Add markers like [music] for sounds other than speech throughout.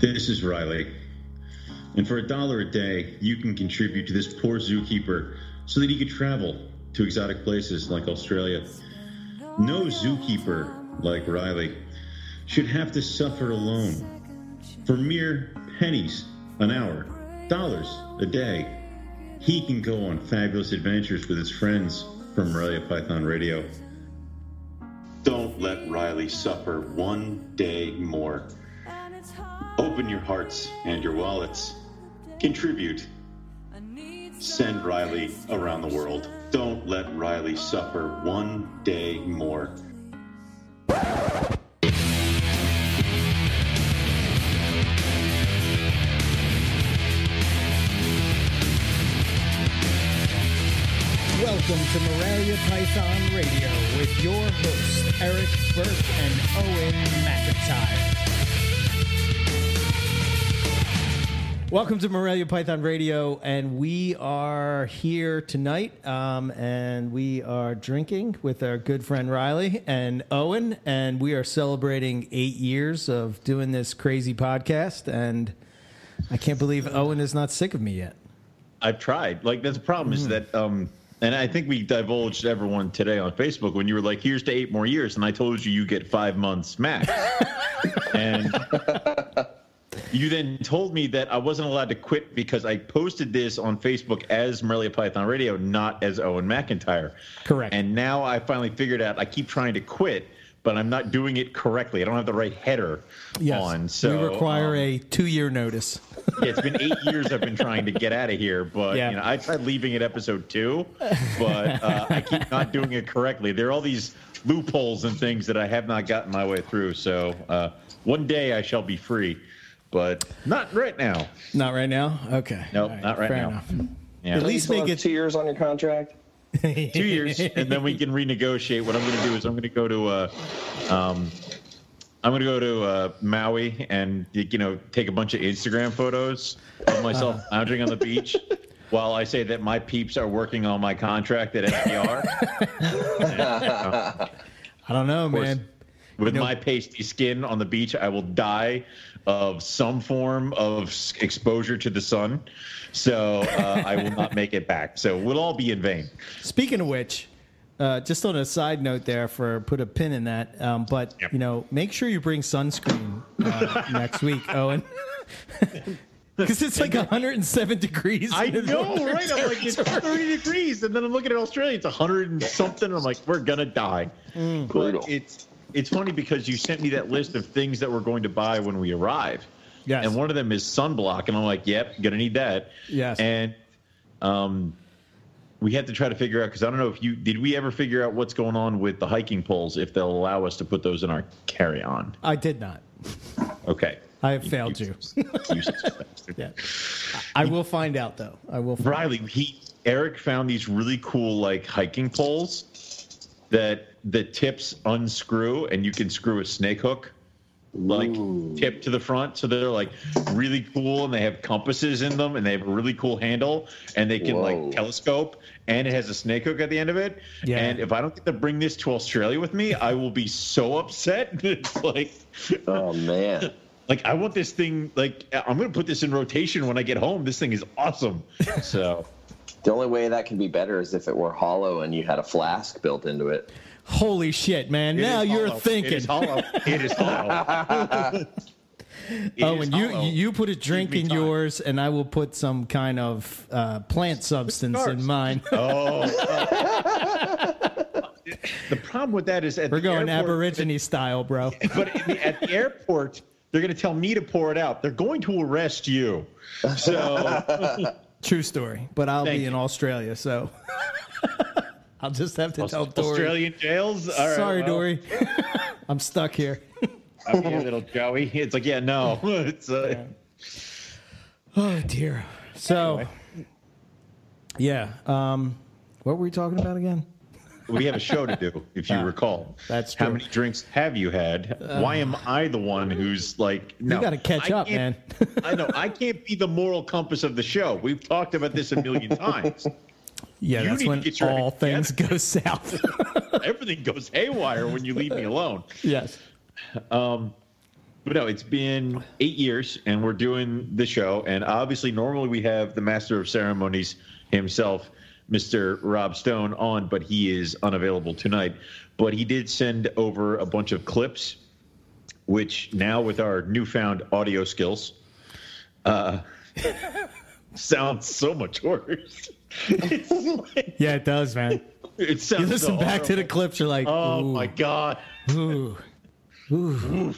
This is Riley. And for a dollar a day, you can contribute to this poor zookeeper so that he could travel to exotic places like Australia. No zookeeper like Riley should have to suffer alone. For mere pennies an hour, dollars a day, he can go on fabulous adventures with his friends from Morelia Python Radio. Don't let Riley suffer one day more. Open your hearts and your wallets. Contribute. Send Riley around the world. Don't let Riley suffer one day more. Welcome to Morelia Python Radio with your hosts, Eric Burke and Owen McIntyre. Welcome to Morelia Python Radio, and we are here tonight, um, and we are drinking with our good friend Riley and Owen, and we are celebrating eight years of doing this crazy podcast, and I can't believe Owen is not sick of me yet. I've tried. Like, that's the problem is that, um, and I think we divulged everyone today on Facebook when you were like, "Here's to eight more years," and I told you you get five months max, [laughs] and you then told me that I wasn't allowed to quit because I posted this on Facebook as Morelia Python Radio, not as Owen McIntyre. Correct. And now I finally figured out I keep trying to quit, but I'm not doing it correctly. I don't have the right header Yes, on. So we require um, a two-year notice. yeah, it's been eight years I've been trying to get out of here, but Yeah. you know, I tried leaving at episode two, but uh, I keep not doing it correctly. There are all these loopholes and things that I have not gotten my way through. So uh, one day I shall be free, but not right now. Not right now. Okay. Nope, All not right fair now. Enough. Yeah. At least still make it two years on your contract. [laughs] two years, and then we can renegotiate. What I'm going to do is I'm going to go to, uh, um, I'm going to go to uh, Maui and you know take a bunch of Instagram photos of myself Uh-huh. lounging on the beach. While I say that my peeps are working on my contract at MPR, [laughs] I don't know, course. man. with You know- my pasty skin on the beach, I will die of some form of exposure to the sun. So uh, I will not make it back. So we'll all be in vain. Speaking of which, uh, just on a side note there for put a pin in that. Um, but Yep. you know, make sure you bring sunscreen uh, [laughs] next week, Owen. [laughs] Because it's like 107 degrees. I know, right? I'm like, it's 30 degrees, and then I'm looking at Australia, it's 100 and something. And I'm like, we're gonna die. Brutal. But it's it's funny because you sent me that list of things that we're going to buy when we arrive, Yes. and one of them is sunblock, and I'm like, yep, gonna need that. Yes. and um, we had to try to figure out because I don't know if you did. We ever figure out what's going on with the hiking poles if they'll allow us to put those in our carry-on? I did not. Okay. I have failed you. [laughs] Bastard. Yeah. I will find out though. I will. Find Riley, he Eric found these really cool like hiking poles that the tips unscrew and you can screw a snake hook like tip to the front. So they're like really cool and they have compasses in them and they have a really cool handle and they can Whoa. like telescope and it has a snake hook at the end of it. Yeah. And if I don't get to bring this to Australia with me, I will be so upset. [laughs] it's like Oh man. [laughs] like I want this thing like I'm gonna put this in rotation when I get home. This thing is awesome. So [laughs] The only way that can be better is if it were hollow and you had a flask built into it. Holy shit, man! It now you're hollow. thinking. It is hollow. It is hollow. It Oh, is and you hollow. you put a drink in time. yours, and I will put some kind of uh, plant substance in mine. [laughs] Oh. the problem with that is at We're the going airport, Aborigine style, bro. [laughs] But at the, at the airport, they're going to tell me to pour it out. They're going to arrest you. So True story. But I'll Thank be in you. Australia, so [laughs] I'll just have to tell Dory. Australian jails. Right, Sorry, well, Dory. [laughs] I'm stuck here. [laughs] I'm here, little Joey. It's like, yeah, no. [laughs] It's uh, Oh dear. So, yeah. Um, what were we talking about again? we have a show to do, if you Ah, recall. that's How true. Uh, many drinks have you had? Why am I the one who's like? No, you gotta catch I up, can't- I know I can't be the moral compass of the show. We've talked about this a million times. Yeah, You that's when all [laughs] things go south. [laughs] Everything goes haywire when you leave me alone. yes. but no, it's been eight years, and we're doing the show. And obviously, normally we have the master of ceremonies himself, Mr. Rob Stone, on, but he is unavailable tonight. But he did send over a bunch of clips, which now with our newfound audio skills, uh, [laughs] sounds so much worse. Like- [laughs] Yeah, it does, man. it sounds You listen so back to the clips, you're like, Oh my god. ooh, ooh.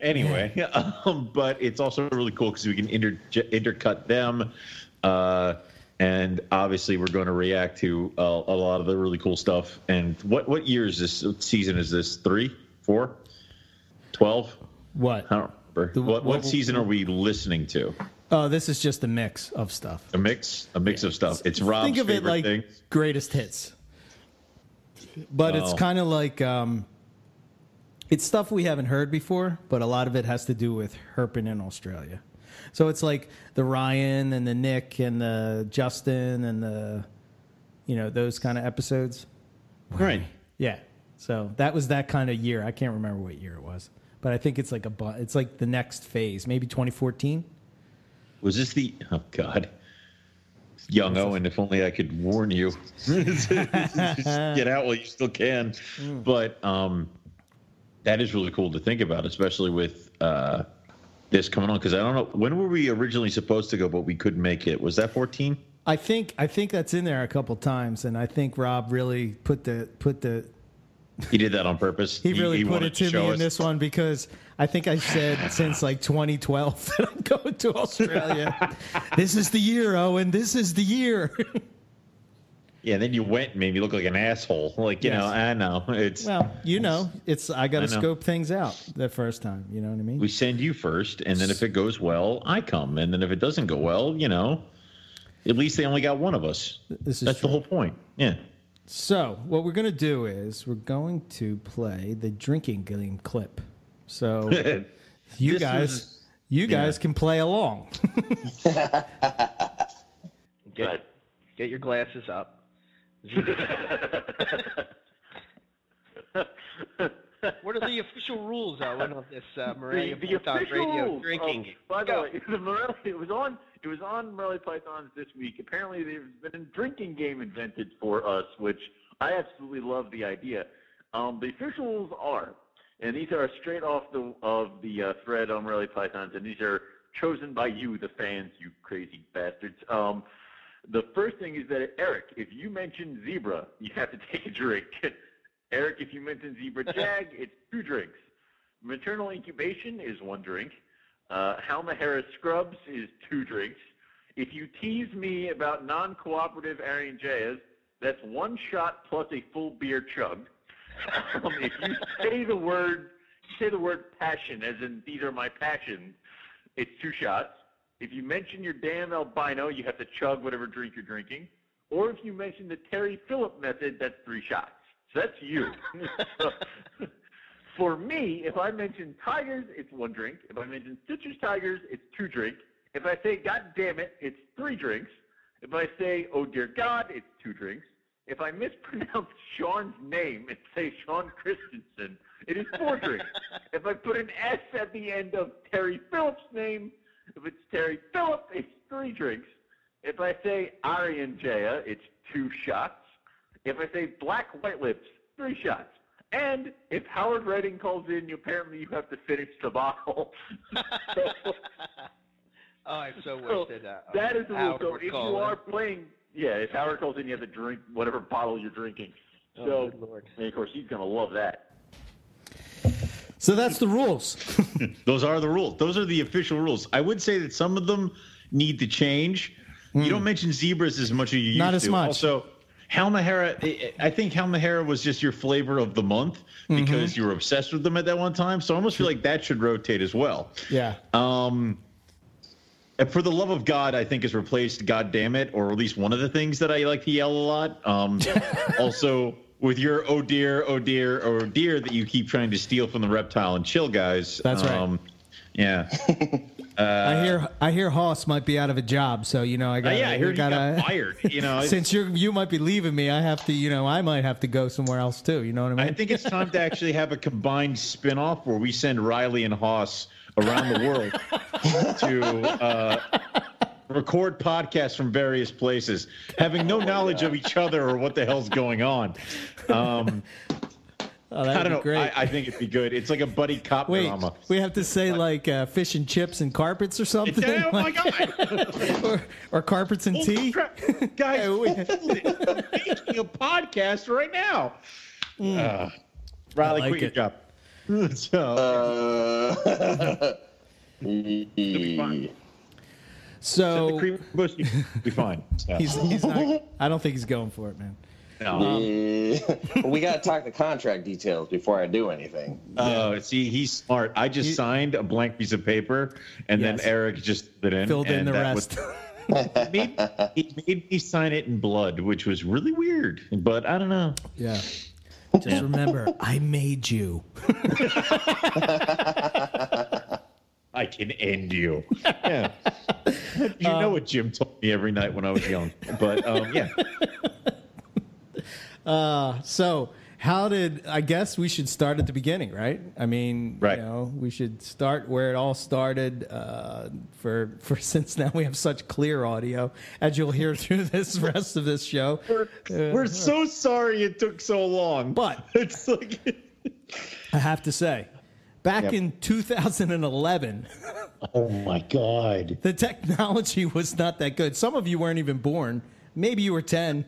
Anyway, [laughs] um, but it's also really cool because we can inter- intercut them, uh, and obviously we're going to react to uh, a lot of the really cool stuff. And what what year is this what season? Is this three, four, twelve? What? I don't remember. The- what what- what season are we listening to? Oh, this is just a mix of stuff. A mix, a mix of stuff. It's Rob's Think of it like things. greatest hits, but it's Oh. kind of like um, it's stuff we haven't heard before, but a lot of it has to do with herping in Australia. So it's like the Ryan and the Nick and the Justin and the you know those kind of episodes. Right. Yeah. So that was that kind of year. I can't remember what year it was, but I think it's like a it's like the next phase, maybe 2014. Was this the? Oh God. Young Owen, if only I could warn you. [laughs] Get out while you still can. But um, that is really cool to think about, especially with uh, this coming on. Because I don't know when were we originally supposed to go, but we couldn't make it. Was that 14? I think I think that's in there a couple times, and I think Rob really put the put the He did that on purpose. he really put it to show me in this one because I think I said [laughs] since like 2012 [laughs] that I'm going to Australia. this is the year, Owen. This is the year. [laughs] Yeah, then you went and made me look like an asshole. Like you Yes. know, I know it's. well, you know, it's I got to scope things out the first time. You know what I mean? we send you first, and then if it goes well, I come, and then if it doesn't go well, you know, at least they only got one of us. This is That's true. the whole point. Yeah. So what we're gonna do is we're going to play the drinking game clip. So [laughs] you This guys, was- you guys can play along. [laughs] Get, get your glasses up. [laughs] what are the official rules, Owen, of this uh, Maria the, the Python official radio rules drinking of- game? By the way, [laughs] the Morelia, it was on it was on Morelia Pythons this week. Apparently, there's been a drinking game invented for us, which I absolutely love the idea. Um, the official rules are, and these are straight off the of the uh, thread on Morelia Pythons, and these are chosen by you, the fans, you crazy bastards. Um, the first thing is that Eric, if you mention zebra, you have to take a drink. [laughs] Eric, if you mention zebra [laughs] jag, it's two drinks. Maternal incubation is one drink. Uh, Halmahera Scrubs is two drinks. If you tease me about non-cooperative Irian Jayas, that's one shot plus a full beer chug. [laughs] Um, if you say the word, say the word passion, as in these are my passions, it's two shots. If you mention your damn albino, you have to chug whatever drink you're drinking. Or if you mention the Terry Phillip method, that's three shots. So that's you. [laughs] For me, if I mention tigers, it's one drink. If I mention citrus tigers, it's two drinks. If I say God damn it, it's three drinks. If I say oh dear God, it's two drinks. If I mispronounce [laughs] Sean's name and say Sean Christensen, it is four drinks. [laughs] If I put an S at the end of Terry Phillips' name, if it's Terry Phillip, it's three drinks. If I say Irian Jaya, it's two shots. If I say Black White Lips, three shots. And if Howard Redding calls in, you apparently you have to finish the bottle. [laughs] so, Oh, I so wish so that uh, that is the rule. Howard So if call you are playing, yeah, if Howard calls in, you have to drink whatever bottle you're drinking. Oh, So, good Lord. and of course, he's gonna love that. so that's the rules. [laughs] Those are the rules. Those are the official rules. I would say that some of them need to change. You don't mention zebras as much as you used Hmm. Not as to. much. Also, Halmahera, I- I think Halmahera was just your flavor of the month Mm-hmm. because you were obsessed with them at that one time. So I almost feel like that should rotate as well. yeah. Um, and for the love of God, I think has replaced God damn it, or at least one of the things that I like to yell a lot. Um, [laughs] also, with your oh dear, oh dear, oh dear that you keep trying to steal from the reptile and chill guys. That's right. Yeah. [laughs] I hear I hear Hoss might be out of a job, so you know I Uh, got yeah, I heard he got [laughs] fired. You know, Since you you might be leaving me, I have to, you know, I might have to go somewhere else too. You know what I mean? I think it's time to actually have a combined spin-off where we send Riley and Haas around the world [laughs] to uh, record podcasts from various places, having no knowledge of each other or what the hell's going on. Um, oh, that'd I don't be know. great. I, I think it'd be good. It's like a buddy cop Wait, drama. we have to say like uh, fish and chips and carpets or something, oh my god! [laughs] or, or carpets and Holy tea. crap. Guys, Hey, [laughs] we- we're making a podcast right now. Uh, Riley, like quit your job. [laughs] So, Uh, be fine. So the cream bush, be fine. So, he's he's not. I don't think he's going for it, man. No. yeah. [laughs] we got to talk the contract details before I do anything. Oh, see, he's smart. I just You- signed a blank piece of paper, and Yes. then Eric just put in Filled in the that rest. was- [laughs] made, he made me sign it in blood, which was really weird. But I don't know. yeah. [laughs] Just remember, I made you. I can end you. Yeah. you know what Jim told me every night when I was young. But um, yeah. So, how did I guess we should start at the beginning, right? I mean, Right. you know, we should start where it all started. Uh, for for [laughs] since now we have such clear audio, as you'll hear through this [laughs] rest of this show. We're so sorry it took so long. But- [laughs] it's like I have to say, back Yep. in 2011, Oh my god. the technology was not that good. Some of you weren't even born. Maybe you were 10,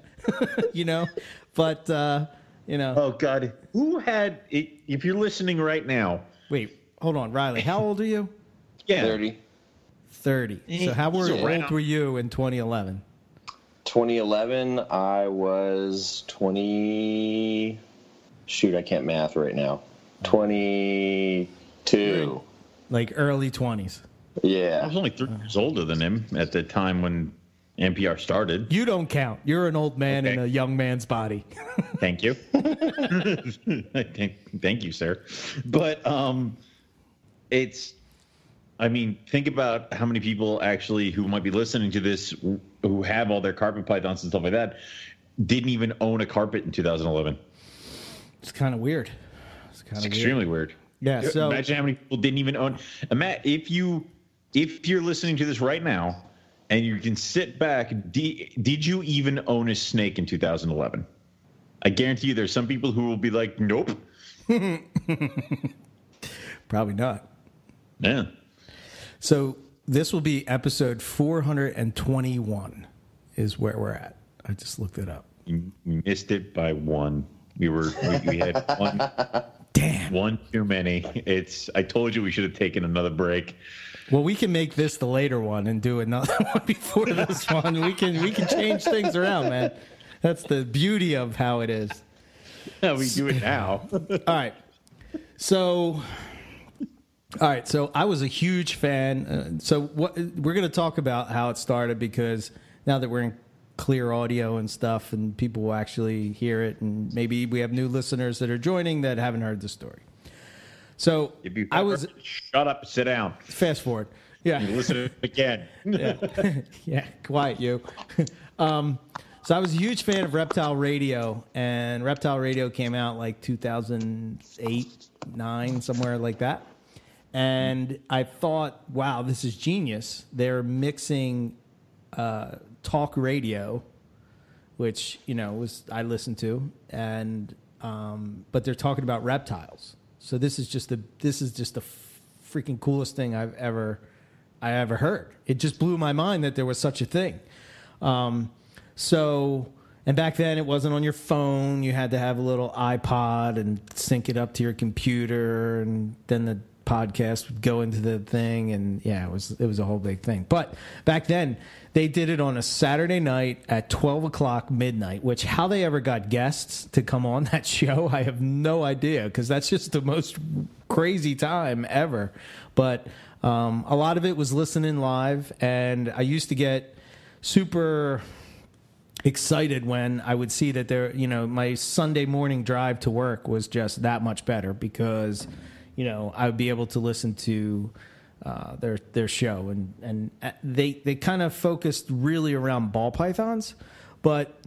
you know, but uh, you know. Oh god. Who had if you're listening right now? Wait, hold on, Riley. How old are you? [laughs] Yeah. 30. 30. So how were, old were you in 2011? 2011, I was 20. Shoot, I can't math right now. 22. Like early 20s. Yeah. I was only three years older than him at the time when MPR started. You don't count. You're an old man in a young man's body. [laughs] Thank you. thank, thank you, sir. But um, it's, I mean, think about how many people actually who might be listening to this who have all their carpet pythons and stuff like that didn't even own a carpet in 2011. It's kind of weird. It's kind of extremely weird. Yeah, so- imagine how many people didn't even own. Matt, if you if you're listening to this right now and you can sit back, di- did you even own a snake in 2011? I guarantee you, there's some people who will be like, "Nope." [laughs] Probably not. Yeah. So this will be episode 421 is where we're at. I just looked it up. You missed it by one. We were we, we had one [laughs] Damn. one too many. It's I told you we should have taken another break. Well, we can make this the later one and do another [laughs] one before this one. We can we can change things around, man. That's the beauty of how it is. Yeah, we do it now. [laughs] All right. So, all right. So I was a huge fan. Uh, so what we're going to talk about how it started because now that we're in clear audio and stuff, and people will actually hear it, and maybe we have new listeners that are joining that haven't heard the story. So I was shut up, sit down. fast forward. Yeah. Listen again. [laughs] [laughs] yeah, quiet you. [laughs] um, so I was a huge fan of Reptile Radio, and Reptile Radio came out like 2008, nine, somewhere like that. And I thought, wow, this is genius. They're mixing uh, talk radio, which you know was I listened to, and um, but they're talking about reptiles. So this is just the this is just the freaking coolest thing I've ever I ever heard. It just blew my mind that there was such a thing. Um, so, and back then it wasn't on your phone. You had to have a little iPod and sync it up to your computer, and then the podcast would go into the thing, and yeah, it was it was a whole big thing. But back then they did it on a Saturday night at twelve o'clock midnight. Which how they ever got guests to come on [laughs] that show, I have no idea because that's just the most crazy time ever. But um, a lot of it was listening live, and I used to get super excited when I would see that there, you know, my Sunday morning drive to work was just that much better because, you know, I would be able to listen to uh, their their show, and and uh, they they kind of focused really around ball pythons, but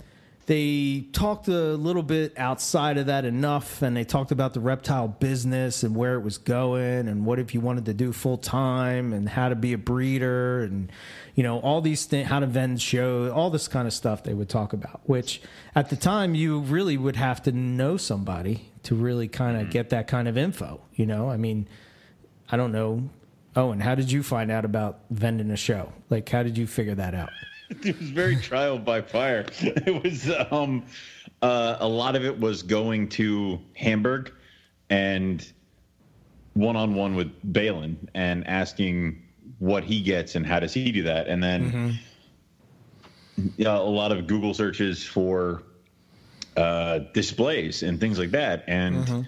they talked a little bit outside of that enough, and they talked about the reptile business and where it was going, and what if you wanted to do full time, and how to be a breeder, and you know all these things, how to vend show, all this kind of stuff they would talk about. Which at the time you really would have to know somebody to really kind of mm-hmm. get that kind of info. You know, I mean, I don't know. Owen, how did you find out about vending a show? Like, how did you figure that out? [laughs] it was very trial by fire. It was um, uh, a lot of it was going to Hamburg and one on one with Balin and asking what he gets and how does he do that, and then yeah, a lot of Google searches for uh, displays and things like that. And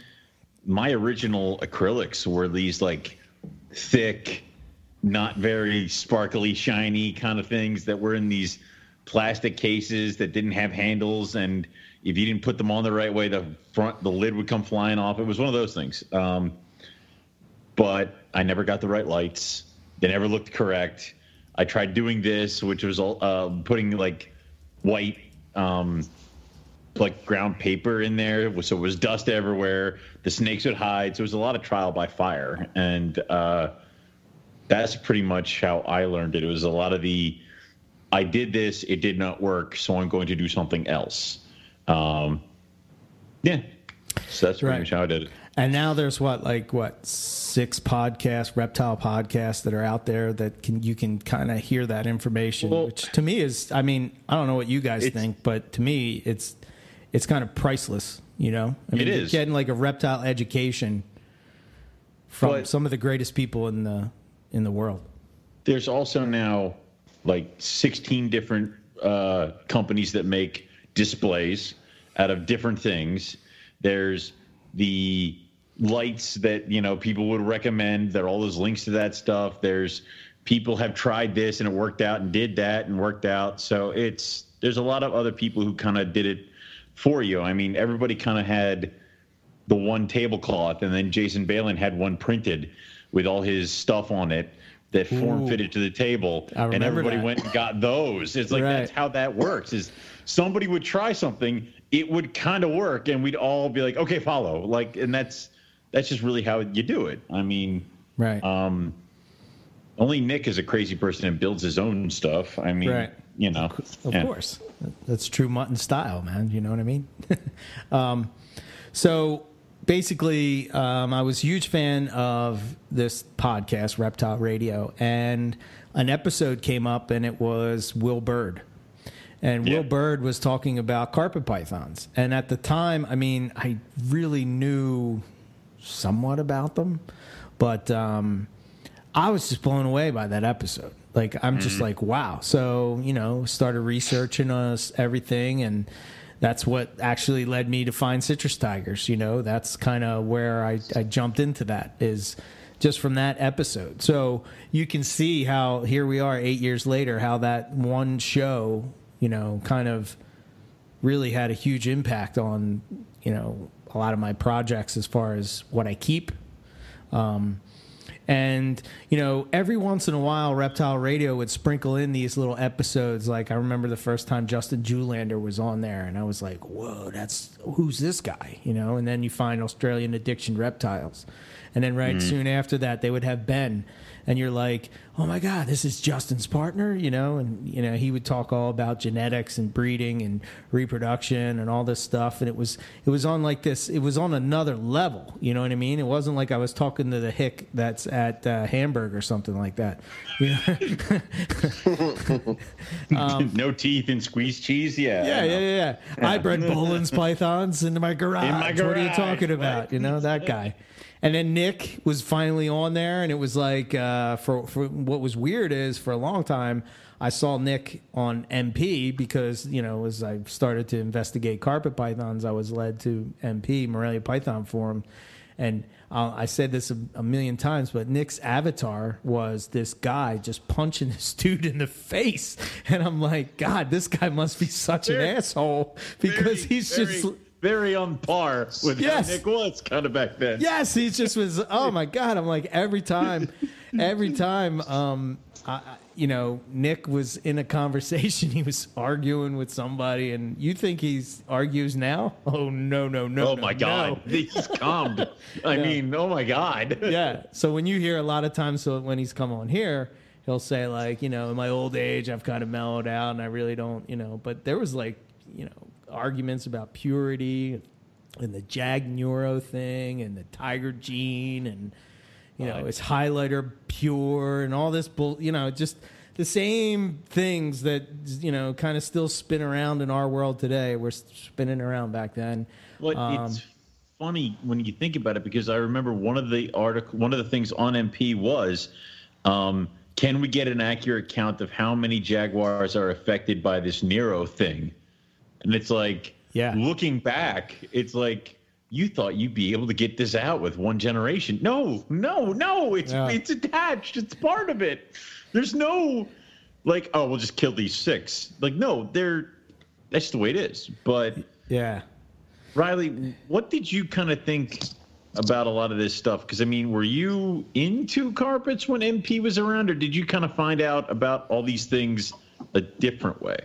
my original acrylics were these like thick not very sparkly, shiny kind of things that were in these plastic cases that didn't have handles, and if you didn't put them on the right way, the front the lid would come flying off. It was one of those things. Um, but I never got the right lights. They never looked correct. I tried doing this, which was uh, putting like white, um, like ground paper in there, so it was dust everywhere. The snakes would hide. So it was a lot of trial by fire, and uh, that's pretty much how I learned it. It was a lot of the, I did this, it did not work, so I'm going to do something else. Um, yeah, so that's pretty Right. much how I did it. And now there's what, like what, six podcasts, reptile podcasts that are out there that can you can kind of hear that information, Well- which to me is, I mean, I don't know what you guys think, but to me, it's it's kind of priceless. You know, I It you're getting like a reptile education from But- some of the greatest people in the in the world. There's also now like 16 different uh, companies that make displays out of different things. There's the lights that you know people would recommend. There are all those links to that stuff. There's people have tried this and it worked out and did that and worked out. So it's there's a lot of other people who kind of did it for you. I mean, everybody kind of had the one tablecloth, and then Jason Balin had one printed with all his stuff on it that form fitted to the table, and everybody that. went and got those. It's like Right. that's how that works. Is somebody would try something, it would kind of work, and we'd all be like, okay, follow. Like, and that's that's just really how you do it. I mean, Right. um, only Nick is a crazy person and builds his own stuff. I mean, Right. you know, Of yeah. course. That's true mutton style, man. You know what I mean? [laughs] um, so basically, um, I was a huge fan of this podcast, Reptile Radio, and an episode came up, and it was Will Bird. And Yeah. Will Bird was talking about carpet pythons. And at the time, I mean, I really knew somewhat about them, but um, I was just blown away by that episode. Like I'm just like, wow. So you know, started researching us everything, and that's what actually led me to find citrus tigers. You know, that's kind of where I, I jumped into that is just from that episode. So you can see how here we are eight years later, how that one show, you know, kind of really had a huge impact on you know a lot of my projects as far as what I keep. Um, and you know, every once in a while, Reptile Radio would sprinkle in these little episodes. Like I remember the first time Justin Julander was on there, and I was like, "Whoa, that's who's this guy?" You know. And then you find Australian Addiction Reptiles, and then right mm-hmm. soon after that, they would have Ben, and you're like, "Oh my God, this is Justin's partner," you know. And you know, he would talk all about genetics and breeding and reproduction and all this stuff, and it was it was on like this. It was on another level. You know what I mean? It wasn't like I was talking to the hick that's at uh, Hamburg or something like that. You [laughs] know? [laughs] no teeth and squeezed cheese. Yeah, Yeah, yeah, yeah, yeah. I bred [laughs] Boelen's pythons into my garage. In my What are you talking about? You know that guy. And then Nick was finally on there, and it was like uh, for for what was weird is for a long time I saw Nick on MP because you know as I started to investigate carpet pythons, I was led to MP Morelia Python Forum, and uh, I said this a, a million times, but Nick's avatar was this guy just punching [laughs] this dude in the face, and I'm like, God, this guy must be such an asshole because Very- he's very, just. Very on par with Yes. Nick was kind of back then. Yes, he just was. Oh my god! I'm like every time, every time, um, I, you know, Nick was in a conversation. [laughs] He was arguing with somebody, and you think he's argues now? Oh no, no, no! Oh no, my God, no. [laughs] he's calmed. I mean, oh my God. [laughs] yeah. So when you hear a lot of times, so when he's come on here, he'll say like, you know, in my old age, I've kind of mellowed out, and I really don't, you know. But there was like, you know, arguments about purity, and the Jag Neuro thing, and the Tiger Gene, and you know, it's highlighter pure, and all this bull, you know, just the same things that you know kind of still spin around in our world today. We're spinning around back then. Well, Um, it's funny when you think about it because I remember one of the article, one of the things on MP was, um, can we get an accurate count of how many jaguars are affected by this neuro thing? And it's like, Yeah. looking back, it's like you thought you'd be able to get this out with one generation. No, no, no. It's Yeah. it's attached. It's part of it. There's no like, oh, we'll just kill these six. Like, no, they're that's the way it is. But Yeah. Riley, what did you kind of think about a lot of this stuff? Because I mean, were you into carpets when MP was around, or did you kind of find out about all these things a different way?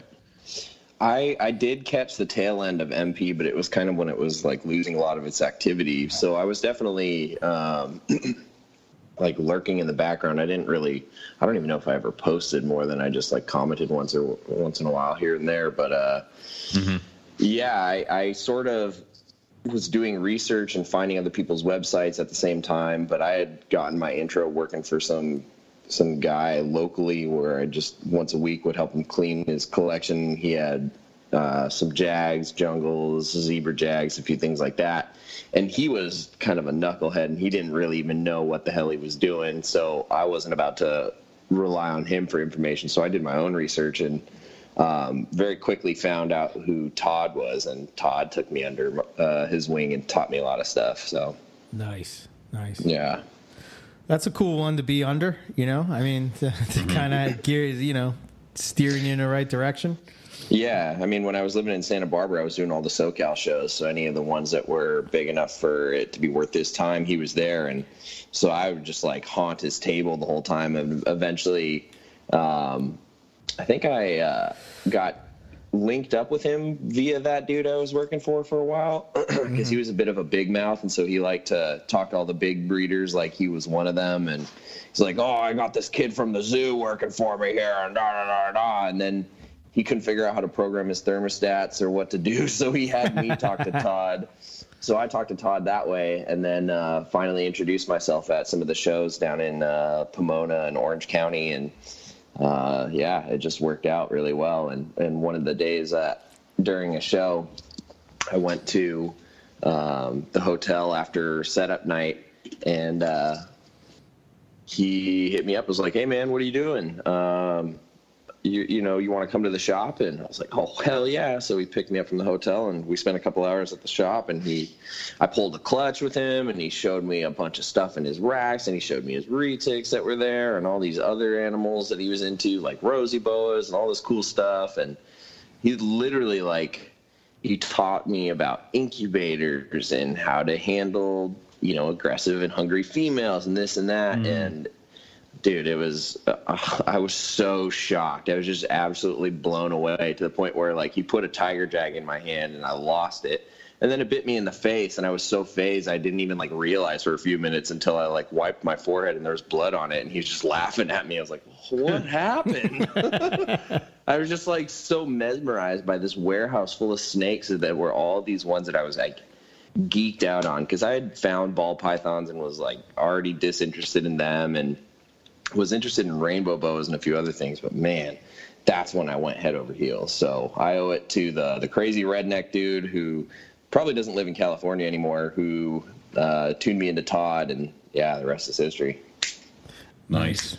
I I did catch the tail end of MP, but it was kind of when it was like losing a lot of its activity. So I was definitely um, [clears throat] like lurking in the background. I didn't really. I don't even know if I ever posted more than I just like commented once or once in a while here and there. But uh, yeah, I, I sort of was doing research and finding other people's websites at the same time. But I had gotten my intro working for some some guy locally where I just once a week would help him clean his collection. He had uh, some jags, jungles, zebra jags, a few things like that. And he was kind of a knucklehead and he didn't really even know what the hell he was doing. So I wasn't about to rely on him for information. So I did my own research and um, very quickly found out who Todd was. And Todd took me under uh, his wing and taught me a lot of stuff. So Nice. Nice. yeah. That's a cool one to be under, you know? I mean, [laughs] to, to kind of gear, you know, steering you in the right direction. Yeah, I mean, when I was living in Santa Barbara, I was doing all the SoCal shows. So any of the ones that were big enough for it to be worth his time, he was there, and so I would just like haunt his table the whole time. And eventually, um, I think I uh, got linked up with him via that dude I was working for for a while [clears throat] because he was a bit of a big mouth, and so he liked to talk to all the big breeders like he was one of them, and he's like, "Oh, I got this kid from the zoo working for me here," and da da da da, and then he couldn't figure out how to program his thermostats or what to do, [laughs] so he had me talk to Todd. So I talked to Todd that way, and then uh, finally introduced myself at some of the shows down in uh, Pomona and Orange County, and uh, yeah, it just worked out really well. And and one of the days that during a show, I went to um, the hotel after setup night, and uh, he hit me up. Was like, "Hey man, what are you doing? Um, you you know you want to come to the shop?" And I was like, "Oh hell yeah!" So he picked me up from the hotel, and we spent a couple hours at the shop. And he, I pulled a clutch with him, and he showed me a bunch of stuff in his racks, and he showed me his retics that were there, and all these other animals that he was into, like rosy boas and all this cool stuff. And he literally like he taught me about incubators and how to handle you know aggressive and hungry females and this and that mm-hmm. and dude it was uh, i was so shocked. I was just absolutely blown away to the point where like he put a tiger jag in my hand and i lost it. And then it bit me in the face and i was so phased i didn't even like realize for a few minutes until i like wiped my forehead and there was blood on it and he was just [laughs] laughing at me. I was like what [laughs] happened? [laughs] I was just like so mesmerized by this warehouse full of snakes that were all these ones that I was like geeked out on because I had found ball pythons and was like already disinterested in them and was interested in rainbow bows and a few other things. But man, that's when I went head over heels. So I owe it to the the crazy redneck dude who probably doesn't live in California anymore who uh, tuned me into Todd and yeah, the rest is history. Nice.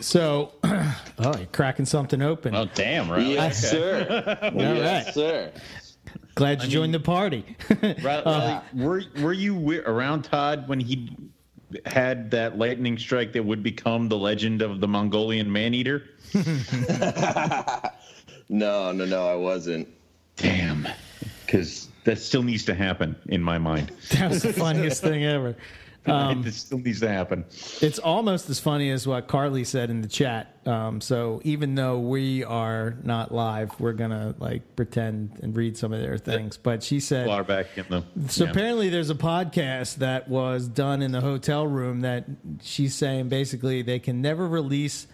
So, [clears throat] oh, you're cracking something open. Oh damn, right? Yes, sir. [laughs] yes, right. sir. Glad you joined the party. [laughs] Right, Riley, were were you around Todd when he had that lightning strike that would become the legend of the Mongolian man eater? [laughs] No, no, no, I wasn't. Damn, because that still needs to happen in my mind. that was the funniest thing ever. [laughs] this still needs to happen. It's almost as funny as what Carly said in the chat. Um, so even though we are not live, we're gonna like pretend and read some of their things. But she said, Far back in the. so yeah. apparently there's a podcast that was done in the hotel room that she's saying basically they can never release.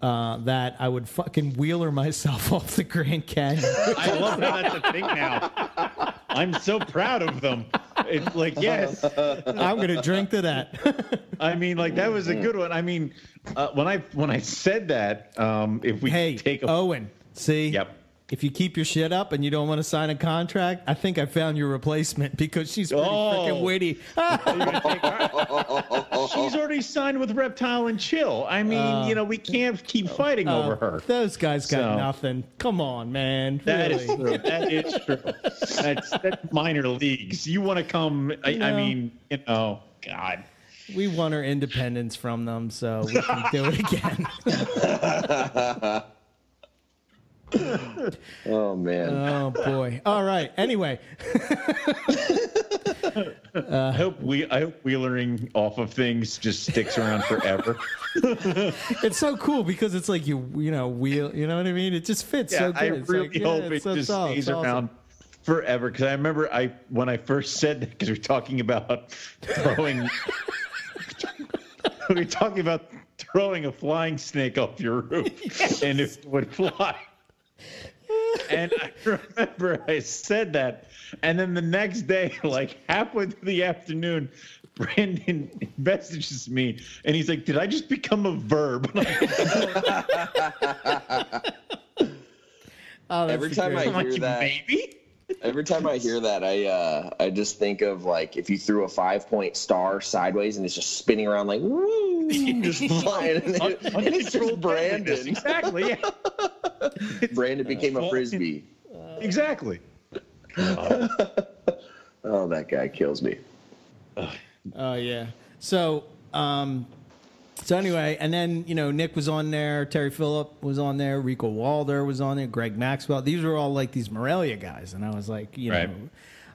Uh, that I would fucking wheeler myself [laughs] off the Grand Canyon. I love how that's a thing now. [laughs] I'm so proud of them. It's like yes. [laughs] I'm gonna drink to that. [laughs] I mean, like that was a good one. I mean, uh, when I when I said that, um, if we hey, take a Owen, see, Yep. If you keep your shit up and you don't want to sign a contract, I think I found your replacement [laughs] because she's pretty Oh. freaking witty. [laughs] she's already signed with Reptile and Chill. I mean, you know, we can't keep fighting over her. Uh, Those guys got So- nothing. Come on, man. That is Really. true. That is true. That's, that's minor leagues. You want to come? I, I mean, you know, God. We won our independence from them, so we can do it [laughs] again. Oh man. oh boy. All right. Anyway, [laughs] I hope we. I hope wheelering off of things just sticks around forever. [laughs] it's so cool because it's like you, you know, wheel. You know what I mean? It just fits so Yeah, good. I It's really like, yeah, hope it's- it that's just all- stays it's awesome. around forever. Because I remember I when I first said that because we're talking about throwing. [laughs] we're talking about throwing a flying snake off your roof and it would fly. And I [laughs] remember I said that, and then the next day, [laughs] like halfway through the afternoon, Brandon [laughs] messages me, and he's like, "Did I just become a verb?" Oh, that's Every the time I I'm like, hear that, "Maybe." Every time I hear that, I uh, I just think of like if you threw a five point star sideways and it's just spinning around like woo, [laughs] just flying, and, it- and it's just Brandon. Exactly. Yeah. [laughs] Brandon became a Well, frisbee. Exactly. [laughs] Oh, that guy kills me. Oh yeah. So um so anyway, and then you know Nick was on there, Terry Phillip was on there, Rico Walder was on there, Greg Maxwell. These were all like these Morelia guys, and I was like, you Right. know,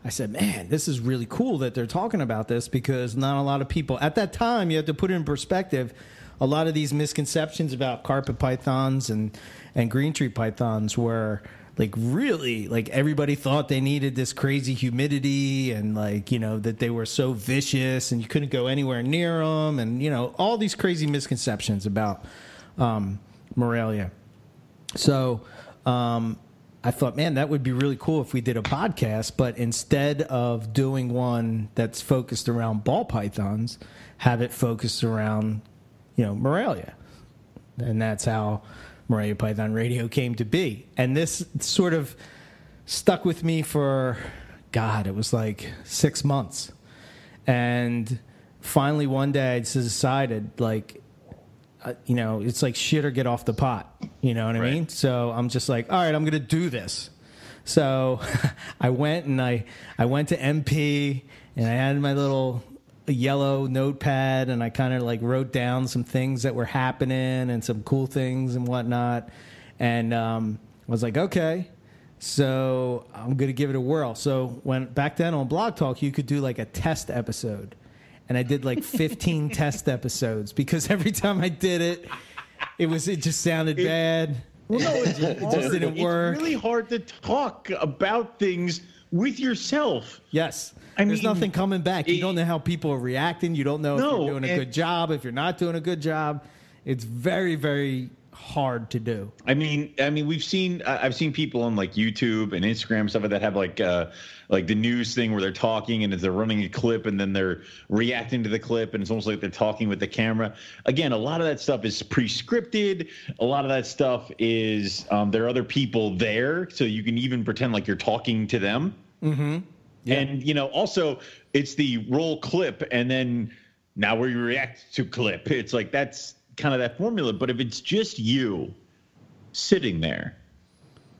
I said, man, this is really cool that they're talking about this because not a lot of people at that time. You have to put it in perspective. A lot of these misconceptions about carpet pythons and and green tree pythons were like really like everybody thought they needed this crazy humidity and like you know that they were so vicious and you couldn't go anywhere near them and you know all these crazy misconceptions about um, Morelia. So um, I thought, man, that would be really cool if we did a podcast, but instead of doing one that's focused around ball pythons, have it focused around, you know, Morelia. And that's how Morelia Python Radio came to be. And this sort of stuck with me for, God, it was like six months. And finally, one day, I just decided, like, uh, you know, it's like shit or get off the pot. You know what I mean? So I'm just like, all right, I'm going to do this. So [laughs] I went and I, I went to MP and I had my little yellow notepad and I kind of like wrote down some things that were happening and some cool things and whatnot. And um, I was like, okay, so I'm going to give it a whirl. So when back then on Blog Talk, you could do like a test episode. And I did like 15 [laughs] test episodes because every time I did it, it was it just sounded bad. Well, no, it's [laughs] It just didn't work. It's really hard to talk about things with yourself. Yes. I There's mean, nothing coming back. You don't know how people are reacting. You don't know if you're doing a and- good job, if you're not doing a good job. It's very, very hard to do. I mean, I mean, we've seen I- I've seen people on like YouTube and Instagram and stuff like that have like uh like the news thing where they're talking and they're running a clip and then they're reacting to the clip and it's almost like they're talking with the camera. Again, a lot of that stuff is pre-scripted. A lot of that stuff is um, there are other people there, so you can even pretend like you're talking to them. Mm-hmm. And you know, also it's the roll clip and then now we react to clip. It's like that's kind of that formula. But if it's just you sitting there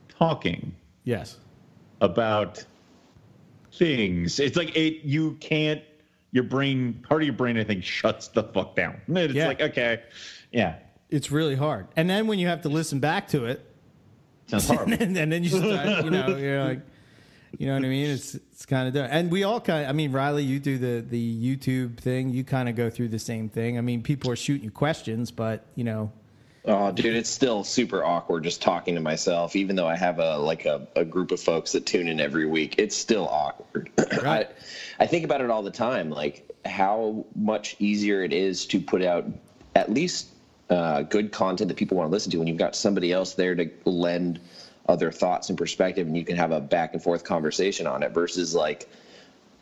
talking Yes. about things, it's like it you can't your brain part of your brain I think shuts the fuck down. [laughs] It's Yeah. like okay, yeah, It's really hard. And then when you have to listen back to it, sounds horrible. [laughs] and, then you start, you know, you're like, you know what I mean? It's it's kind of different. And we all kind of, I mean, Riley, you do the, the YouTube thing. You kind of go through the same thing. I mean, people are shooting you questions, but, you know, Oh, dude, it's still super awkward just talking to myself, even though I have a like a, a group of folks that tune in every week. It's still awkward. [clears throat] Right. I, I think about it all the time, like how much easier it is to put out at least uh, good content that people want to listen to when you've got somebody else there to lend other thoughts and perspective, and you can have a back and forth conversation on it versus like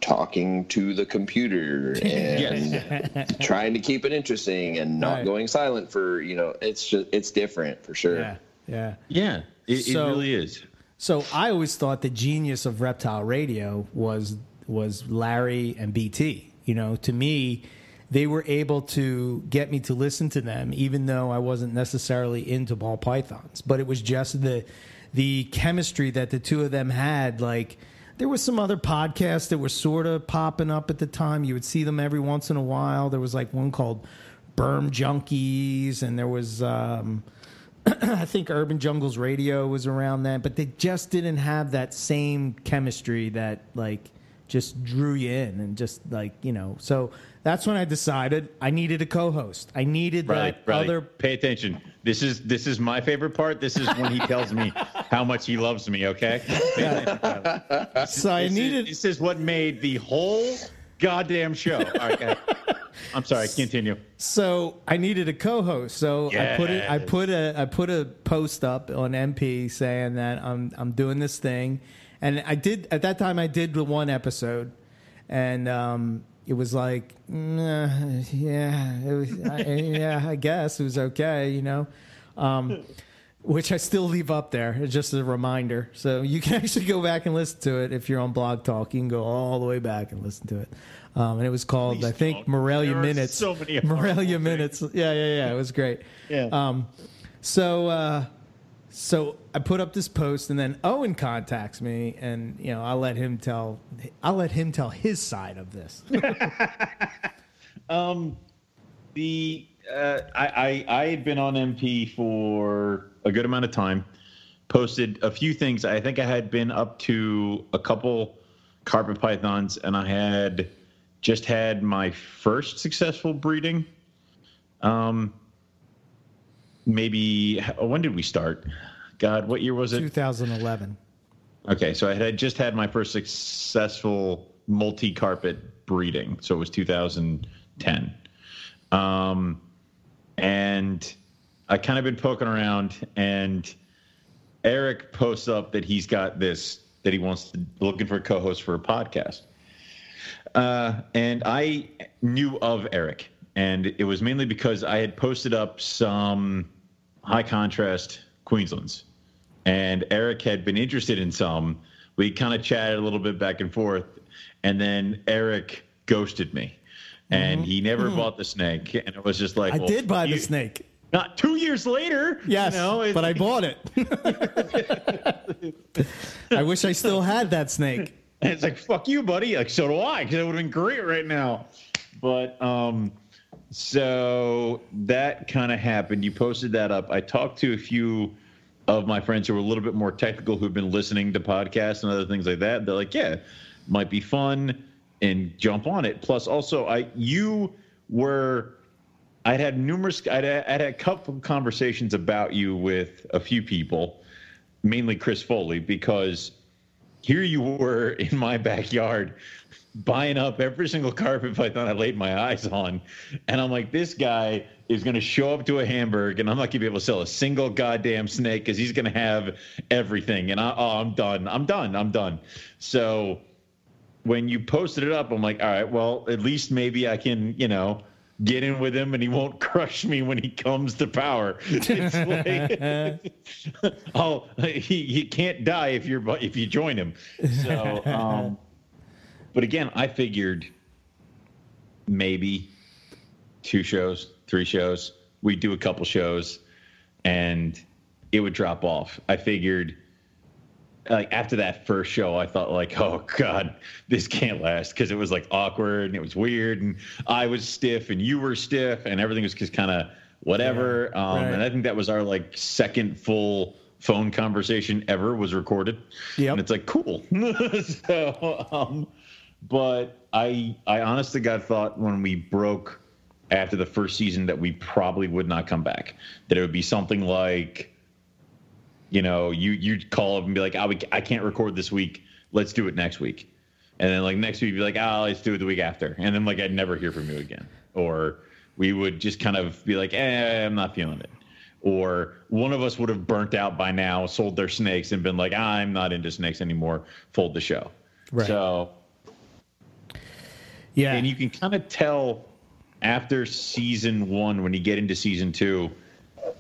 talking to the computer and [laughs] trying to keep it interesting and not Right. going silent for you know it's just it's different for sure yeah, yeah. Yeah, it, So- it really is. So I always thought the genius of Reptile Radio was was Larry and BT. You know, to me, they were able to get me to listen to them, even though I wasn't necessarily into ball pythons. But it was just the the chemistry that the two of them had. Like there was some other podcasts that were sort of popping up at the time. You would see them every once in a while. There was like one called Berm Junkies, and there was. Um, [clears throat] I think Urban Jungles Radio was around then, but they just didn't have that same chemistry that like just drew you in and just like you know. So that's when I decided I needed a co-host. I needed Riley, that other. pay attention. This is this is my favorite part. This is when he tells me how much he loves me. Okay. Riley. [laughs] So I This is- needed. this is what made the whole goddamn show. All right. I'm sorry. Continue. So I needed a co-host. So I put it. I put a. I put a post up on MP saying that I'm I'm doing this thing, and I did at that time. I did the one episode, and um, it was like, nah, yeah, it was, I, yeah. I guess it was okay, you know. Um, which I still leave up there it's just as a reminder. So you can [laughs] actually go back and listen to it if you're on Blog Talk. You can go all the way back and listen to it. Um, and it was called, I think. Morelia There Minutes. so many Morelia Minutes. Yeah, yeah, yeah. It was great. Yeah. Um, so, uh, so I put up this post, and then Owen contacts me, and you know, I'll let him tell. I'll let him tell his side of this. [laughs] um, The uh, I, I I had been on MP for a good amount of time. Posted a few things. I think I had been up to a couple carpet pythons, and I had just had my first successful breeding. Um, maybe when did we start? God, what year was it? 2011. Okay, so I had just had my first successful multi-carpet breeding, so it was 2010, um, and I kind of been poking around, and Eric posts up that he's got this that he wants to looking for a co-host for a podcast, uh, and I knew of Eric, and it was mainly because I had posted up some high contrast Queenslands and Eric had been interested in some. We kind of chatted a little bit back and forth, and then Eric ghosted me, and he never bought the snake. And it was just like Mm-hmm. I well, did buy the snake. Not two years later. Yes, you know, but I [laughs] bought it. [laughs] I wish I still had that snake. And it's like, fuck you, buddy. Like, so do I, because it would have been great right now. But um, so that kind of happened. You posted that up. I talked to a few of my friends who were a little bit more technical who've been listening to podcasts and other things like that. They're like, yeah, might be fun and jump on it. Plus, also, I you were. I'd had numerous. I'd, I'd had a couple conversations about you with a few people, mainly Chris Foley, because here you were [laughs] in my backyard buying up every single carpet python I laid my eyes on. And I'm like, this guy is going to show up to a Hamburg and I'm not going to be able to sell a single goddamn snake because he's going to have everything. And I, oh, I'm done. I'm done. I'm done. So when you posted it up, I'm like, all right, well, at least maybe I can, you know, get in with him and he won't crush me when he comes to power. [laughs] It's like, [laughs] oh, he, he can't die if you're if you join him. So, [laughs] um, but again, I figured maybe two shows, three shows. We'd do a couple shows, and it would drop off. I figured like after that first show, I thought like, [laughs] oh god, this can't last because it was like awkward and it was weird, and I was stiff and you were stiff, and everything was just kind of whatever. Yeah, um, right. And I think that was our like second full phone conversation ever was recorded. Yeah, And it's like cool. [laughs] so, um, but I I honestly got thought when we broke after the first season that we probably would not come back. That it would be something like, you know, you you'd call up and be like, oh, we, I can't record this week. Let's do it next week. And then like next week, you'd be like, oh, let's do it the week after. And then like I'd never hear from you again. Or we would just kind of be like, eh, I'm not feeling it. Or one of us would have burnt out by now, sold their snakes, and been like, ah, I'm not into snakes anymore. Fold the show. Right. So Yeah. and you can kind of tell after season one when you get into season two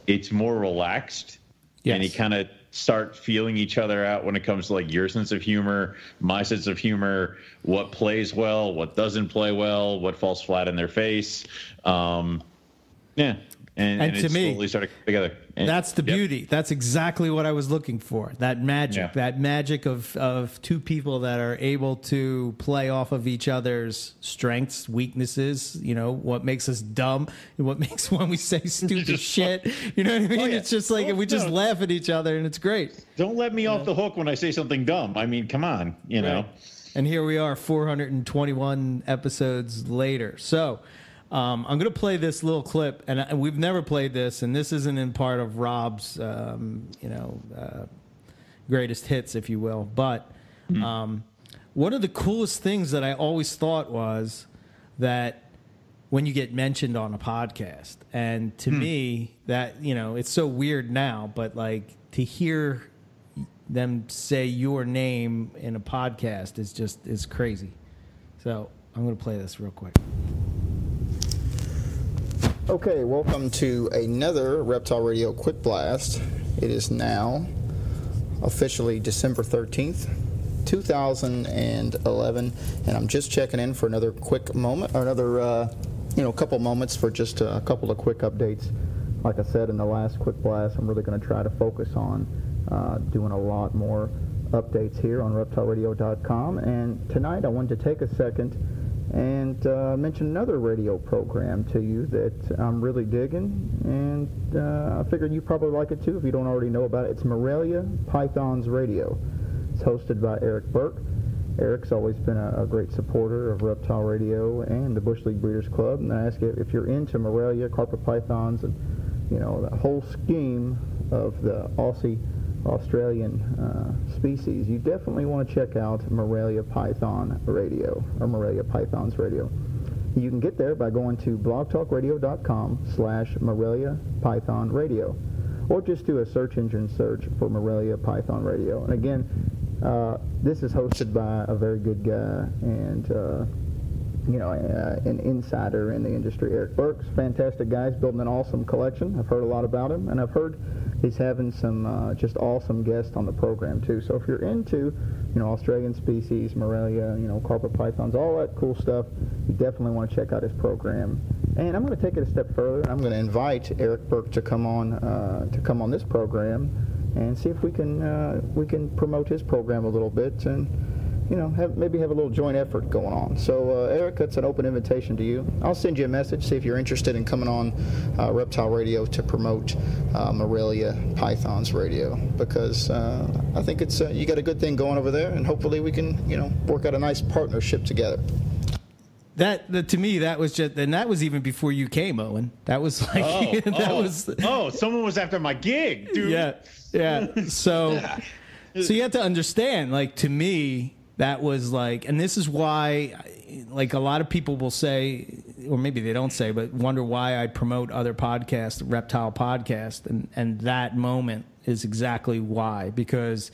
it's more relaxed. And you kind of start feeling each other out when it comes to like your sense of humor my sense of humor what plays well what doesn't play well what falls flat in their face. Um yeah and, And and, to me, slowly started together And- That's the Yep. beauty. That's exactly what I was looking for. That magic, Yeah. that magic of, of two people that are able to play off of each other's strengths, weaknesses, you know, what makes us dumb, what [laughs] makes when we say [laughs] stupid shit. You know what I oh, mean? Oh, yeah. It's just like Oh, we just no. laugh at each other and it's great. don't let me off the hook when i say something dumb i mean come on you know And here we are, 421 episodes later. So um, I'm going to play this little clip, and I, we've never played this, and this isn't in part of Rob's, um, you know, uh, greatest hits, if you will. But um, one of the coolest things that I always thought was that when you get mentioned on a podcast, and to me, that you know, it's so weird now, but like to hear them say your name in a podcast is just is crazy. So I'm going to play this real quick. Okay, welcome to another Reptile Radio Quick Blast. It is now officially December 13th, 2011, and I'm just checking in for another quick moment, or another, uh, you know, couple moments for just a couple of quick updates. Like I said in the last Quick Blast, I'm really going to try to focus on uh, doing a lot more updates here on reptileradio.com. And tonight I wanted to take a second and uh, mention another radio program to you that I'm really digging, and uh, I figured you probably like it too if you don't already know about it. It's Morelia Pythons Radio. It's hosted by Eric Burke. Eric's always been a, a great supporter of Reptile Radio and the Bush League Breeders Club, and I ask you if you're into Morelia, carpet pythons, and you know the whole scheme of the Aussie Australian uh, species, you definitely want to check out Morelia Python Radio or Morelia Pythons Radio. You can get there by going to blogtalkradio.com slash Morelia Python Radio or just do a search engine search for Morelia Python Radio. And again, uh, this is hosted by a very good guy and uh, you know, uh, an insider in the industry. Eric Burks, fantastic guy. He's building an awesome collection. I've heard a lot about him, and I've heard he's having some uh, just awesome guests on the program too. So if you're into, you know, Australian species, Morelia, you know, carpet pythons, all that cool stuff, you definitely want to check out his program. And I'm going to take it a step further. I'm going to invite Eric Burke to come on uh, to come on this program and see if we can uh, we can promote his program a little bit and you know, have, maybe have a little joint effort going on. So, uh, Eric, it's an open invitation to you. I'll send you a message, see if you're interested in coming on uh, Reptile Radio to promote uh, Morelia Pythons Radio, because uh, I think it's uh, you got a good thing going over there, and hopefully we can, you know, work out a nice partnership together. That, that to me, that was just, and that was even before you came, Owen. That was like, Oh, [laughs] that oh, was, oh, someone was after my gig, dude. yeah, yeah. So, [laughs] so you have to understand, like to me, that was like, and this is why, like a lot of people will say, or maybe they don't say, but wonder why I promote other podcasts, reptile podcast, and and that moment is exactly why because.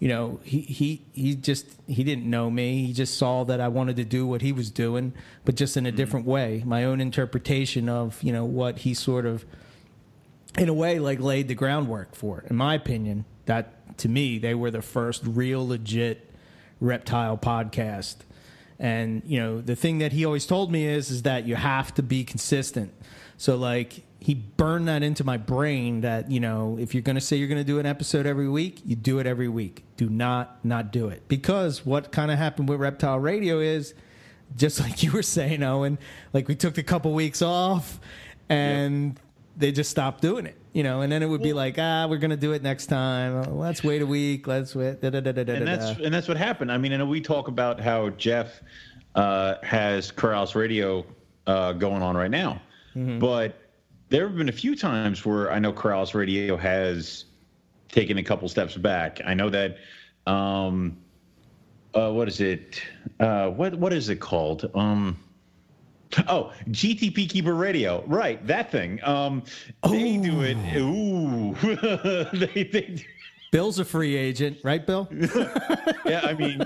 You know, he, he he just he didn't know me. He just saw that I wanted to do what he was doing, but just in a mm. different way. My own interpretation of you know what he sort of in a way like laid the groundwork for. In my opinion, that to me they were the first real legit reptile podcast. And you know, the thing that he always told me is is that you have to be consistent. So like he burned that into my brain that, you know, if you're going to say you're going to do an episode every week, you do it every week. Do not not do it. Because what kind of happened with Reptile Radio is just [laughs] like you were saying, Owen, like we took a couple weeks off and they just stopped doing it. You know, and then it would be like, ah, we're gonna do it next time. Let's wait a week. Let's wait. Da, da, da, da, da, and that's and that's what happened. I mean, and we talk about how Jeff uh, has Corallus Radio uh, going on right now, Mm-hmm. but there have been a few times where I know Corallus Radio has taken a couple steps back. I know that. Um, uh, what is it? Uh, what what is it called? Um, oh, GTP Keeper Radio. Right, that thing. Um, they do it. Ooh, [laughs] they they. do- [laughs] Bill's a free agent, right, Bill? [laughs] yeah, I mean,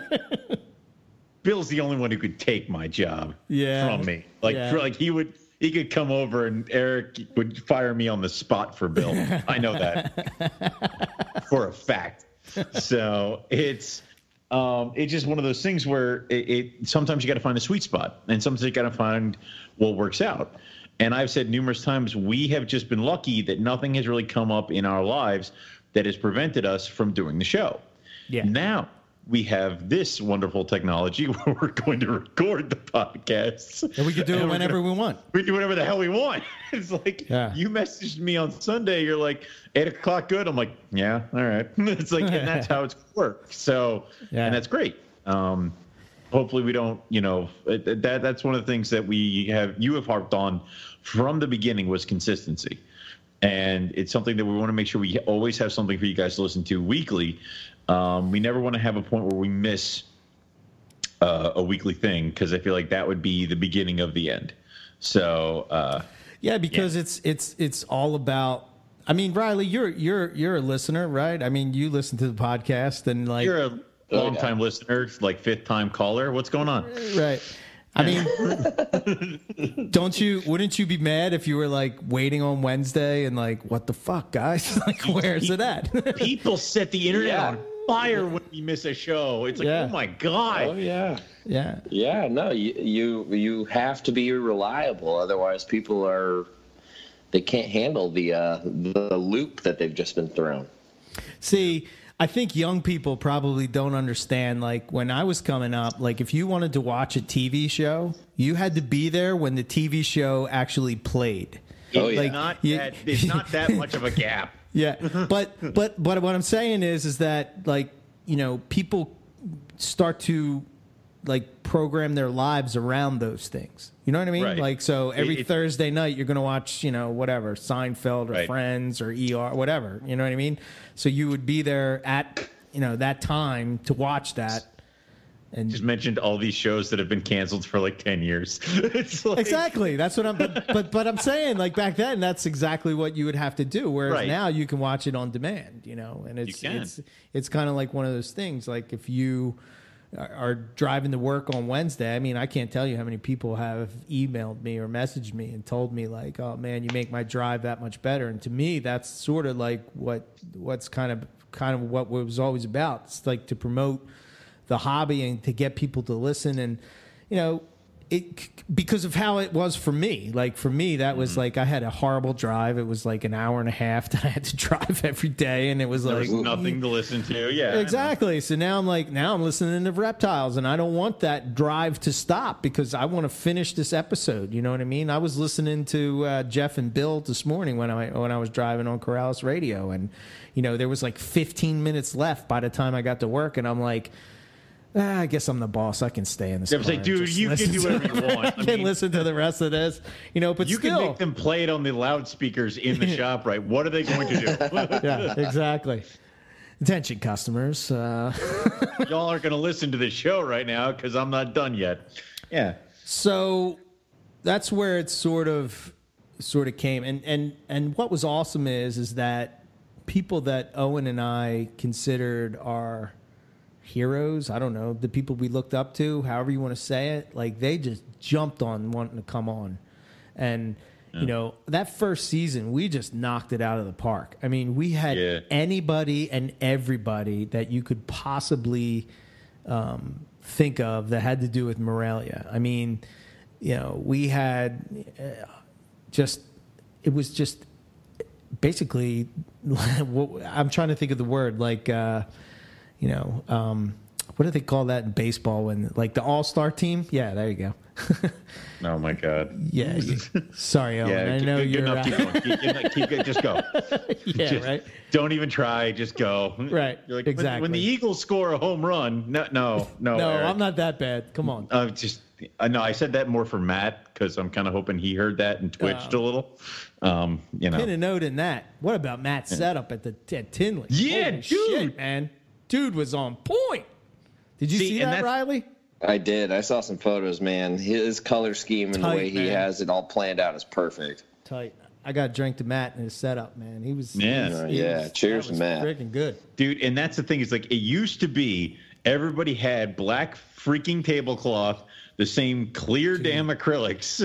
Bill's the only one who could take my job Yeah. from me. Like, Yeah. like he would, he could come over and Eric would fire me on the spot for Bill. I know that for a fact. So it's, um, it's just one of those things where it, it sometimes you got to find a sweet spot, and sometimes you got to find what works out. And I've said numerous times, we have just been lucky that nothing has really come up in our lives that has prevented us from doing the show. Yeah. Now we have this wonderful technology [laughs] where we're going to record the podcasts. And we can do it whenever gonna- we want. We do whatever the hell we want. [laughs] It's like Yeah. you messaged me on Sunday. You're like eight o'clock. Good. I'm like, yeah, all right. [laughs] It's like, and that's how it's work. So, Yeah. and that's great. Um, hopefully, we don't. You know, that that's one of the things that we have. You have harped on from the beginning was consistency and it's something that we want to make sure we always have something for you guys to listen to weekly. Um, we never want to have a point where we miss uh, a weekly thing because I feel like that would be the beginning of the end. So uh, Yeah, because it's it's it's all about. I mean, Riley, you're you're you're a listener, right? I mean, you listen to the podcast and like you're a Oh, long time listener, like fifth time caller. What's going on? right. I mean, don't you? Wouldn't you be mad if you were like waiting on Wednesday and like, what the fuck, guys? [laughs] like, where's it at? People set the internet Yeah. on fire when we miss a show. It's like, Yeah. oh my god. Oh yeah. yeah, Yeah, no, you you you have to be reliable, otherwise people are they can't handle the uh, the loop that they've just been thrown. See, I think young people probably don't understand. Like when I was coming up, like if you wanted to watch a TV show, you had to be there when the TV show actually played. Oh, yeah. Like, not you- that. It's not that [laughs] much of a gap. Yeah, [laughs] but but but what I'm saying is is that like you know people start to like program their lives around those things. You know what I mean? Right. Like so every It- Thursday night you're going to watch, you know, whatever, Seinfeld or Right. Friends or ER, whatever. You know what I mean? So you would be there at, you know, that time to watch that. And Just mentioned all these shows that have been canceled for like ten years. [laughs] it's like, Exactly. That's what I'm. But, but but I'm saying like back then, that's exactly what you would have to do. Whereas Right. now you can watch it on demand. You know, and it's it's it's kind of like one of those things. Like if you are- are driving to work on Wednesday, I mean, I can't tell you how many people have emailed me or messaged me and told me like, "Oh man, you make my drive that much better." And to me, that's sort of like what what's kind of kind of what it was always about. It's like to promote the hobby and to get people to listen and you know it because of how it was for me like for me that was like i had a horrible drive it was like an hour and a half that i had to [laughs] drive every day and it was There like was nothing to listen to. Yeah, Exactly. So now I'm like, now I'm listening to reptiles, and I don't want that drive to stop because I want to finish this episode. You know what I mean? I was listening to uh, Jeff and Bill this morning when I when I was driving on Corallus Radio, and you know there was like 15 minutes left by the time I got to work, and I'm like. Ah, I guess I'm the boss. I can stay in this. Yeah, I was like, dude, you can do whatever you [laughs] want. I I can mean- listen to the rest of this, you know. But You still, can make them play it on the loudspeakers in the [laughs] shop, right? What are they going to do? [laughs] yeah, exactly. Attention, customers. Uh, Y'all aren't going to listen to this show right now because I'm not done yet. Yeah. so that's where it sort of sort of came and and and what was awesome is is that people that Owen and I considered our heroes, I don't know, the people we looked up to, however you want to say it, like they just jumped on wanting to come on. And you know, that first season we just knocked it out of the park. I mean, we had Yeah. anybody and everybody that you could possibly um, think of that had to do with Morelia. I mean, you know, we had uh, just it was just basically [laughs] I'm trying to think of the word like uh, you know um, what do they call that in baseball when like the all star team? Yeah, there you go. [laughs] Oh my god. Yeah. you- sorry, [laughs] Owen. Yeah, I know good, good you're. enough. uh, Keep going. Keep, keep, just go. [laughs] yeah, Just right. Don't even try. Just go. Right, You're like, exactly. When, the Eagles score a home run, no, no, no. No, Eric. I'm not that bad. Come on. Uh, just I know I said that more for Matt because I'm kind of hoping he heard that and twitched Oh. a little. Um, you know. Pin a note in that. What about Matt's setup at the at Tinley? Yeah, Holy dude. shit, man. Dude was on point. Did you See, see, that, Riley? I did. I saw some photos, man. His color scheme and Tight, the way he man. has it all planned out is perfect. Tight. I got to drink to Matt and his setup, man. He was. Yeah. he was- Uh, he yeah. was- Cheers that was to Matt. Freaking good. Dude, and that's the thing is like it used to be everybody had black freaking tablecloth, the same clear damn acrylics,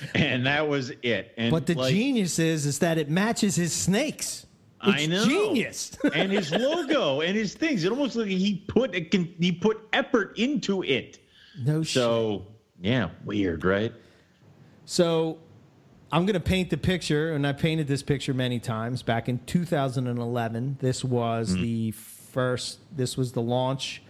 [laughs] and that was it. And But the like, genius is, is that it matches his snakes. It's I know. genius. [laughs] and his logo and his things. It almost like he put a, he put effort into it. no shit. So yeah, weird, right? So I'm going to paint the picture, and I painted this picture many times. Back in 2011, this was the first, this was the launch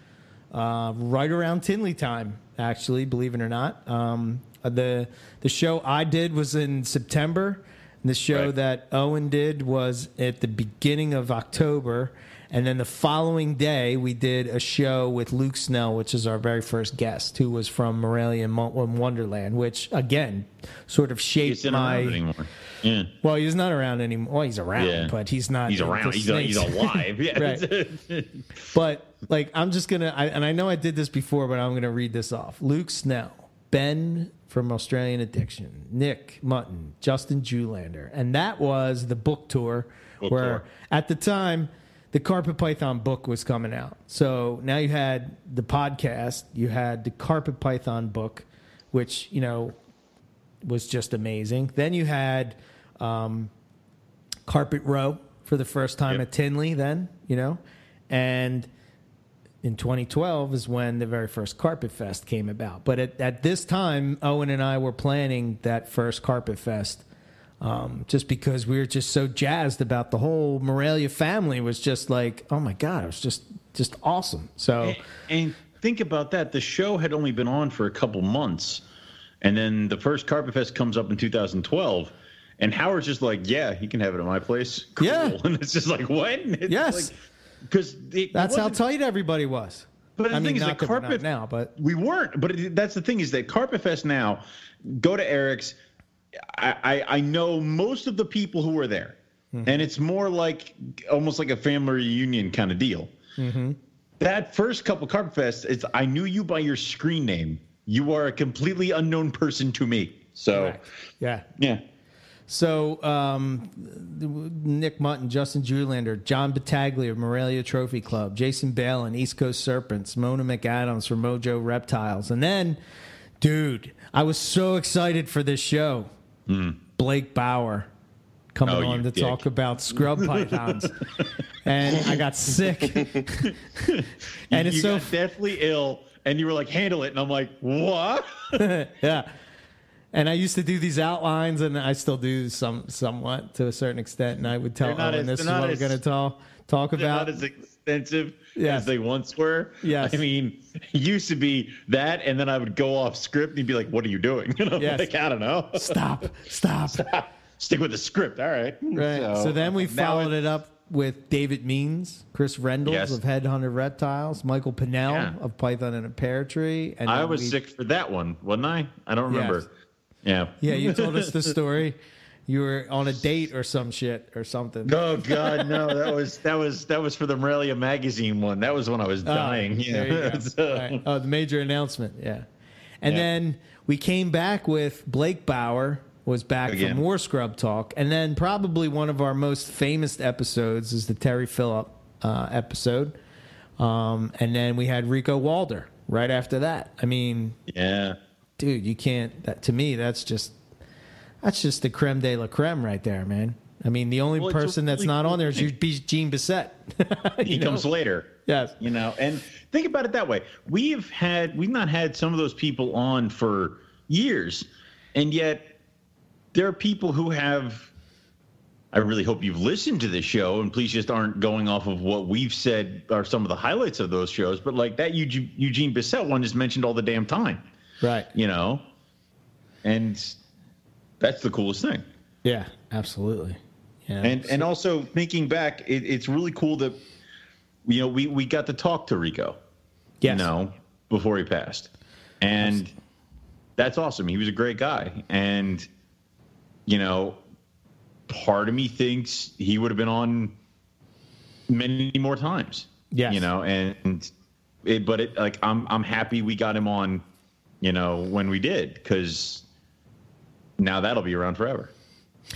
uh, right around Tinley time, actually, believe it or not. Um, uh, the, the show I did was in September. The show Right. that Owen did was at the beginning of October. And then the following day, we did a show with Luke Snell, which is our very first guest, who was from Morelia and Wonderland, which again sort of shaped He's my. around anymore. Yeah, Well, he's not around anymore. Well, he's around, Yeah. but he's not. he's around. He's, he's alive. [laughs] Yeah, Right. But like, I'm just gonna, I, and I know I did this before, but I'm gonna read this off. Luke Snell, Ben from Australian Addiction, Nick Mutton, Justin Julander, and that was the book tour Book where tour. at the time the Carpet Python book was coming out. So now you had the podcast, you had the Carpet Python book, which you know was just amazing. Then you had um, Carpet Row for the first time Yep. at Tinley, then, you know, and in 2012 is when the very first Carpet Fest came about. But at, at this time, Owen and I were planning that first Carpet Fest um, just because we were just so jazzed about the whole Morelia family was just like, oh my God, it was just just awesome. So, And think about that. The show had only been on for a couple months. And then the first Carpet Fest comes up in 2012. And Howard's just like, yeah, you can have it at my place. Cool. Yeah. [laughs] And it's just like, what? It's Yes. Because that's how tight everybody was. But the I mean, thing is, that that not Carpet now, but we weren't. But it, that's the thing is that Carpet Fest now, go to Eric's. I, I I know most of the people who were there, Mm-hmm. and it's more like almost like a family reunion kind of deal. Mm-hmm. That first couple Carpet Fest, it's I knew you by your screen name. You are a completely unknown person to me. So Correct. yeah. yeah, So um, Nick Mutton, Justin Julander, John Battaglia of Morelia Trophy Club, Jason Balin, East Coast Serpents, Mona McAdams from Mojo Reptiles, and then, dude, I was so excited for this show. Blake Bauer coming. Oh, on to dick. talk about scrub [laughs] pythons, and I got sick. [laughs] and you, it's you so got deathly ill, and you were like, handle it, and I'm like, what? [laughs] yeah. And I used to do these outlines, and I still do some somewhat to a certain extent. And I would tell Owen, oh, as- "This is what not we're going to talk talk They're about." not as extensive Yes. as they once were. Yes. I mean, used to be that, and then I would go off script and he'd be like, "What are you doing?" [laughs] And I'm Yes. like, "I don't know. [laughs] stop, stop. [laughs] Stop. Stick with the script." All right. Right. So, then we followed it- it up with David Means, Chris Rendles Yes. of Headhunter Reptiles, Michael Pinnell Yeah. of Python and a Pear Tree. And I was we- sick for that one, wasn't I? I don't remember. Yes. Yeah. Yeah, you told us the story. You were on a date or some shit or something. Oh God, no! That was that was that was for the Morelia magazine one. That was when I was Oh, dying. there you go. [laughs] So- Right. Oh, the major announcement. Yeah. And Yeah. then we came back with Blake Bauer was back Again. for more scrub talk, and then probably one of our most famous episodes is the Terry Phillip uh, episode, um, and then we had Rico Walder right after that. I mean, yeah. Dude, you can't. That to me, that's just that's just the creme de la creme right there, man. I mean, the only Well, person that's not cool on there is you- Gene Bessette. [laughs] He know? comes later. Yes. you know and think about it that way we've had we've not had some of those people on for years and yet there are people who have I really hope you've listened to the show and please just aren't going off of what we've said are some of the highlights of those shows. But like that Eugene, Eugene Bessette one is mentioned all the damn time, Right. you know? And that's the coolest thing. Yeah, absolutely. Yeah. And and also thinking back, it, it's really cool that you know we we got to talk to Rico. Yes. You know, before he passed, and that's awesome. He was a great guy, and you know, part of me thinks he would have been on many more times. Yeah. You know, and it, but it like I'm I'm happy we got him on. You know, when we did, because now that'll be around forever.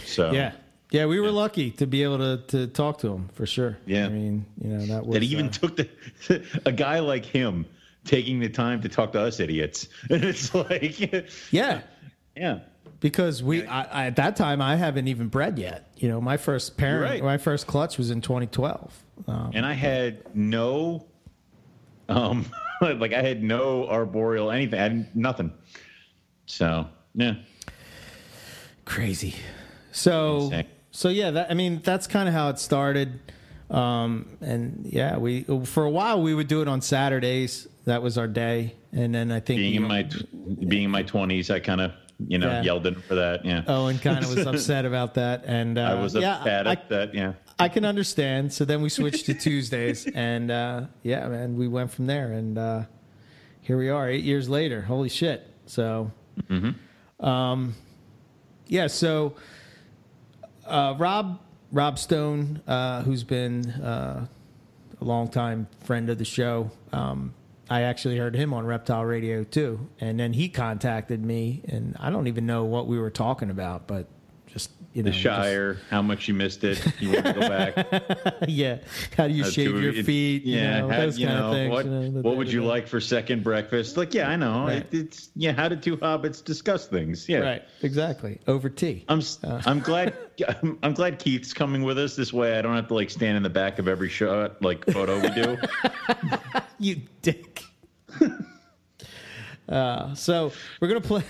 So Yeah. Yeah, we were lucky to be able to, to talk to him for sure. Yeah. I mean, you know, that was that even uh, took the [laughs] a guy like him taking the time to talk to us idiots [laughs] and it's like Yeah. [laughs] yeah Because we I, I, at that time I haven't even bred yet. You know, my first parent right. my first clutch was in 2012. Um, and i had no um [laughs] like i had no arboreal anything i had nothing so yeah crazy. So Insane. so yeah, that I mean that's kind of how it started. Um, and yeah, we for a while we would do it on Saturdays. That was our day. And then I think being in my being in my 20s i kind of you know Yeah. yelled at him for that yeah Owen kind of was [laughs] upset about that, and uh, i was yeah, upset I, at that yeah I can understand. So then we switched to Tuesdays, and uh, yeah, man, we went from there, and uh, here we are, eight years later. Holy shit! So, um, yeah. So, uh, Rob Rob Stone, uh, who's been uh, a longtime friend of the show, um, I actually heard him on Reptile Radio too, and then he contacted me, and I don't even know what we were talking about, but you know, the just- shire how much you missed it you want to go back [laughs] yeah. How do you Uh, shave your it- feet? You Yeah, know, how- those you kind know, of things. What, you know, what would you like for second breakfast? Like, yeah, I know. Right. It, it's yeah. How did two hobbits discuss things? Yeah, Right, exactly. Over tea. I'm s- I'm glad [laughs] I'm, I'm glad Keith's coming with us. This way, I don't have to like stand in the back of every shot like photo we do. [laughs] you dick. uh, so we're gonna play.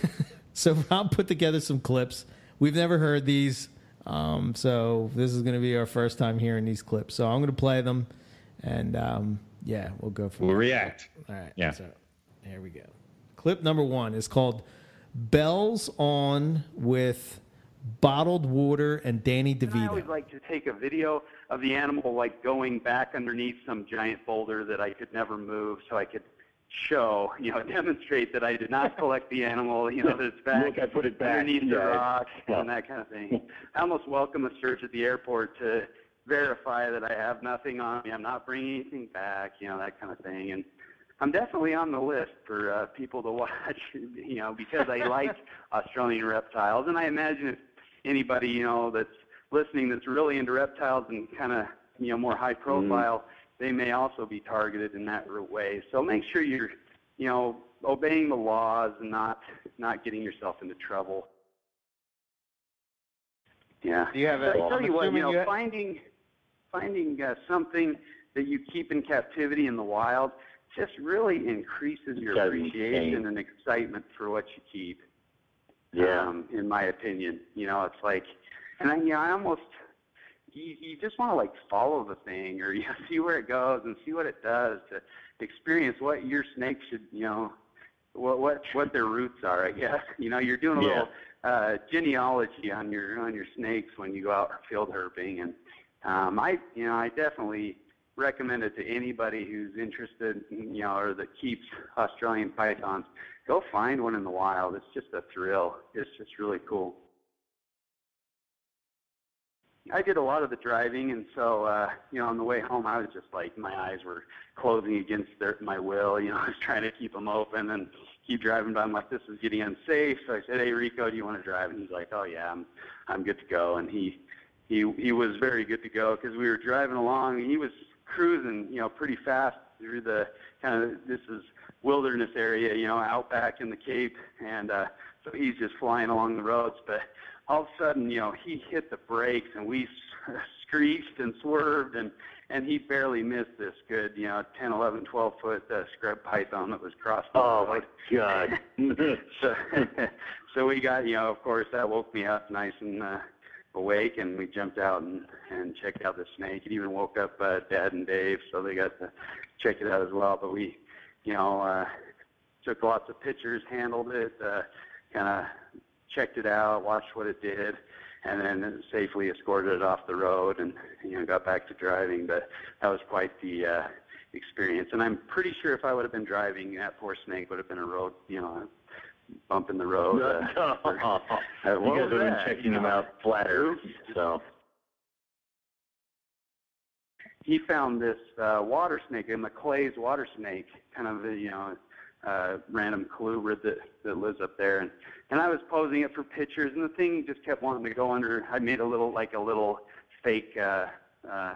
So Rob put together some clips. We've never heard these, um, so this is gonna be our first time hearing these clips. So I'm gonna play them, and um, yeah, we'll go from we'll there. react. All right. Yeah. So here we go. Clip number one is called "Bells On" with bottled water and Danny DeVito." I DeVito. always like to take a video of the animal like going back underneath some giant boulder that I could never move so I could show, you know, [laughs] demonstrate that I did not [laughs] collect the animal, you know, that it's back Look, I put it back. underneath the rock Yeah. and that kind of thing. [laughs] I almost welcome a search at the airport to verify that I have nothing on me. I'm not bringing anything back, you know, that kind of thing. And I'm definitely on the list for uh, people to watch, you know, because I like Australian reptiles. And I imagine if anybody, you know, that's listening that's really into reptiles and kind of, you know, more high profile, they may also be targeted in that way. So make sure you're, you know, obeying the laws and not not getting yourself into trouble. Yeah. Do you have a- I tell I'm you what, you assuming know, you ha- finding finding uh, something that you keep in captivity in the wild just really increases your appreciation and excitement for what you keep. Yeah. Um, in my opinion, you know, it's like, and I, you know, I almost, you, you just want to like follow the thing or [laughs] you know, see where it goes and see what it does to experience what your snake should, you know, what what what their roots are. I guess [laughs] you know you're doing a Yeah. little uh, genealogy on your on your snakes when you go out field herping, and um, I you know I definitely recommend it to anybody who's interested, you know, or that keeps Australian pythons. Go find one in the wild. It's just a thrill. It's just really cool. I did a lot of the driving, and so uh, you know, on the way home, I was just like my eyes were closing against their, my will. You know, [laughs] I was trying to keep them open and keep driving, but I'm like, this is getting unsafe. So I said, Hey, Rico, do you want to drive? And he's like, Oh yeah, I'm I'm good to go. And he he he was very good to go because we were driving along, and he was cruising, you know, pretty fast through the kind of this is wilderness area, you know, out back in the Cape, and uh, so he's just flying along the roads, but all of a sudden, you know, he hit the brakes and we [laughs] screeched and swerved and and he barely missed this good, you know, 10, 11, 12 foot uh, scrub python that was crossing. Oh my God. [laughs] so [laughs] so we got, you know, of course that woke me up nice and uh awake, and we jumped out and and checked out the snake. It even woke up uh, Dad and Dave, so they got to check it out as well. But we, you know, uh, took lots of pictures, handled it, uh, kind of checked it out, watched what it did, and then safely escorted it off the road and you know got back to driving. But that was quite the uh, experience. And I'm pretty sure if I would have been driving, that poor snake would have been a road, you know, a bump in the road. Uh, [laughs] for- uh, you guys was have been checking him out flatter, so. he found this uh, water snake, a Macleay's water snake, kind of you know, uh, random colubrid that that lives up there, and and I was posing it for pictures, and the thing just kept wanting to go under. I made a little like a little fake uh, uh,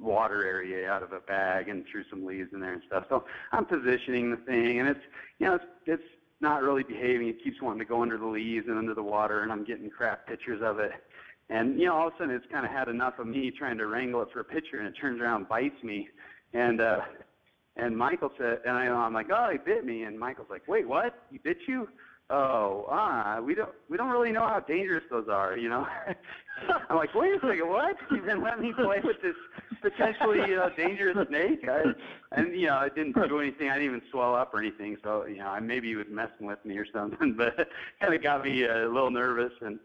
water area out of a bag and threw some leaves in there and stuff. So I'm positioning the thing, and it's you know it's it's not really behaving. It keeps wanting to go under the leaves and under the water, and I'm getting crap pictures of it. And you know, all of a sudden, it's kind of had enough of me trying to wrangle it for a picture, and it turns around and bites me. And uh, and Michael said, and I, I'm like, oh, he bit me. And Michael's like, wait, what? He bit you? Oh, ah, we don't we don't really know how dangerous those are, you know. [laughs] I'm like, wait a second, what? You've been letting me play with this potentially you know dangerous snake? I, and you know, it didn't do anything. I didn't even swell up or anything. So you know, I maybe he was messing with me or something, [laughs] but kind of got me a little nervous and.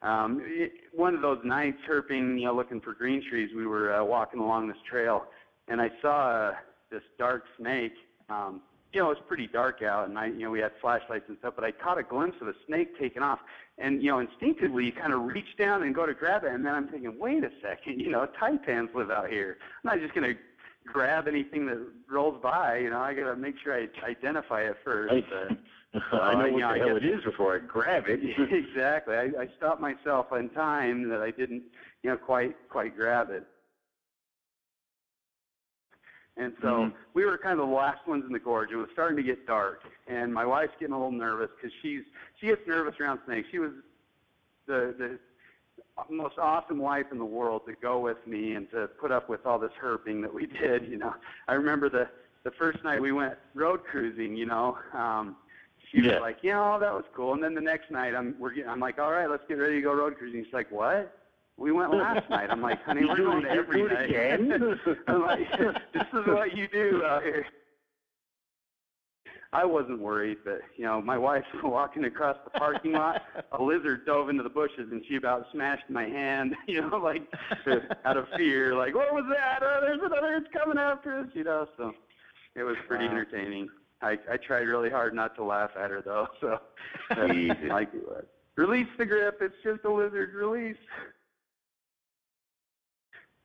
Um, it, one of those nights, herping, you know, looking for green trees, we were uh, walking along this trail, and I saw uh, this dark snake. Um, you know, it was pretty dark out, and I, you know, we had flashlights and stuff, but I caught a glimpse of a snake taking off, and you know, instinctively, you kind of reach down and go to grab it, and then I'm thinking, wait a second, [laughs] you know, taipans live out here. I'm not just gonna grab anything that rolls by. You know, I gotta make sure I identify it first. [laughs] Uh, I know you what know, the hell it is before I grab it. [laughs] exactly. I, I stopped myself in time that I didn't, you know, quite quite grab it. And so Mhm. we were kind of the last ones in the gorge. It was starting to get dark, and my wife's getting a little nervous because she's she gets nervous around snakes. She was the the most awesome wife in the world to go with me and to put up with all this herping that we [laughs] did. You know, I remember the the first night we went road cruising. You know, um, she Yeah. was like, you know, that was cool. And then the next night, I'm we're getting, I'm like, all right, let's get ready to go road cruising. She's like, what? We went last night. I'm like, honey, we're going to every do night. again? [laughs] I'm like, this is what you do out here. I wasn't worried, but you know, my wife's [laughs] walking across the parking lot. A lizard dove into the bushes, and she about smashed my hand. [laughs] You know, like out of fear, like what was that? Oh, there's another. It's coming after us. You know, so it was pretty Wow. entertaining. I I tried really hard not to laugh at her though. So like, release the grip. It's just a lizard. Release.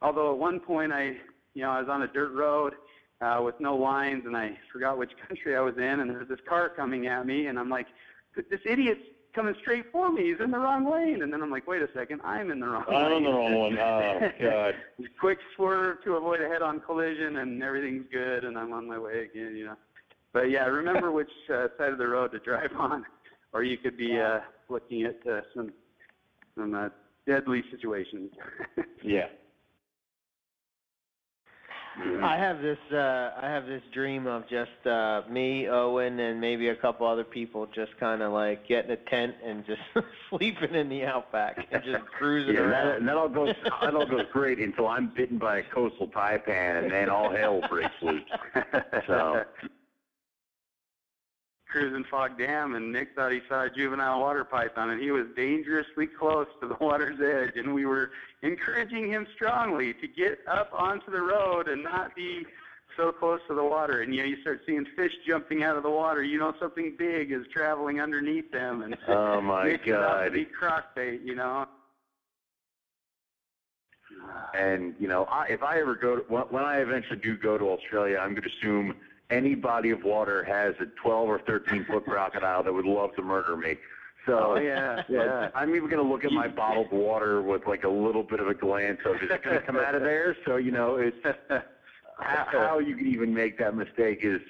Although at one point I, you know, I was on a dirt road uh, with no lines, and I forgot which country I was in, and there was this car coming at me, and I'm like, this idiot's coming straight for me. He's in the wrong lane. And then I'm like, wait a second, I'm in the wrong lane. I'm on the wrong one. Oh, [laughs] God. Quick swerve to avoid a head-on collision, and everything's good, and I'm on my way again. You know. But yeah, remember [laughs] which uh, side of the road to drive on, or you could be uh, looking at uh, some some uh, deadly situations. [laughs] Yeah. I have this uh I have this dream of just uh me, Owen and maybe a couple other people just kind of like getting a tent and just [laughs] sleeping in the outback and just [laughs] cruising Yeah, that, around. and that all goes that all goes great until I'm bitten by a coastal taipan, and then all hell breaks loose. [laughs] So Cruising Fogg Dam, and Nick thought he saw a juvenile water python, and he was dangerously close to the water's edge, and we were encouraging him strongly to get up onto the road and not be so close to the water. And you know, you start seeing fish jumping out of the water. You know, something big is traveling underneath them, and Oh, my it out to God. be crockbait. You know. And you know, I, if I ever go, to, when I eventually do go to Australia, I'm going to assume any body of water has a 12 or 13 foot crocodile that would love to murder me. So Oh, yeah, [laughs] yeah. I'm even going to look at my bottled water with like a little bit of a glance of is it going to come out of there? So you know, it's [laughs] how, how you can even make that mistake is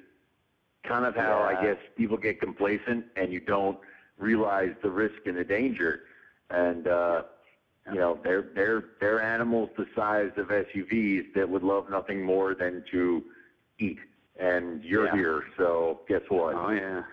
kind of how I guess people get complacent and you don't realize the risk and the danger. And uh, you know, they're they're they're animals the size of SUVs that would love nothing more than to eat. And you're Yeah. here, so guess what? Oh yeah.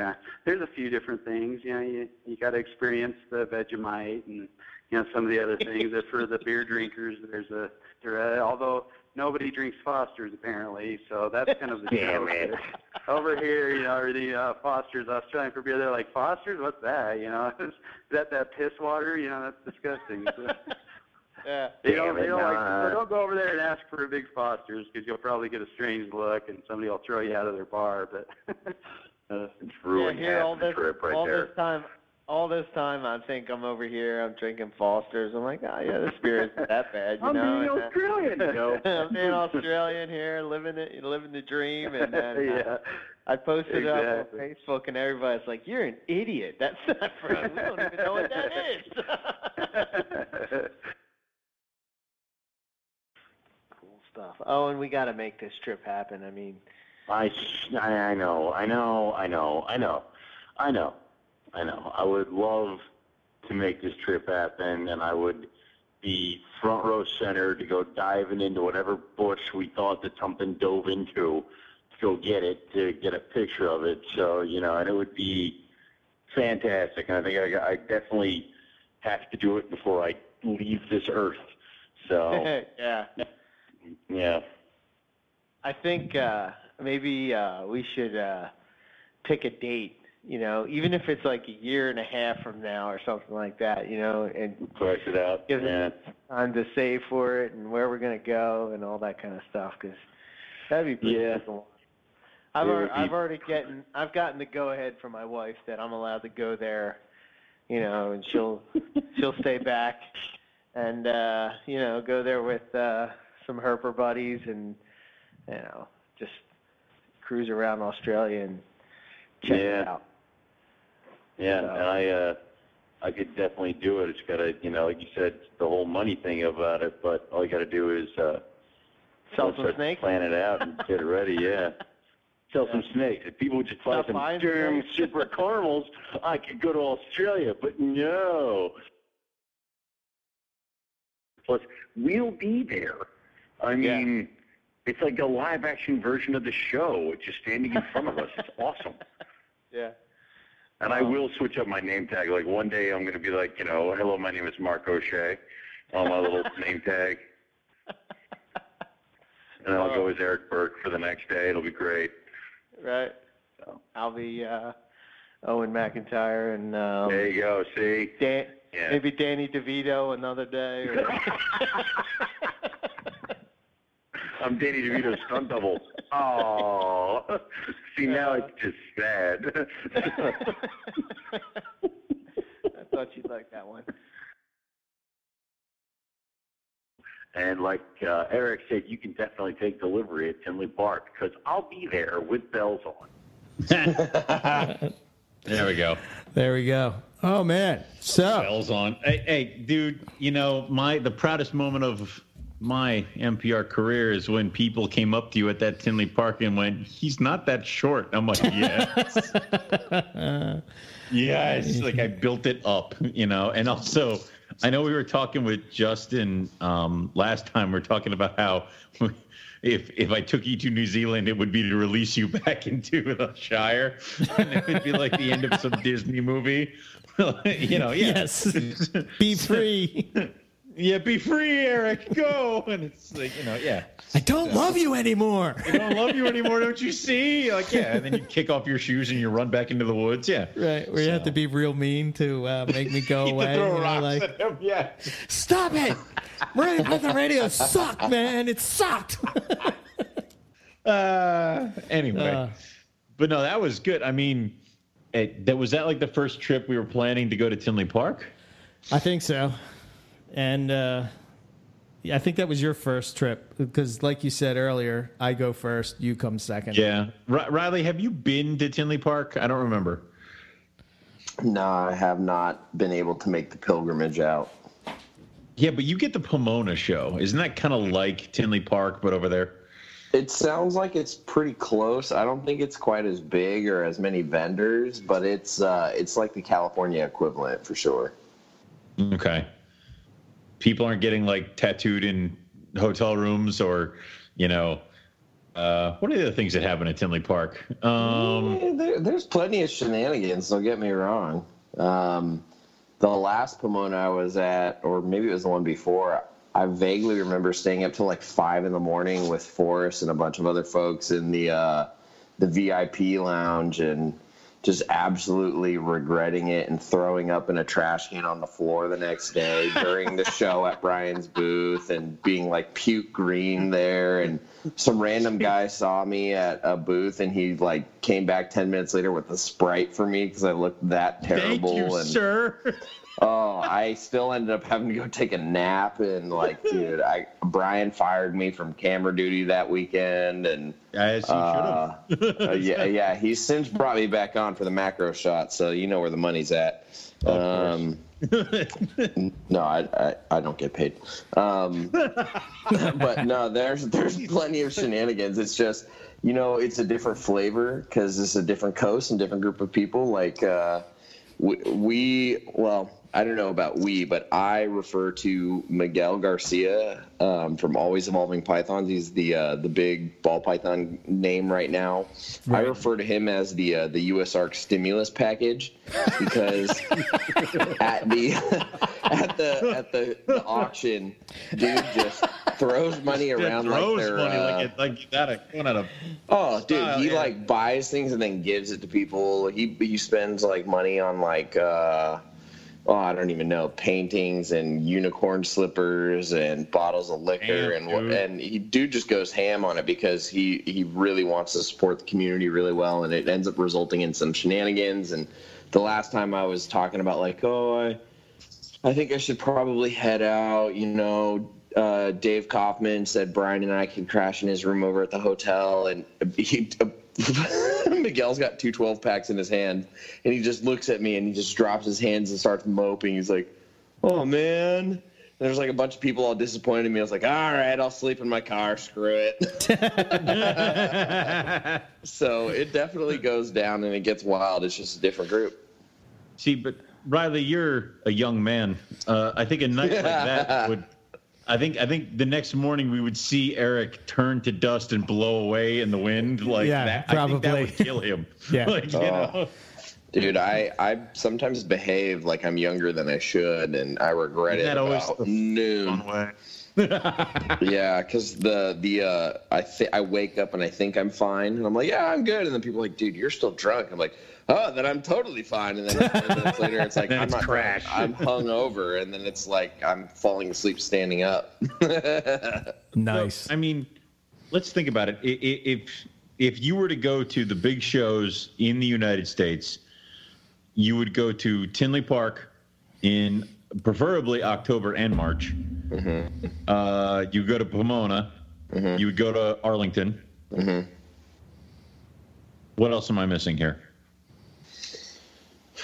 uh, there's a few different things. You know, you you got to experience the Vegemite and you know some of the other things. that for the beer drinkers, there's a there. Uh, although nobody drinks Foster's apparently, so that's kind of the [laughs] Damn joke. Over here, you know, or the uh, Foster's Australian for beer. They're like Foster's. What's that? You know, [laughs] is that that piss water? You know, that's disgusting. So, [laughs] Yeah. they don't, they don't like, so don't go over there and ask for a big Foster's because you'll probably get a strange look and somebody will throw you out of their bar. But [laughs] uh, It's Yeah, ruined here half all this trip right all there. this time all this time I think I'm over here, I'm drinking Foster's. I'm like, oh yeah, the isn't [laughs] that bad, you I'm know. being uh, Australian, [laughs] I'm being Australian here, living it, living the dream, and then uh, yeah, I posted it up on Facebook, and everybody's like, "You're an idiot. That's not from. We don't even know what that is." Stuff. Oh, and we got to make this trip happen. I mean, I, I I know, I know, I know, I know, I know, I know. I would love to make this trip happen, and I would be front row center to go diving into whatever bush we thought that something dove into to go get it, to get a picture of it. So, you know, and it would be fantastic. And I think I, I definitely have to do it before I leave this earth. So, [laughs] yeah. Yeah. I think uh, maybe uh, we should uh, pick a date. You know, even if it's like a year and a half from now or something like that. You know, and Price it out. Give it- Yeah. time to save for it and where we're gonna go and all that kind of stuff. Because that'd be pretty Yeah. cool. I've be- I've already gotten I've gotten the go ahead from my wife that I'm allowed to go there, you know, and she'll she'll stay back and uh, you know go there with uh, some herper buddies and you know just cruise around Australia and check Yeah. it out. Yeah, So- and I uh I could definitely do it. It's gotta you know, like you said, the whole money thing about it, but all you gotta do is uh Sell some snakes. Plan it out and get it ready, yeah. [laughs] Sell some snakes. If people would just buy Stop some snakes. super [laughs] caramels, I could go to Australia, but no. Plus, we'll be there. I Yeah. mean, it's like a live action version of the show, It's just standing in front of us. It's [laughs] awesome. Yeah. And I will switch up my name tag. Like one day I'm going to be like, you know, hello, my name is Mark O'Shea on my little [laughs] name tag. And I'll go as Eric Burke for the next day. It'll be great. Right. So. I'll be uh, Owen McIntyre and um, there you go. See? Dan, Yeah. maybe Danny DeVito another day. Or... [laughs] I'm Danny DeVito's [laughs] stunt double. Oh, see now it's just sad. [laughs] I thought you'd like that one. and like uh, Eric said, you can definitely take delivery at Tinley Park because I'll be there with bells on. [laughs] There we go. There we go. Oh man. So Bells on. Hey, hey, dude. You know my the proudest moment of my MPR career is when people came up to you at that Tinley Park and went, "He's not that short." I'm like, "Yes, [laughs] yes." Like I built it up, you know. And also, I know we were talking with Justin um, last time. We are talking about how. [laughs] If, if I took you to New Zealand, it would be to release you [laughs] back into the Shire, and it would be like the end of some Disney movie. you know, yeah. yes, be free. Yeah, be free, Eric. [laughs] Go. And it's like, you know, yeah. I don't love you anymore. I don't love you anymore, don't you see? Like, yeah. And then you kick off your shoes and you run back into the woods. Yeah. Right, where you have to be real mean to uh, make me go [laughs] away. throw you know, rocks like, at him. Yeah. stop it! Radio Python Radio sucked, man. It sucked. [laughs] Uh, anyway. Uh, but no, that was good. I mean, it, that was that like the first trip we were planning to go to Tinley Park? I think so. And uh, yeah, I think that was your first trip because, like you said earlier, I go first, you come second. Yeah. R- Riley, have you been to Tinley Park? I don't remember. No, I have not been able to make the pilgrimage out. Yeah, but you get the Pomona show. Isn't that kind of like Tinley Park, but over there? It sounds like it's pretty close. I don't think it's quite as big or as many vendors, but it's uh, it's like the California equivalent for sure. Okay. People aren't getting like tattooed in hotel rooms or, you know, uh, what are the other things that happen at Tinley Park? Um, Yeah, there, there's plenty of shenanigans. Don't get me wrong. Um, the last Pomona I was at, or maybe it was the one before, I vaguely remember staying up till like five in the morning with Forrest and a bunch of other folks in the uh, the VIP lounge and just absolutely regretting it and throwing up in a trash can on the floor the next day during the show at Brian's booth and being like puke green there and some random guy saw me at a booth and he like came back 10 minutes later with a sprite for me because I looked that terrible thank you, and sir. [laughs] Oh, I still ended up having to go take a nap and like, dude, I Brian fired me from camera duty that weekend, and As he uh, should have. uh, yeah, [laughs] yeah, he's since brought me back on for the macro shot, so you know where the money's at. Um, no, I, I I don't get paid. Um, [laughs] but no, there's there's plenty of shenanigans. It's just you know it's a different flavor because it's a different coast and different group of people. Like uh, we, we well. I don't know about we, but I refer to Miguel Garcia um, from Always Evolving Pythons. He's the uh, the big ball python name right now. I refer to him as the uh, the US Arc stimulus package because [laughs] at the [laughs] at the at the, the auction, dude just throws money around like throws they're money uh, like, it, like that. A, out of Oh, dude, he yeah. like buys things and then gives it to people. He he spends like money on like uh oh, I don't even know, paintings and unicorn slippers and bottles of liquor Damn, and what and he dude just goes ham on it because he he really wants to support the community really well and it ends up resulting in some shenanigans and the last time I was talking about like, oh, I I think I should probably head out. You know, uh, Dave Kaufman said Brian and I could crash in his room over at the hotel, and he, [laughs] Miguel's got two 12 packs in his hand, and he just looks at me and he just drops his hands and starts moping. He's like, "Oh man." And there's like a bunch of people all disappointed in me. I was like, all right, I'll sleep in my car. Screw it. [laughs] so it definitely goes down and it gets wild. It's just a different group. See, but Riley, you're a young man. Uh, I think a night like that [laughs] would. I think I think the next morning we would see Eric turn to dust and blow away in the wind like Yeah, that. I think that probably. would kill him. [laughs] Yeah. [laughs] like, you Oh. know. Dude, I, I sometimes behave like I'm younger than I should, and I regret Isn't it that always about the noon. way. [laughs] [laughs] Yeah, because the the uh, I th- I wake up and I think I'm fine, and I'm like, yeah, I'm good, and then people are like, dude, you're still drunk. I'm like, oh, then I'm totally fine, and then 10 minutes later, it's like [laughs] I'm it's not crash. drunk, I'm hungover, and then it's like I'm falling asleep standing up. Nice. I mean, let's think about it. I- i- If if you were to go to the big shows in the United States, you would go to Tinley Park in preferably October and March. Uh, you go to Pomona. You would go to Arlington. What else am I missing here?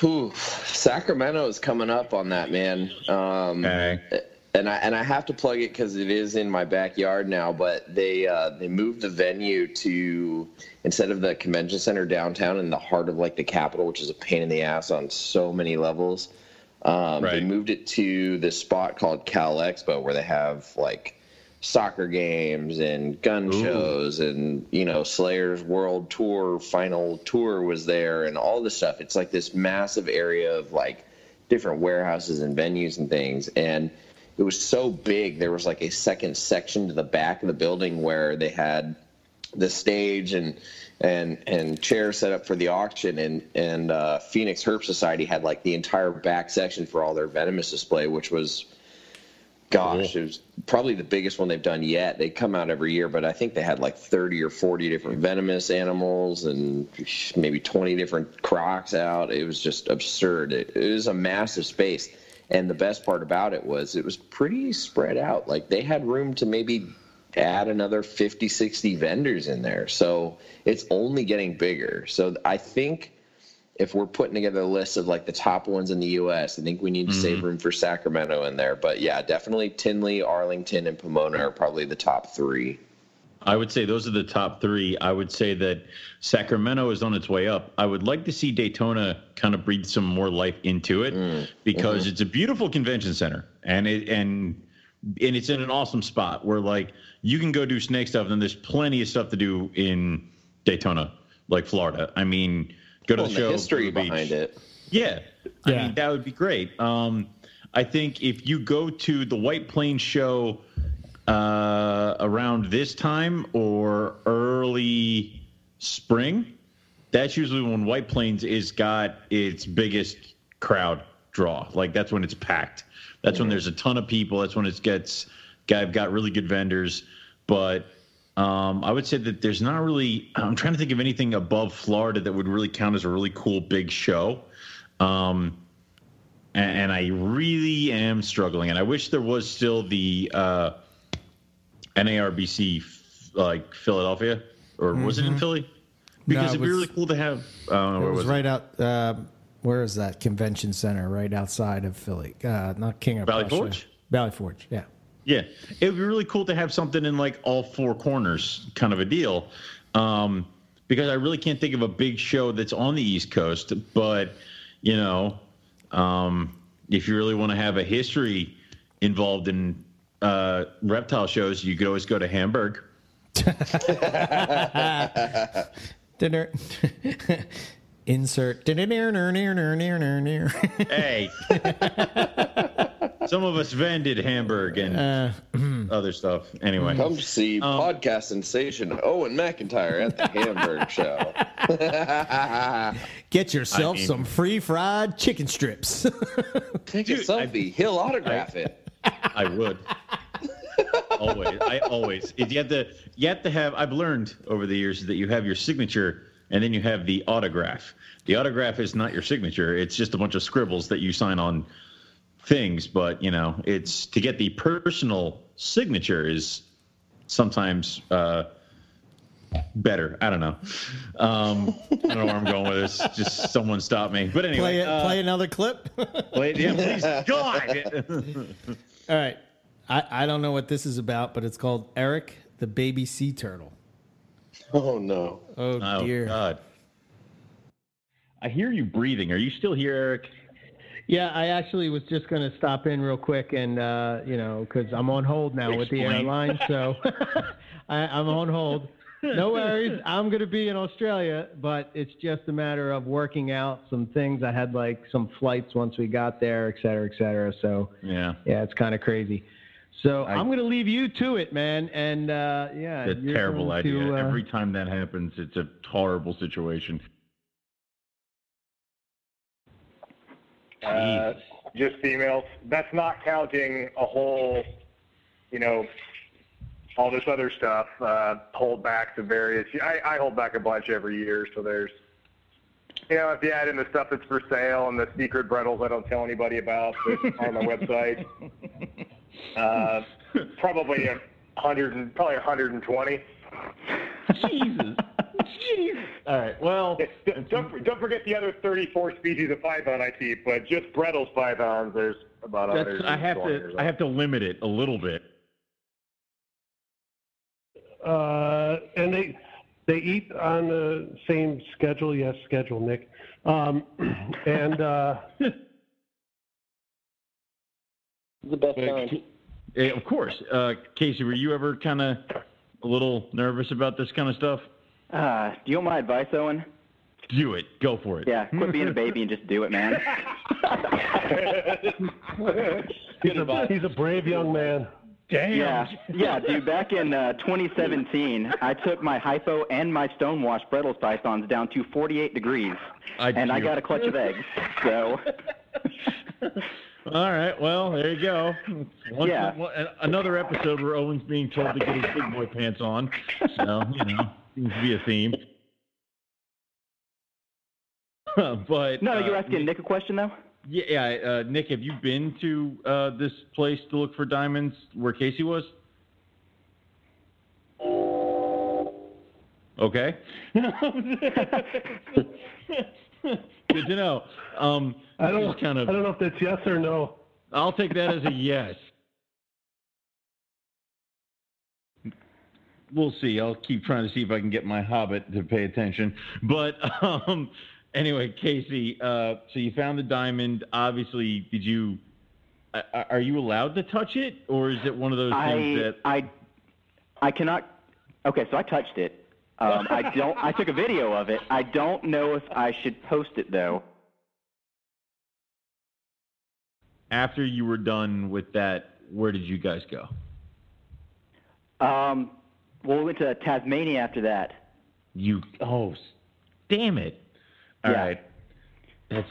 Whew. Sacramento is coming up on that, man. Um, Okay. And I and I have to plug it because it is in my backyard now. But they uh, they moved the venue to instead of the convention center downtown in the heart of like the capital, which is a pain in the ass on so many levels. Um, They moved it to this spot called Cal Expo, where they have like soccer games and gun Ooh. shows and you know Slayer's World Tour final tour was there and all this stuff. It's like this massive area of like different warehouses and venues and things and it was so big there was like a second section to the back of the building where they had the stage and and and chairs set up for the auction. And and uh, Phoenix Herp Society had like the entire back section for all their venomous display which was gosh it was probably the biggest one they've done yet. They come out every year but I think they had like 30 or 40 different venomous animals and maybe 20 different crocs out. It was just absurd. It, it was a massive space and the best part about it was it was pretty spread out. Like they had room to maybe add another 50 60 vendors in there. So it's only getting bigger. So i think if we're putting together a list of like the top ones in the us i think we need to save mm-hmm. room for sacramento in there. But yeah definitely tinley arlington and pomona are probably the top three I would say those are the top three. I would say that Sacramento is on its way up. I would like to see Daytona kind of breathe some more life into it because it's a beautiful convention center, and it and and it's in an awesome spot where like you can go do snake stuff, and then there's plenty of stuff to do in Daytona, like Florida. I mean, go to Well, the show, the history go to beach. behind it. Yeah. I mean, that would be great. Um, I think if you go to the White Plains show uh, around this time or early spring, that's usually when White Plains is got its biggest crowd draw. Like that's when it's packed. That's when there's a ton of people. That's when it gets got got really good vendors. But um, I would say that there's not really. I'm trying to think of anything above Florida that would really count as a really cool big show. Um, and, and I really am struggling. And I wish there was still the uh, NARBC like Philadelphia, or was it in Philly? Because Mm-hmm. it it'd be really cool to have. Uh, It where was was right out. Uh, where is that convention center? Right outside of Philly. Uh, not King of Valley Prussia. Forge? Valley Forge. Yeah. Yeah, it would be really cool to have something in like all four corners, kind of a deal. Um, because I really can't think of a big show that's on the East Coast. But you know, um, if you really want to have a history involved in uh, reptile shows, you could always go to Hamburg. [laughs] Dinner. [laughs] Insert. Hey, [laughs] some of us vended Hamburg and other stuff. Anyway, Come see Um, podcast sensation Owen McIntyre at the Hamburg Show. Get yourself I mean- some free fried chicken strips. Take a Dude, I- He'll autograph it. I would. always. I always. You have to. You have to have. I've learned over the years that you have your signature and then you have the autograph. The autograph is not your signature. It's just a bunch of scribbles that you sign on things. But you know, it's to get the personal signature is sometimes uh, better. I don't know. Um, I don't know where I'm going with this. Just someone stop me. But anyway, play it, uh, play another clip. play it. Yeah, please, [laughs] God. All right. I, I don't know what this is about, but it's called Eric the Baby Sea Turtle. Oh no. Oh, dear. Oh dear. God. I hear you breathing. Are you still here, Eric? Yeah, I actually was just going to stop in real quick and, uh, you know, because I'm on hold now with the airline. So [laughs] [laughs] I, I'm on hold. No [laughs] worries. I'm going to be in Australia, but it's just a matter of working out some things. I had like some flights once we got there, et cetera, et cetera. So, Yeah. yeah, it's kind of crazy. So I- I'm going to leave you to it, man. And, uh, yeah. It's a terrible idea. to, uh, Every time that happens, it's a horrible situation. Uh, just females. That's not counting a whole, you know, all this other stuff. Uh, hold back the various. I, I hold back a bunch every year, so there's, you know, if you add in the stuff that's for sale and the secret Bredl's I don't tell anybody about on my website, uh, probably a hundred and probably a hundred and twenty. Jesus. Jesus. [laughs] All right. Well, Don't, don't forget the other 34 species of python I keep, but just Bredl's pythons, there's about that's, 100. I have to. I have to limit it a little bit. Uh, and they they eat on the same schedule. Yes, schedule, Nick. Um, [clears throat] and uh, [laughs] The best kind. Eh, of course. Uh, Casey, were you ever kind of a little nervous about this kind of stuff? Uh, do you want my advice, Owen? Do it. Go for it. Yeah, quit being a baby and just do it, man. [laughs] [laughs] he's a he's a brave young man. Damn. Yeah, yeah, dude. Back in uh, 2017, I took my hypo and my stonewash Bredl's pythons down to 48 degrees, I and I got a clutch of eggs. So, [laughs] All right. Well, there you go. Once, Yeah. one- another episode where Owen's being told to get his big boy pants on. So you know, seems to be a theme. [laughs] but no, uh, you're asking Nick a question though. Yeah. Uh, Nick, have you been to uh, this place to look for diamonds where Casey was? Okay. [laughs] Good to know. Um, I don't kind of. I don't know if that's yes or no. I'll take that as a [laughs] yes. We'll see. I'll keep trying to see if I can get my hobbit to pay attention. But [laughs] um, anyway, Casey, uh, so you found the diamond. Obviously, did you are you allowed to touch it, or is it one of those I things that? I I cannot. Okay, so I touched it. Um, I [laughs] don't. I took a video of it. I don't know if I should post it though. After you were done with that, where did you guys go? Um, well, we went to Tasmania after that. You oh, damn it! All Yeah. right, that's.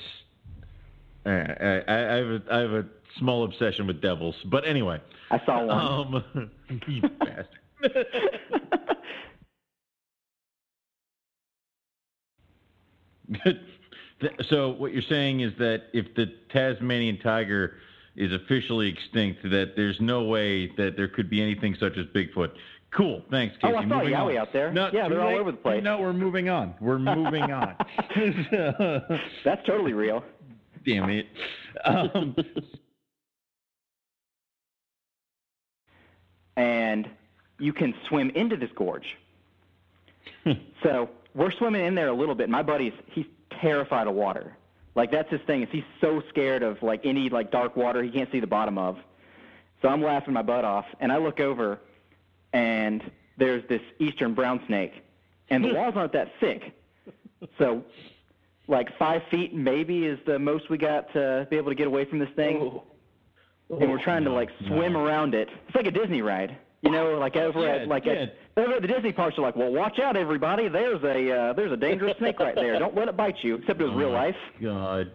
All right, I, I I have a I have a small obsession with devils, but anyway. I saw one. Um, [laughs] you bastard. [laughs] so what you're saying is that if the Tasmanian tiger is officially extinct, that there's no way that there could be anything such as Bigfoot. Cool. Thanks, Casey. Oh. I saw Yowie out there. No, Yeah, they're all over the place. No, we're moving on. We're moving [laughs] on. [laughs] That's totally real. Damn it. Um, [laughs] and you can swim into this gorge. so we're swimming in there a little bit. My buddy's he's terrified of water. Like that's his thing. Is he's so scared of like any like dark water he can't see the bottom of. So I'm laughing my butt off, and I look over, and there's this eastern brown snake, and the [laughs] walls aren't that thick. So like five feet maybe is the most we got to be able to get away from this thing. and we're trying to like swim around it. It's like a Disney ride, you know, like over Yeah, at like yeah. at over at the Disney parks. Are like, well, watch out, everybody. There's a uh, there's a dangerous snake right there. Don't let it bite you. Except it was real Oh, life. God.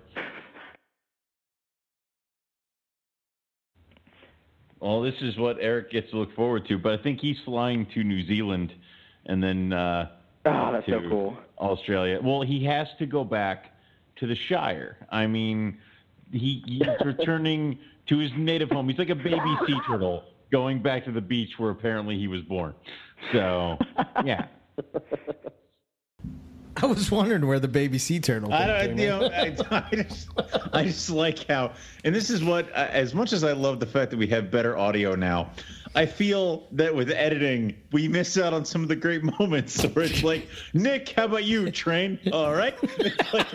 Well, this is what Eric gets to look forward to, but I think he's flying to New Zealand and then uh, Oh, that's so cool. Australia. Well, he has to go back to the Shire. I mean, he, he's [laughs] returning to his native home. He's like a baby [laughs] sea turtle going back to the beach where apparently he was born. So, yeah. [laughs] [laughs] I was wondering where the baby sea turtle I don't, came you in. know, I, [laughs] I just, I just like how, and this is what, uh, as much as I love the fact that we have better audio now, I feel that with editing, we miss out on some of the great [laughs] moments where it's like, Nick, how about you, train? All right. It's like-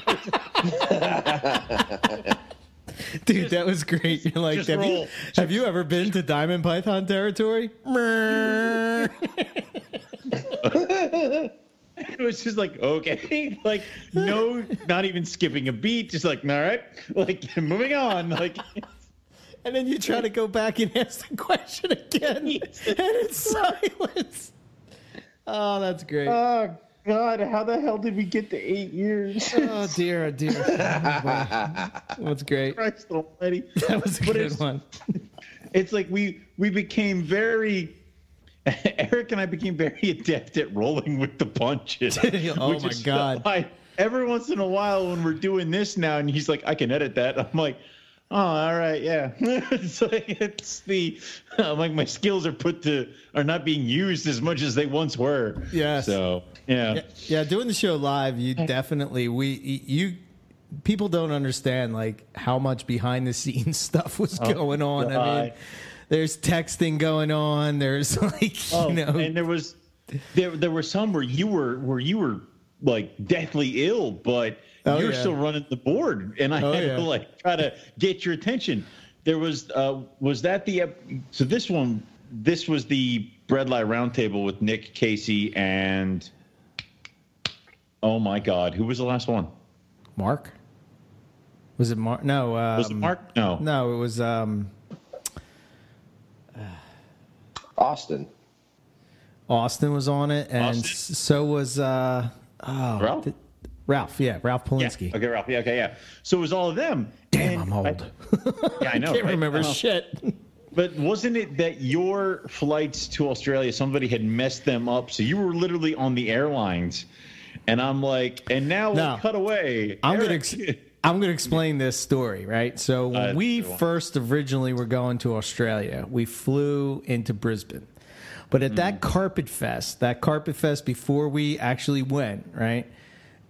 Dude, that was great. You're like, just have you, roll. have you ever been to Diamond Python territory? [laughs] it was just like, okay, [laughs] like, no, not even skipping a beat, just like, all right, like, moving on. Like, [laughs] and then you try to go back and ask the question again, and it's silence. Oh, that's great. oh, God, how the hell did we get to eight years? Oh dear, oh dear. Boy. That's great. Christ almighty. That was a But good it's- one. it's like we we became very [laughs] Eric and I became very [laughs] adept at rolling with the punches. [laughs] Oh my God. why every once in a while when we're doing this now and he's like, I can edit that. I'm like, oh, all right, yeah. it's like it's the I'm like my skills are put to are not being used as much as they once were. Yes. So yeah. Yeah, yeah, doing the show live, you definitely we you people don't understand like how much behind the scenes stuff was oh going on. I mean, Oh. There's texting going on. There's [laughs] like Oh, you know, and there was there there were some where you were where you were like deathly ill, but Oh, you're yeah. still running the board, and I Oh, had yeah. to like try to get your attention. There was uh was that the so this one this was the bredli roundtable with Nick Casey and oh my god who was the last one Mark. Was it Mark? No. Um, was it Mark no No, it was um, Austin. Austin was on it, and Austin? so was uh, oh, Ralph? th- Ralph, yeah, Ralph yeah. Polinsky. okay Ralph yeah okay yeah so it was all of them Damn, And I'm I- old. [laughs] yeah I know Can't right? remember Uh, shit. But wasn't it that your flights to Australia, somebody had messed them up? So you were literally on the airlines. And I'm like, and now No. we'll cut away. I'm gonna Eric- ex- [laughs] I'm gonna explain this story, right? So when Uh, we first originally were going to Australia, we flew into Brisbane. But at Mm. that Carpet Fest, that Carpet Fest before we actually went, right?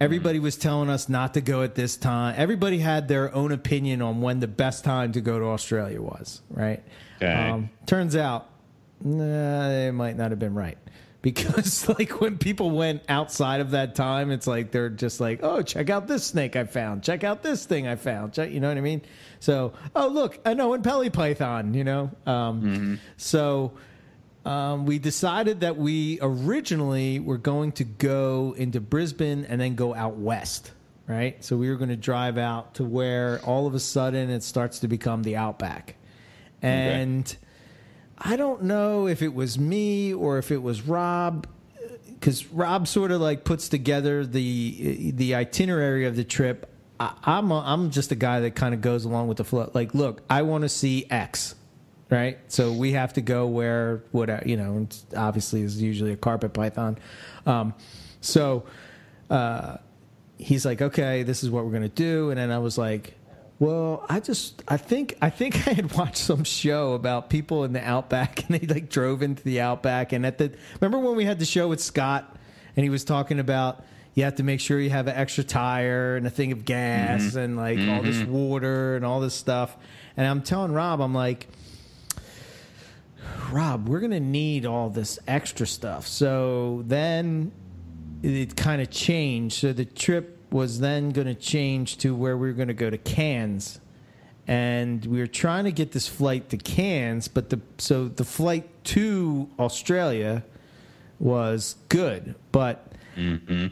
Everybody Mm. was telling us not to go at this time. Everybody had their own opinion on when the best time to go to Australia was, right? Okay. Um, turns out, nah, it might not have been right. Because [laughs] like when people went outside of that time, it's like they're just like, oh, check out this snake I found, check out this thing I found, check, you know what I mean? So, oh look, I know in Pelly Python, you know. Um, So um, we decided that we originally were going to go into Brisbane and then go out west, right? So we were going to drive out to where all of a sudden it starts to become the outback. And I don't know if it was me or if it was Rob, because Rob sort of like puts together the the itinerary of the trip. I, I'm a, I'm just a guy that kind of goes along with the flow. Like, look, I want to see X, right? So we have to go where whatever you know. Obviously, is usually a carpet python. Um, so uh, he's like, okay, this is what we're gonna do, and then I was like. Well, I just I think I think [laughs] I had watched some show about people in the outback and they like drove into the outback and at the remember when we had the show with Scott and he was talking about you have to make sure you have an extra tire and a thing of gas Mhm. and like all this Mhm. water and all this stuff. And I'm telling Rob, I'm like, Rob, we're gonna need all this extra stuff. So then it kind of changed. So the trip was then going to change to where we were going to go to Cairns, and we were trying to get this flight to Cairns, but the so the flight to Australia was good, but mm-hmm.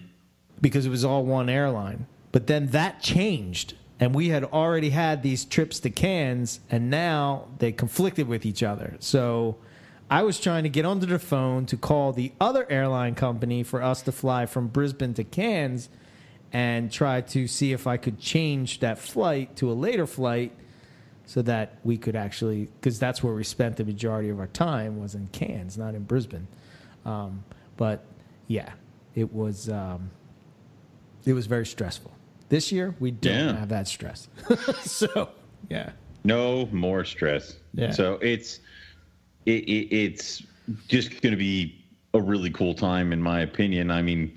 because it was all one airline. But then that changed, and we had already had these trips to Cairns, and now they conflicted with each other. So I was trying to get onto the phone to call the other airline company for us to fly from Brisbane to Cairns and try to see if I could change that flight to a later flight so that we could actually because that's where we spent the majority of our time was in Cairns, not in Brisbane. Um, but yeah, it was um, it was very stressful. This year we don't Yeah. have that stress. [laughs] so yeah, No more stress. Yeah. So it's it, it, it's just going to be a really cool time, in my opinion. I mean,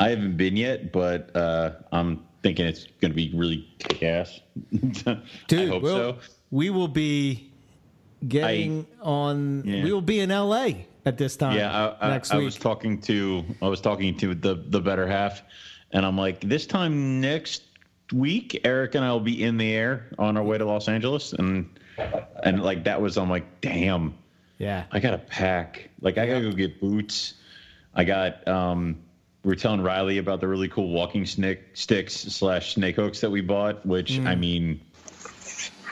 I haven't been yet, but uh, I'm thinking it's going to be really kick ass. [laughs] dude, I hope we'll- so. we will be getting on. Yeah. We will be in L.A. at this time. Yeah, I, I, next I week. was talking to I was talking to the the better half, and I'm like, this time next week, Eric and I will be in the air on our way to Los Angeles, and and like that was I'm like, damn, yeah, I gotta pack. Like I gotta go get boots. I got um. We were telling Riley about the really cool walking snake sticks slash snake hooks that we bought, which Mm. I mean,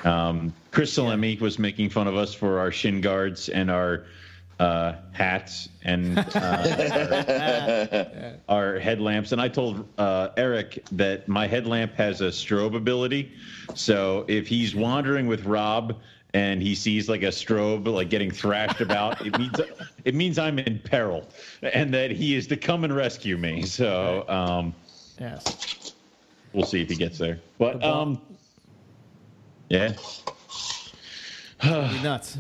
um, Chris Salemi was making fun of us for our shin guards and our uh, hats and uh, our, [laughs] our headlamps. And I told uh, Eric that my headlamp has a strobe ability. So if he's wandering with Rob and he sees like a strobe like getting thrashed about, it means it means I'm in peril and that he is to come and rescue me. So um, yes, we'll see if he gets there. But um, yeah. Be nuts.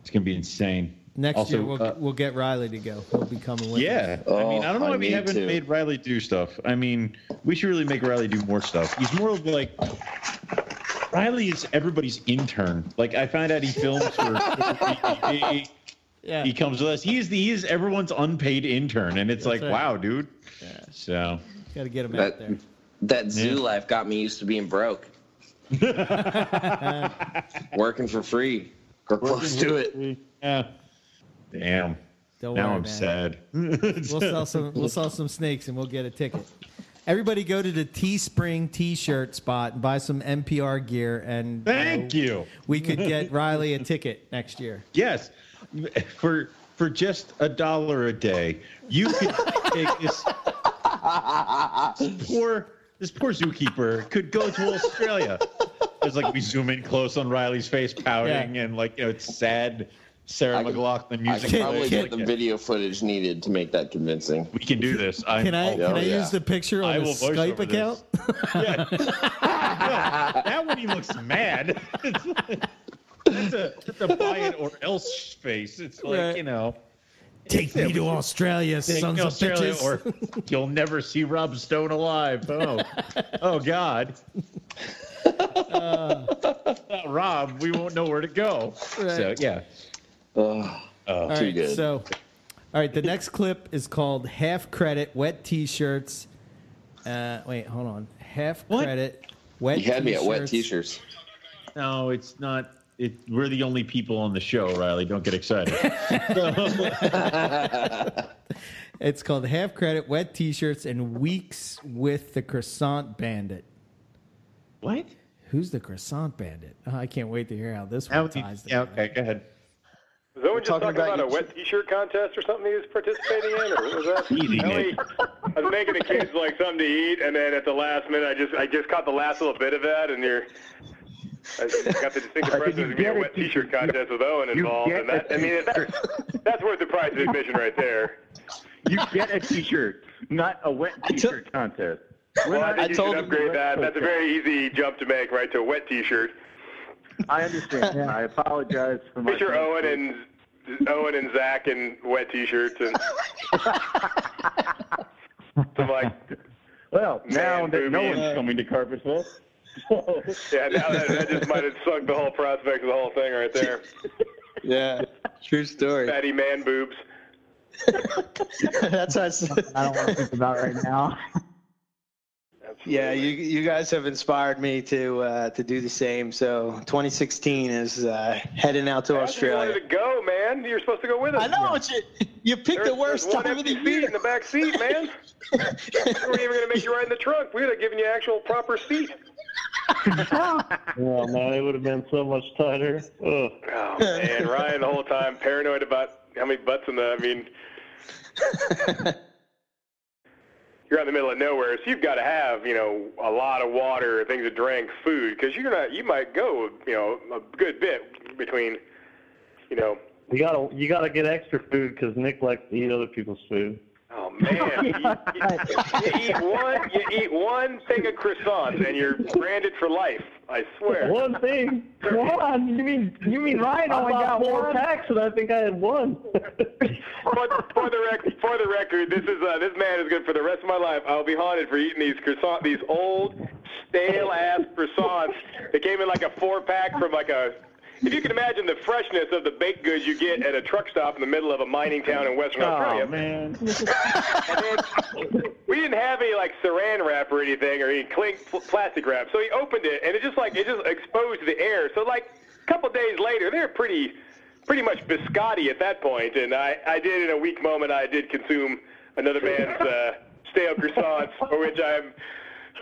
It's gonna be insane. Next Also, year we'll uh, we'll get Riley to go. He'll be coming with Yeah, us. I mean, I don't know why we haven't made Riley do stuff. I mean, we should really make Riley do more stuff. He's more of like Riley is everybody's intern. Like I found out he films for. he, yeah. he comes with us. He is the he is everyone's unpaid intern, and it's That's like, right. wow, dude. Yeah. So Got to get him out there. that zoo Yeah. life got me used to being broke. [laughs] Working for free. Or close to it. Yeah. Damn. Don't now worry, I'm man. sad. we'll sell [laughs] some. We'll sell some snakes, and we'll get a ticket. Everybody, go to the Teespring T-shirt spot and buy some MPR gear. And Thank you. We could get Riley a ticket next year. Yes, for for just a dollar a day, you could take this [laughs] poor this poor zookeeper could go to Australia. It's like we zoom in close on Riley's face, pouting, and like you know, it's sad. Sarah McLachlan I music. could probably get the video footage needed to make that convincing. We can do this. I'm Can I? all Can I it. use the picture on I will voice Skype over account? [laughs] that one he looks mad. It's [laughs] like- that's a that's a buy it or else face. It's like Right. you know. Take me to Australia, Take sons me of bitches. or [laughs] you'll never see Rob Stone alive. Oh, oh God. Uh. Without Rob, we won't know where to go. So yeah. Oh, Oh, All right, So, All right, the next clip is called Half Credit Wet T-shirts. Uh, wait, hold on. Half credit wet. You had me at wet t-shirts. t-shirts. No, it's not. It, we're the only people on the show, Riley. Don't get excited. [laughs] It's called Half Credit Wet T-shirts and Weeks with the Croissant Bandit. what? Who's the Croissant Bandit? Oh, I can't wait to hear how this How one do you- ties yeah, okay, go ahead. Was Owen just talking talking about, about a wet T-shirt contest or something he was participating in, or what was that? Easy, Ellie, I was making the kids like something to eat, and then at the last minute, I just I just caught the last little bit of that, and you're. I got the distinct [laughs] impression there's gonna be a wet T-shirt contest with Owen involved, and that I mean that, that's worth the price of admission right there. You get a T-shirt, not a wet T-shirt contest. Well, I not- think you told should upgrade to- that. That's a very easy jump to make, right, to a wet T-shirt. I understand. I apologize for my. Picture Owen and Owen and Zach in wet T-shirts and [laughs] some like Well, now that no boobies. one's coming to Carpersville. [laughs] yeah. Now that, that just might have sunk the whole prospect of the whole thing right there. [laughs] Yeah, true story. Fatty man boobs. That's us. I don't want to think about right now. Yeah, you you guys have inspired me to uh, to do the same. So 2016 is uh, heading out to I Australia. to go, man. You're supposed to go with us. I know it's you. You picked There's, the worst there's one time of empty the seat year. in the back seat, man. [laughs] we weren't even gonna make you ride in the trunk. We would have given you actual proper seat. [laughs] Oh man, it would have been so much tighter. Ugh. Oh man, Ryan the whole time paranoid about how many butts in the. I mean, [laughs] you're out in the middle of nowhere, so you've got to have you know a lot of water, things to drink, food, because you're not. You might go you know a good bit between, you know. You gotta you gotta get extra food because Nick likes to eat other people's food. Oh man, you, you, you eat one, you eat one thing of croissants, and you're branded for life. I swear. One thing. One? You mean you mean Ryan I only got four one? packs and I think I had one. [laughs] for, for the record, for the record, this is uh, this man is good for the rest of my life. I'll be haunted for eating these croissant, these old stale ass croissants. They came in like a four pack from like a. If you can imagine the freshness of the baked goods you get at a truck stop in the middle of a mining town in Western Australia. Oh man. [laughs] Then we didn't have any like saran wrap or anything or any clink pl- plastic wrap. So he opened it and it just like it just exposed to the air. So like a couple days later, they're pretty pretty much biscotti at that point. And I I did in a weak moment I did consume another man's uh, stale croissants for which I'm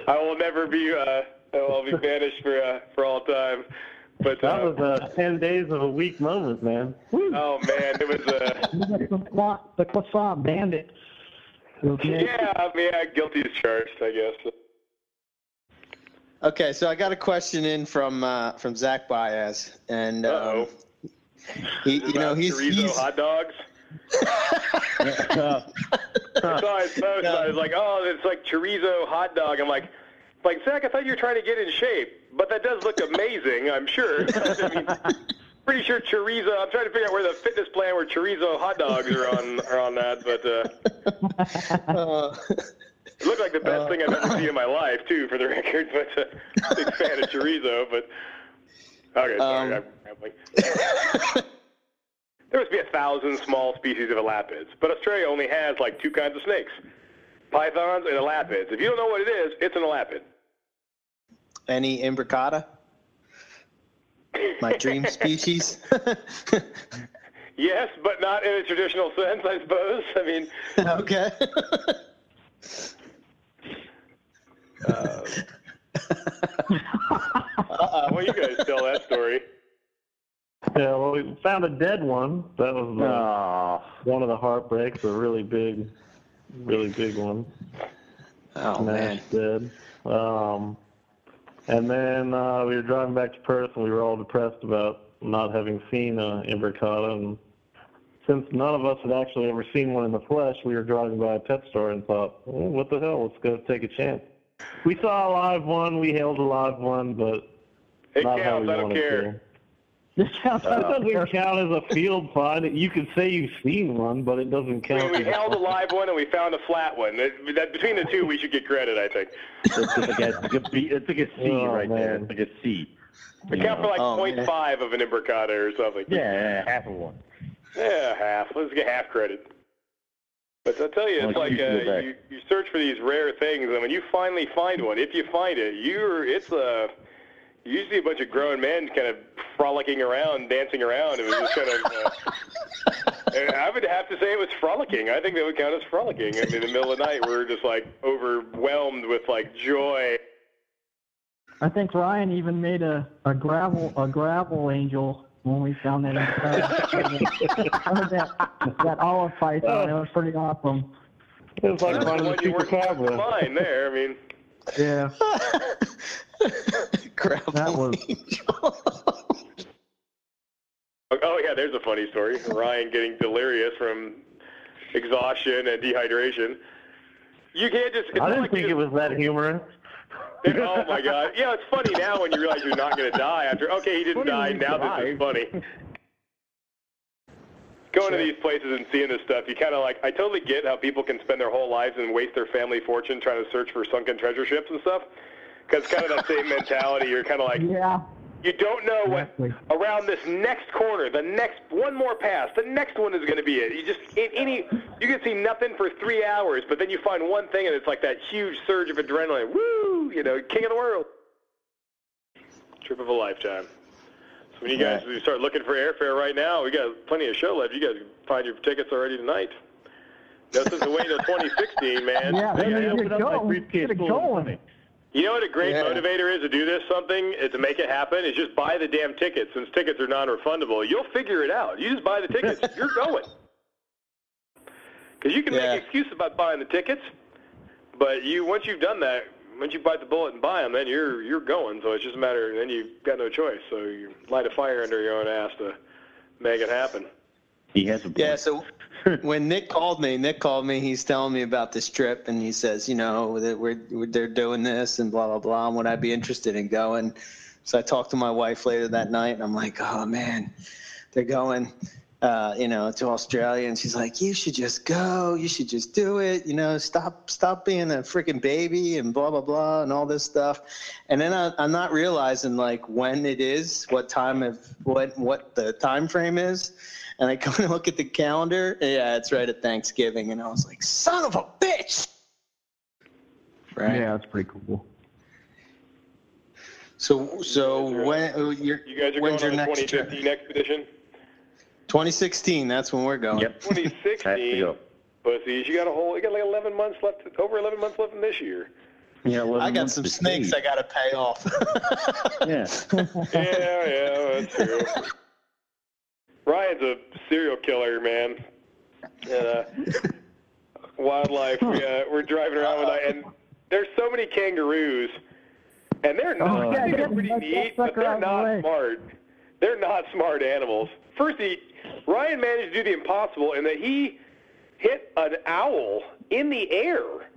I will never be uh I will be banished for uh, for all time. But that uh, was uh, ten days of a weak moment, man. oh man, it was uh [laughs] The croissant- The croissant bandit. yeah, I mean, yeah, guilty as charged, I guess. Okay, so I got a question in from uh, from Zach Baez, and um, he, Is it you know he's, he's hot dogs. [laughs] [laughs] I saw his post. I was like, oh, it's like chorizo hot dog. I'm like, like Zach, I thought you were trying to get in shape, but that does look amazing. I'm sure. [laughs] I mean, pretty sure chorizo. I'm trying to figure out where the fitness plan where chorizo hot dogs are on are on that, but uh, uh, it looked like the best thing I've ever seen in my life, too, for the record. But uh, big fan of chorizo. But okay, sorry, Um, I'm rambling. There must be a thousand small species of elapids, but Australia only has like two kinds of snakes: pythons and elapids. If you don't know what it is, it's an elapid. Any imbricata, my dream [laughs] species. [laughs] Yes, but not in a traditional sense, I suppose. I mean, [laughs] okay. uh, well, you guys tell that story. Yeah, well, we found a dead one. That was the, one of the heartbreaks, a really big, really big one. Oh man. Dead. Um, and then uh, we were driving back to Perth, and we were all depressed about not having seen uh, imbricata. And since none of us had actually ever seen one in the flesh, we were driving by a pet store and thought, oh, "What the hell? Let's go take a chance." We saw a live one. We held a live one, but It not how we I don't care. to. [laughs] This That doesn't count as a field find. You can say you've seen one, but it doesn't count. mean, we as a- held a live one and we found a flat one. That, that, between the two, we should get credit, I think. It's like a, it's like a, B- it's like a C Oh, right there. It's like a C. We count for like Oh, point man. 0.5 of an imbricata or something. Yeah, yeah, half of one. Yeah, half. Let's get half credit. But I tell you, it's Well, like you uh, you, you search for these rare things, and when you finally find one, if you find it, you're it's a you see a bunch of grown men kind of frolicking around, dancing around. It was just kind of. Uh, [laughs] I would have to say it was frolicking. I think that would count as frolicking. I mean, in the middle of the night, we were just like overwhelmed with like joy. I think Ryan even made a, a gravel a gravel angel when we found that. [laughs] That that olive python. It was pretty awesome. It was like That's the one a you weren't chupacabra. mine there. I mean, Yeah, [laughs] Gravel. that was. oh, oh yeah, there's a funny story. Ryan getting delirious from exhaustion and dehydration. You can't just. I didn't like you think it was that humorous. And, oh my God! Yeah, it's funny now when you realize you're not going to die after. Okay, he didn't die. Now die. this is funny. [laughs] Going to these places and seeing this stuff, you kind of like. I totally get how people can spend their whole lives and waste their family fortune trying to search for sunken treasure ships and stuff. Because kind of that same [laughs] mentality. You're kind of like, Yeah, you don't know what Exactly. around this next corner, the next one more pass, the next one is going to be it. You just in any you can see nothing for three hours, but then you find one thing and it's like that huge surge of adrenaline. Woo! You know, king of the world. Trip of a lifetime. So when you guys when you start looking for airfare right now, we got plenty of show left. You guys can find your tickets already tonight. No sense of waiting until 2016, man. yeah. Make it Get happen. it going. Get it. You know what a great Yeah. motivator is to do this something, is to make it happen, is just buy the damn tickets. Since tickets are non-refundable, you'll figure it out. You just buy the tickets. [laughs] You're going. Because you can Yeah. make excuses about buying the tickets, but you once you've done that, once you bite the bullet and buy them, then you're you're going. So it's just a matter. Then you've got no choice. So you light a fire under your own ass to make it happen. He has a point. Yeah, so [laughs] when Nick called me, Nick called me. He's telling me about this trip, and he says, you know, that we're they're doing this and blah blah blah. And would I be interested in going? So I talked to my wife later that night, and I'm like, oh man, they're going, uh, you know, to Australia, and she's like, you should just go. You should just do it. You know, stop stop being a freaking baby and blah blah blah and all this stuff. And then I, I'm not realizing like when it is, what time of what what the time frame is. And I come and [laughs] look at the calendar. Yeah, it's right at Thanksgiving. And I was like, son of a bitch. Right. Yeah, that's pretty cool. So, so when uh, you're, You guys are when's going your on the next trip? 2015 expedition. 2016. That's when we're going. Yep. [laughs] 2016. go. Pussies, you got a whole, you got like 11 months left, over 11 months left in this year. Yeah, I got some snakes save. I got to pay off. [laughs] Yeah. yeah, yeah, that's true. Ryan's a serial killer, man. And, uh, wildlife. We, uh, we're driving around with, and there's so many kangaroos, and they're not. Oh, yeah, they're pretty neat, but they're out of the not smart. They're not smart animals. First, he, Ryan managed to do the impossible in that he hit an owl in the air.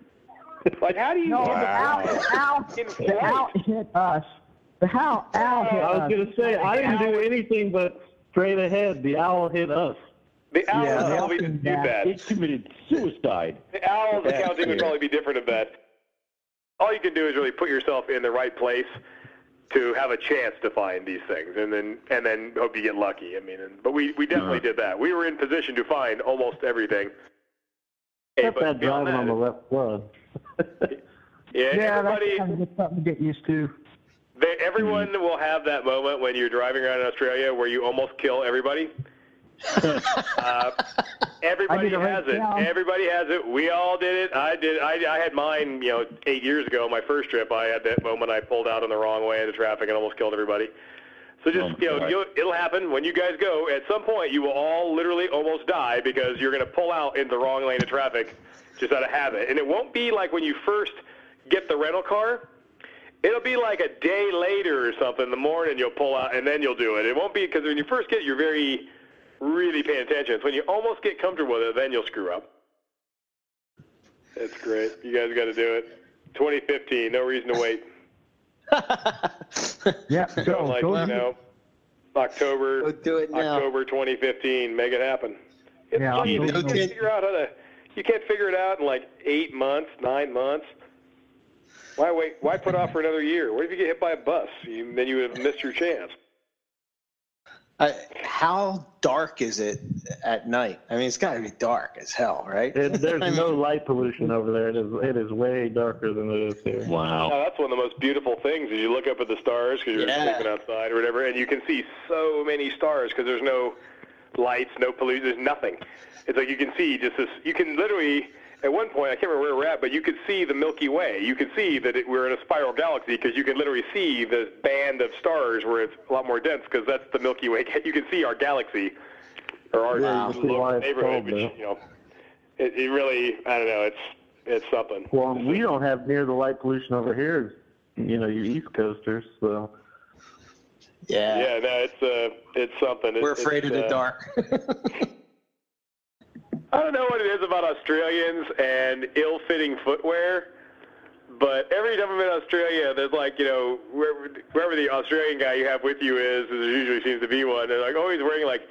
Like, how do you? No, hit the owl, [laughs] the owl, the owl hit us. The owl, owl hit I was going to say, I didn't do anything but straight ahead. The owl hit us. The owl Yeah, would probably do that. He committed suicide. The owl's accounting would probably be different of that. All you can do is really put yourself in the right place to have a chance to find these things, and then and then hope you get lucky. I mean, and, but we we definitely Uh-huh. did that. We were in position to find almost everything. Hey, Except but that beyond driving on the left flood. yeah, [laughs] Yeah, everybody, that's kind of something to get used to. they, everyone will have that moment when you're driving around in Australia where you almost kill everybody. Uh, everybody I right has it. down. Everybody has it. We all did it. I did. I, I had mine. You know, eight years ago, my first trip. I had that moment. I pulled out in the wrong way into traffic and almost killed everybody. So just Oh, you know, you'll, it'll happen when you guys go. At some point, you will all literally almost die because you're going to pull out in the wrong lane of traffic just out of habit. And it won't be like when you first get the rental car. It'll be like a day later or something in the morning you'll pull out and then you'll do it. It won't be because when you first get it, you're very, really paying attention. It's when you almost get comfortable with it, then you'll screw up. That's great. You guys got to do it. 2015, no reason to wait. [laughs] Yeah, Go go, like, go. you know, October, Go do it now. October 2015, make it happen. It's Yeah, I'll do You it. can't figure out how to. You can't figure it out in like eight months, nine months. Why wait? Why put off for another year? What if you get hit by a bus? You, then you would have missed your chance. I, how dark is it at night? I mean, it's got to be dark as hell, right? It, [laughs] there's I mean, no light pollution over there. It is it is way darker than it is here. Wow. Yeah, that's one of the most beautiful things is you look up at the stars because you're Yeah. sleeping outside or whatever, and you can see so many stars because there's no lights, no pollution, there's nothing. It's like you can see just this. You can literally, at one point, I can't remember where we're at, but you could see the Milky Way. You could see that it, we're in a spiral galaxy because you can literally see the band of stars where it's a lot more dense because that's the Milky Way. [laughs] You can see our galaxy or our Yeah, you can see why local neighborhood, called which you know, it, it really, I don't know, it's it's something. Well, we don't have near the light pollution over here you know, you East Coasters. So yeah. Yeah, no, it's uh, it's something. It- We're it's, afraid of the uh, dark. [laughs] I don't know what it is about Australians and ill-fitting footwear, but every time I'm in Australia, there's like, you know, wherever, wherever the Australian guy you have with you is, there usually seems to be one. They're like always wearing like,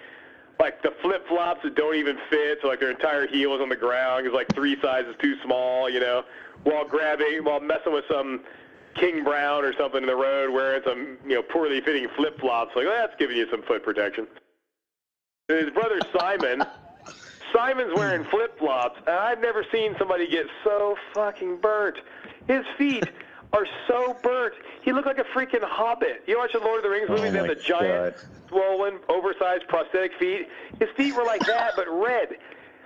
like the flip-flops that don't even fit, so like their entire heel is on the ground, is like three sizes too small, you know, while grabbing, while messing with some King Brown or something in the road wearing some, you know, poorly fitting flip-flops. Like, well, that's giving you some foot protection. And his brother Simon. Simon's wearing hmm. flip flops, and I've never seen somebody get so fucking burnt. His feet [laughs] are so burnt. He looked like a freaking hobbit. You watch the Lord of the Rings oh movies, they have the giant, swollen, oversized prosthetic feet. His feet were like that, but red.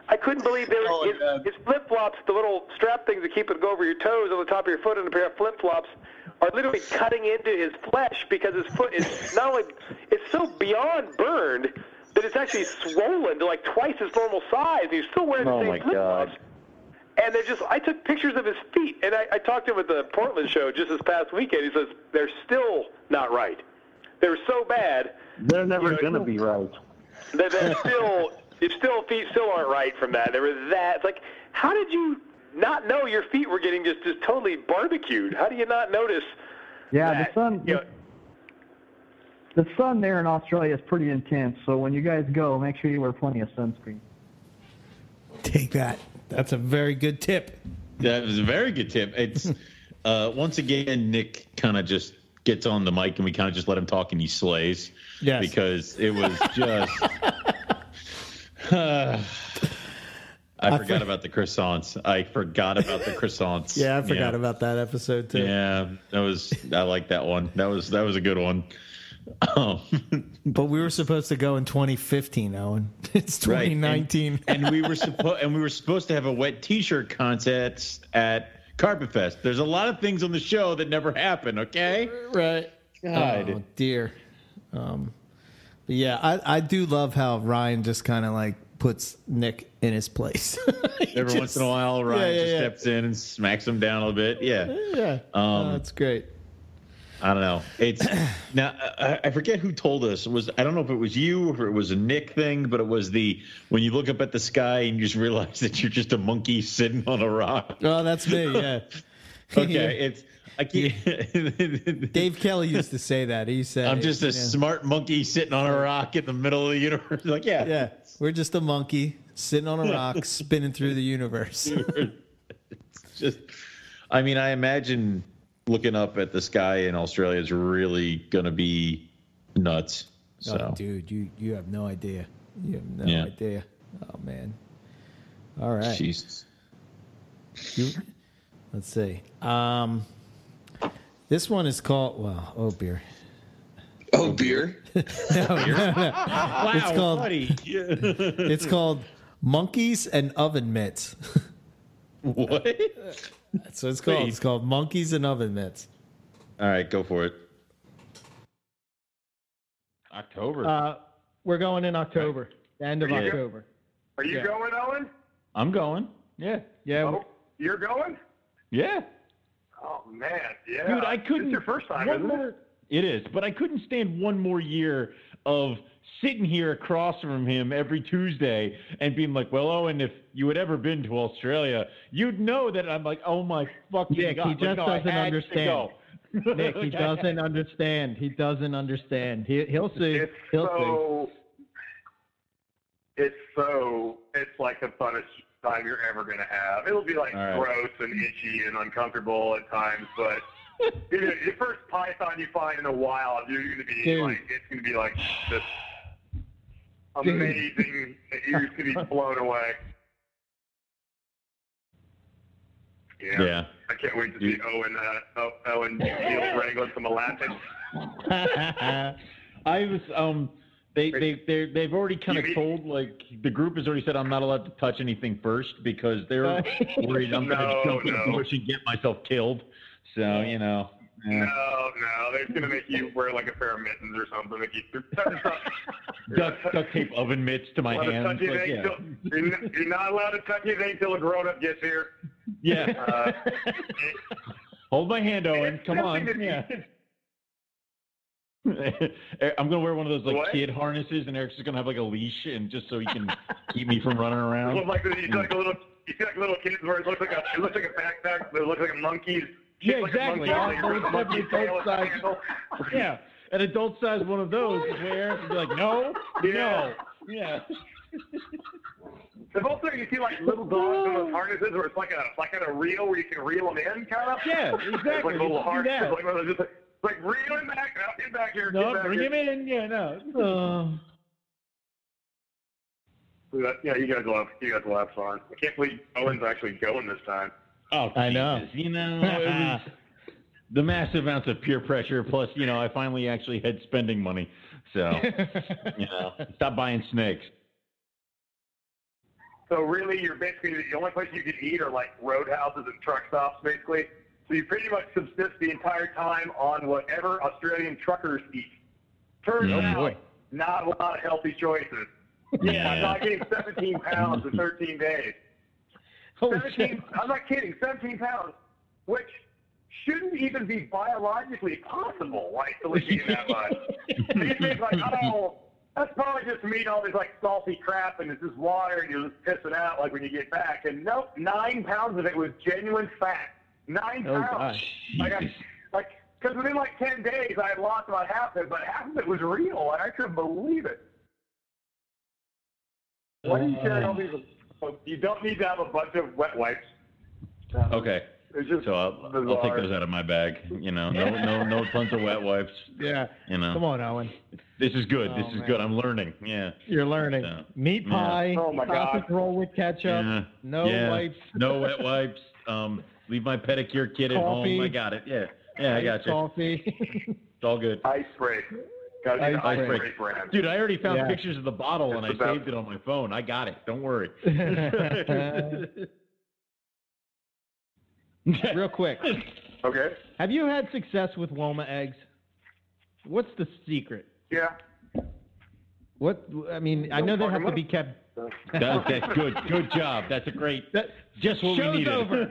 I couldn't believe they were oh, his, his flip flops, the little strap things that keep it go over your toes on the top of your foot, and a pair of flip flops are literally cutting into his flesh because his foot is [laughs] not only it's so beyond burned that it's actually swollen to like twice his normal size. And he's still wearing the Oh same flip flops. And they're just, I took pictures of his feet, and I, I talked to him at the Portland show just this past weekend. He says they're still not right. They're so bad they're never You know, going to be right. that they're still, [laughs] it's still feet still aren't right from that. There was that. It's like, how did you not know your feet were getting just just totally barbecued? How do you not notice? Yeah, that? the sun. You know, The sun there in Australia is pretty intense, so when you guys go, make sure you wear plenty of sunscreen. Take that. That's a very good tip. That was a very good tip. It's [laughs] uh, once again Nick kind of just gets on the mic and we kind of just let him talk and he slays. Yes. Because it was just. [sighs] I I forgot for- about the croissants. I forgot about the croissants. [laughs] Yeah, I forgot about that episode too. Yeah, that was. I like that one. That was that was a good one. Um, [laughs] But we were supposed to go in 2015, Owen. [laughs] It's Right, and- 2019. and we were [laughs] supposed and we were supposed to have a wet T-shirt contest at Carpet Fest. There's a lot of things on the show that never happen. Okay, right? God. Oh dear. Um, but yeah, I, I do love how Ryan just kind of like puts Nick in his place. Every just- once in a while, Ryan Yeah, yeah, just yeah. steps in and smacks him down a little bit. Yeah, Yeah, Um, Oh, that's great. I don't know. It's [clears throat] now I, I forget who told us. It was I don't know if it was you or if it was a Nick thing, but it was the when you look up at the sky and you just realize [laughs] that you're just a monkey sitting on a rock. Oh, that's me. Yeah. [laughs] Okay, it's I can't. [laughs] Dave Kelly used to say that. He said, I'm just a yeah. smart monkey sitting on a rock in the middle of the universe. Like, yeah, Yeah, we're just a monkey sitting on a rock, spinning through the universe. It's just, I mean, I imagine looking up at the sky in Australia is really going to be nuts. So, Oh, dude, you you have no idea. You have no Yeah. idea. Oh man. All right. Jesus. You- let's see. Um, this one is called. Well, oh beer. Oh, beer. [laughs] no, no, no. Wow, it's called. buddy. It's called monkeys and oven mitts. [laughs] what? That's what it's called. Wait. It's called monkeys and oven mitts. All right, go for it. October. Uh, we're going in October, the end of Yeah. October. Are you Yeah. going, Owen? I'm going. Yeah. Yeah. Oh, you're going? Yeah. Oh man, yeah. Dude, I couldn't. It's your first time, one isn't more, it? It is, but I couldn't stand one more year of sitting here across from him every Tuesday and being like, "Well, Owen, if you had ever been to Australia, you'd know that." I'm like, "Oh my fucking Nick, god!" he Like, just no, doesn't had understand. [laughs] Nick, he Like, I had- doesn't understand. He doesn't understand. He he'll see. It's he'll so. It's so. It's like the funnest time you're ever gonna have. It'll be like All right. gross and itchy and uncomfortable at times, but. [laughs] you know, the first python you find in a wild, you're gonna be Dude. like, it's gonna be like this amazing. Gonna be [laughs] blown away. Yeah. Yeah. I can't wait to see Owen. Uh, Owen Field wrangling some Aladdin. [laughs] I was um they they they they've already kind of told like the group has already said I'm not allowed to touch anything first because they're [laughs] worried I'm No, gonna jump in the bush and get myself killed. So you know. Eh. No, no, they're gonna make you wear like a pair of mittens or something. Make you [laughs] duct, duct tape oven mitts to my hands. Like, yeah. till- you're, not, you're not allowed to touch anything until a grown up gets here. Yeah. Uh, [laughs] Hold my hand, Owen. Come on. Yeah. [laughs] I'm gonna wear one of those like What? kid harnesses, and Eric's just gonna have like a leash, and just so he can keep me from running around. looks like, you see like a little, you see like little kids where it looks like a, it looks like a backpack, but it looks like a monkey's. Yeah, like exactly. monkey, All like a monkey have the tail adult size. [laughs] Yeah, an adult size one of those is where be like, no, no, yeah. There's also you see like little dogs in those harnesses where it's like a like at a reel where you can reel them in, kind of. Yeah, It's exactly. like a little harness, like, one of those, just like, like reel him back, get back here, No, back bring here. him in. Yeah, no. Oh. Yeah, you guys will have you guys will have fun. I can't believe Owen's actually going this time. Oh, I know. You know, [laughs] it was uh, the massive amounts of peer pressure. Plus, you know, I finally actually had spending money. So, [laughs] you know, stop buying snakes. So really, you're basically the only place you can eat are like roadhouses and truck stops, basically. So you pretty much subsist the entire time on whatever Australian truckers eat. Turns Oh, out, boy. not a lot of healthy choices. Yeah. I'm not getting 17 pounds in 13 days. Holy 17, I'm not kidding, 17 pounds, which shouldn't even be biologically possible, like, to lose eating that [laughs] much. And you think, like, oh, that's probably just from eating all this, like, salty crap and it's just water and you're just pissing out, like, when you get back. And nope, nine pounds of it was genuine fat. Nine Oh, pounds. gosh. Like, I, like, because within, like, 10 days, I had lost about half of it, but half of it was real. Like, I couldn't believe it. Why are you carrying all these? You don't need to have a bunch of wet wipes. Okay. So I'll, I'll take those out of my bag. You know, no, no, no [laughs] tons of wet wipes. Yeah. You know, Come on, Owen. this is good. Oh, this is man. good. I'm learning. Yeah. You're learning. So, Meat yeah. pie, Oh, my sausage God. roll with ketchup, Yeah. no Yeah. wipes. No wet wipes. Um, leave my pedicure kit at home. I got it. Yeah. Yeah, I got you. Coffee. It's all good. Ice break. Got to be ice break. break brand. Dude, I already found Yeah. pictures of the bottle and I It's saved it on my phone. I got it. Don't worry. [laughs] [laughs] Real quick. Okay. Have you had success with Woma eggs? What's the secret? Yeah. What I mean, I know they have to be kept. That, that's good. Good job. That's a great. That, Just what show's we needed. over. [laughs]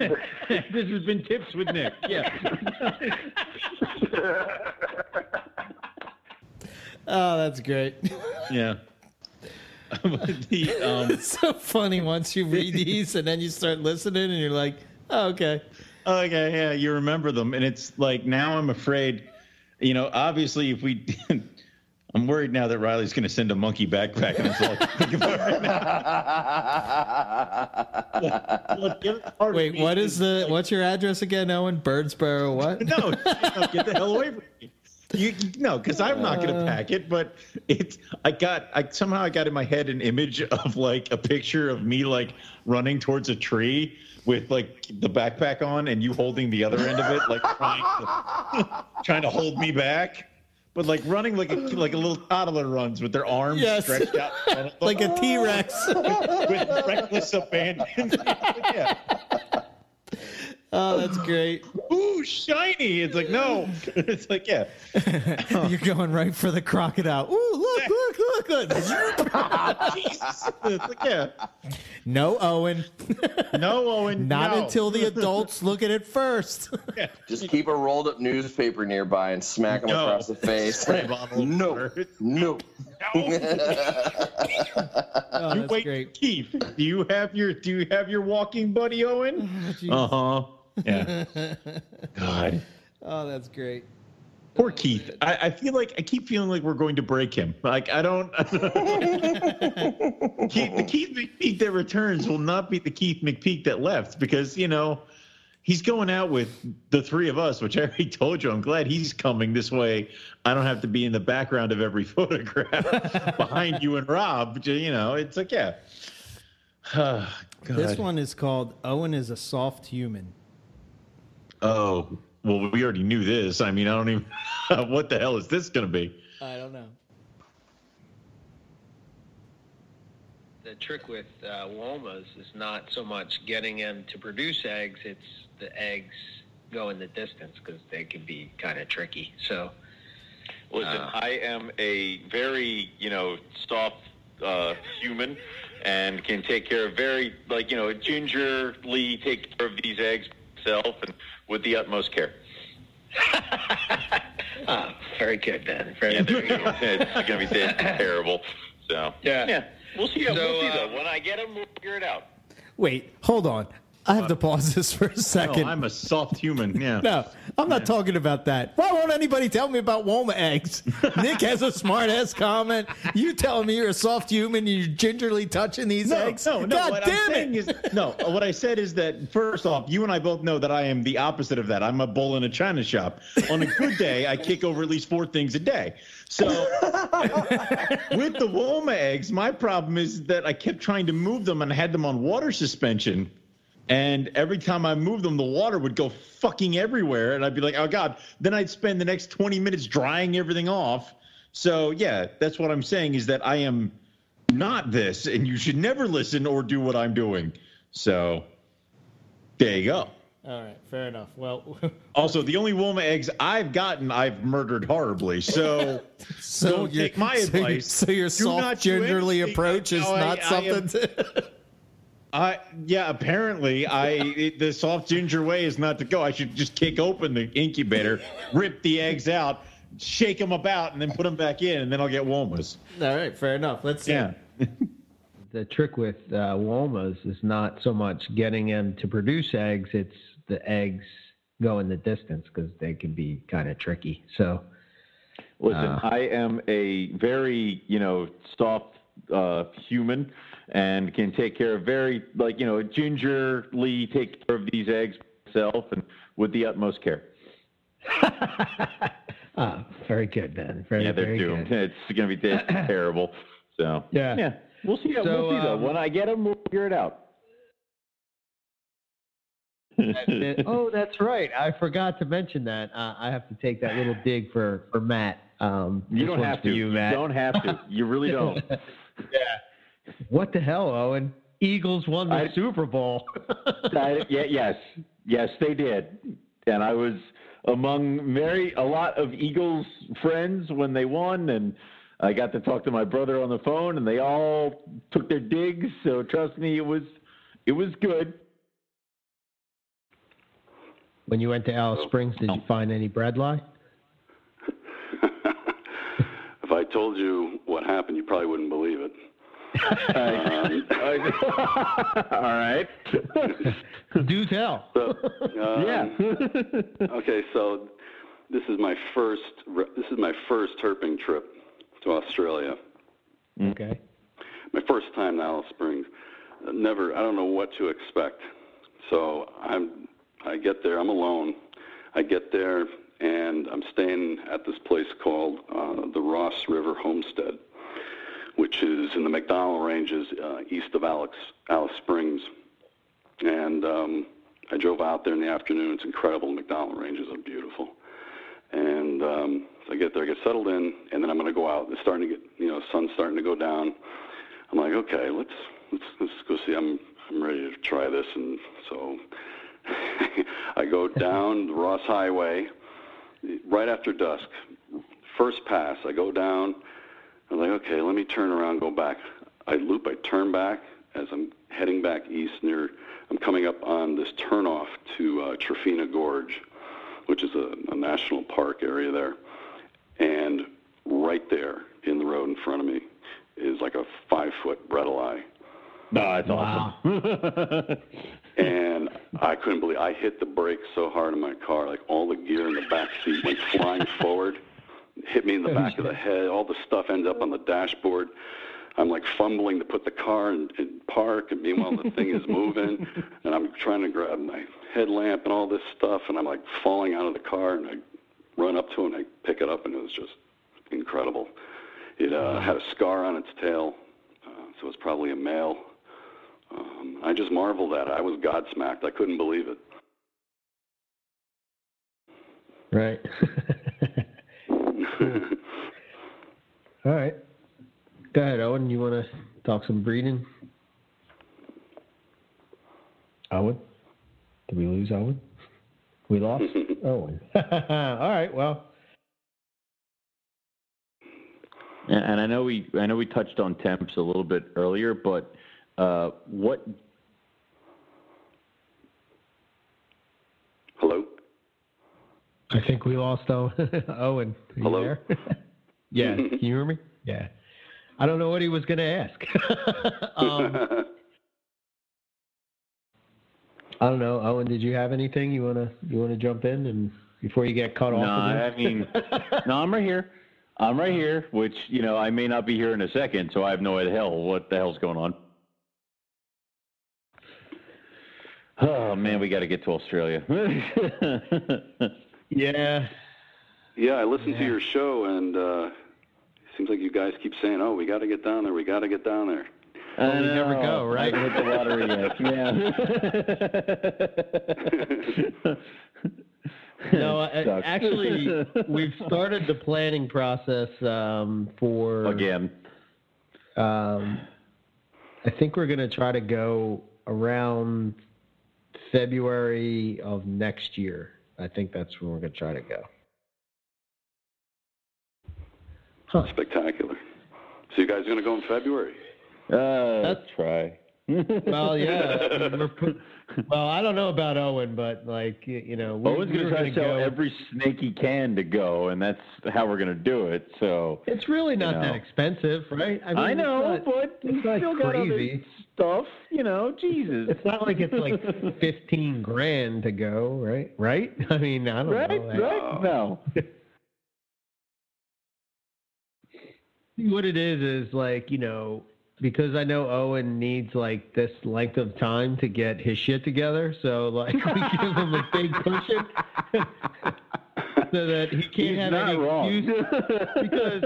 [laughs] this has been tips with Nick. Yeah. [laughs] oh, that's great. Yeah. the, um, it's so funny once you read these and then you start listening and you're like, oh, okay. Okay, yeah, you remember them, and it's like now I'm afraid. You know, obviously, if we, I'm worried now that Riley's going to send a monkey backpack, and that's all I can think about right now. Look, give it Wait, what is the what's your address again, Owen? Birdsboro, what? [laughs] No, no, get the hell away from me. You, you- no, because I'm not going to Uh. pack it. But it's I got I somehow I got in my head an image of like a picture of me like running towards a tree with like the backpack on and you holding the other end of it, like trying to, trying to hold me back. But like running like a like a little toddler runs with their arms Yes. stretched out, in front of them. Like a T Rex. [laughs] with reckless abandon. [laughs] yeah. Oh, that's great. [gasps] Ooh, shiny! It's like no. [laughs] It's like yeah. [laughs] You're going right for the crocodile. Ooh, look, [laughs] look, look, look. Jesus. It's like yeah. No, Owen. No, Owen. Not no. until the adults look at it first. Just keep a rolled up newspaper nearby and smack him No. across the face. Spray bottle. no, no. Oh, You that's wait, great. Keith. Do you have your Do you have your walking buddy, Owen? Uh huh. Yeah. [laughs] God. Oh, that's great. Poor Keith. I, I feel like I keep feeling like we're going to break him. Like I don't. [laughs] Keith, the Keith McPeak that returns will not be the Keith McPeak that left because you know he's going out with the three of us, which I already told you. I'm glad he's coming this way. I don't have to be in the background of every [laughs] photograph behind you and Rob. You know, it's like yeah. [sighs] God. This one is called Owen is a soft human. Oh well, we already knew this. I mean, I don't even. [laughs] what the hell is this going to be? I don't know. the trick with uh, womas is not so much getting them to produce eggs; it's the eggs going the distance because they can be kind of tricky. So, Listen, Uh. I am a very, you know, soft uh, human and can take care of very, like, you know, gingerly take care of these eggs myself and with the utmost care. [laughs] ah, very good, Ben. Very Yeah, good. it's going to be terrible. So, Yeah. yeah. We'll see. So, we'll see, uh, though. When I get them, we'll figure it out. Wait, hold on. I have to pause this for a [laughs] second. No, I'm a soft human. Yeah. [laughs] No, I'm not talking about that. Why won't anybody tell me about Woma eggs? [laughs] Nick has a smart ass comment. You telling me you're a soft human, you're gingerly touching these no, eggs? No, no. God what damn I'm it! is no. What I said is that first off, you and I both know that I am the opposite of that. I'm a bull in a china shop. On a good day, I kick over at least four things a day. So with the Woma eggs, my problem is that I kept trying to move them and I had them on water suspension. And every time I moved them, the water would go fucking everywhere. And I'd be like, oh God. Then I'd spend the next 20 minutes drying everything off. So, yeah, that's what I'm saying is that I am not this, and you should never listen or do what I'm doing. So, there you go. All right, fair enough. Well, [laughs] Also, the only Woma eggs I've gotten, I've murdered horribly. So, [laughs] so don't take my [laughs] so your- advice. So your soft, do gingerly approach is No, I- not I am- something. I yeah, apparently I it, the soft ginger way is not to go. I should just kick open the incubator, rip the eggs out, shake them about, and then put them back in, and then I'll get Womas. All right, fair enough. Let's see. Yeah. [laughs] The trick with uh, womas is not so much getting them to produce eggs; it's the eggs going the distance because they can be kind of tricky. So, Listen, Uh. I am a very, you know, soft uh, human and can take care of very, like, you know, gingerly take care of these eggs myself and with the utmost care. [laughs] ah, very good, Ben. Very, yeah, they're very doomed. good. It's going to be [coughs] terrible. So, Yeah. yeah, we'll see. So, we'll see, though. um, When I get them, we'll figure it out. oh, that's right. I forgot to mention that. Uh, I have to take that little dig for for Matt. Um, You don't have to. You, Matt. You Matt. don't have to. You really don't. [laughs] yeah. What the hell, Owen? Eagles won the I- Super Bowl. [laughs] I, yeah, yes, yes, they did, and I was among very a lot of Eagles friends when they won, and I got to talk to my brother on the phone, and they all took their digs. So trust me, it was it was good. when you went to Alice Springs, did you find any bredli? [laughs] If I told you what happened, you probably wouldn't believe it. Um, [laughs] all right. Do tell. So, um, [laughs] okay, so this is my first. This is my first herping trip to Australia. Okay. My first time to Alice Springs. Uh, Never. I don't know what to expect. So I'm. I get there. I'm alone. I get there and I'm staying at this place called uh, the Ross River Homestead, which is in the McDonald Ranges uh, east of Alex, Alice Springs. And um, I drove out there in the afternoon. It's incredible. The McDonald Ranges are beautiful. And um, so I get there, I get settled in, and then I'm going to go out. It's starting to get, you know, sun's starting to go down. I'm like, okay, let's let's let's go see. I'm I'm ready to try this, and so [laughs] I go down the Ross Highway right after dusk. First pass, I go down. I'm like, okay, let me turn around, go back. I loop, I turn back as I'm heading back east near. I'm coming up on this turnoff to uh, Trephina Gorge, which is a, a national park area there, and right there in the road in front of me is like a five foot bredli. No, that's awesome. [laughs] and I couldn't believe I hit the brakes so hard in my car, like all the gear in the back seat went flying forward, hit me in the back of the head. All the stuff ended up on the dashboard. I'm like fumbling to put the car in, in park, and meanwhile the thing is moving, [laughs] and I'm trying to grab my headlamp and all this stuff, and I'm like falling out of the car, and I run up to it and I pick it up, and it was just incredible. It uh, had a scar on its tail, uh, so it's probably a male. Um, I just marveled at it. I was godsmacked. I couldn't believe it. Right. [laughs] [laughs] All right. Go ahead, Owen. You want to talk some breeding? Owen? Did we lose Owen? We lost [laughs] Owen. [laughs] All right. Well, And, and I know we I know we touched on temps a little bit earlier, but uh, what? Hello. I think we lost Owen. [laughs] Owen, are you Hello? there? [laughs] yeah. Can you hear me? Yeah. I don't know what he was going to ask. [laughs] um, I don't know, Owen. Did you have anything you wanna you wanna jump in and before you get cut off? No? I mean, no, I'm right here. I'm right here. Which you know, I may not be here in a second, so I have no idea hell what the hell's going on. Oh man, we got to get to Australia. Yeah. Yeah, I listened to your show, and uh, it seems like you guys keep saying, "Oh, we got to get down there. We got to get down there." Well, we never go, right? I hit the lottery yet. [laughs] Yeah. [laughs] no, I- actually, [laughs] we've started the planning process um, for Again. Um, I think we're going to try to go around February of next year. I think that's where we're going to try to go. Spectacular. So you guys are going to go in February? Uh, That's try. Well, yeah. I mean, [laughs] put, well, I don't know about Owen, but like you know, we, Owen's we going to try to sell go- every snake he can to go, and that's how we're going to do it. So It's really not you that expensive, right? I, mean, it's know, not- but it's not still got other crazy. stuff. You know, Jesus. It's not like it's like [laughs] fifteen grand to go, right? Right? [laughs] I mean, I don't right, know. Like- right. No. what it is is like you know because I know Owen needs like this length of time to get his shit together, so like [laughs] we give him a big cushion [laughs] so that he can't He's have any wrong. excuses because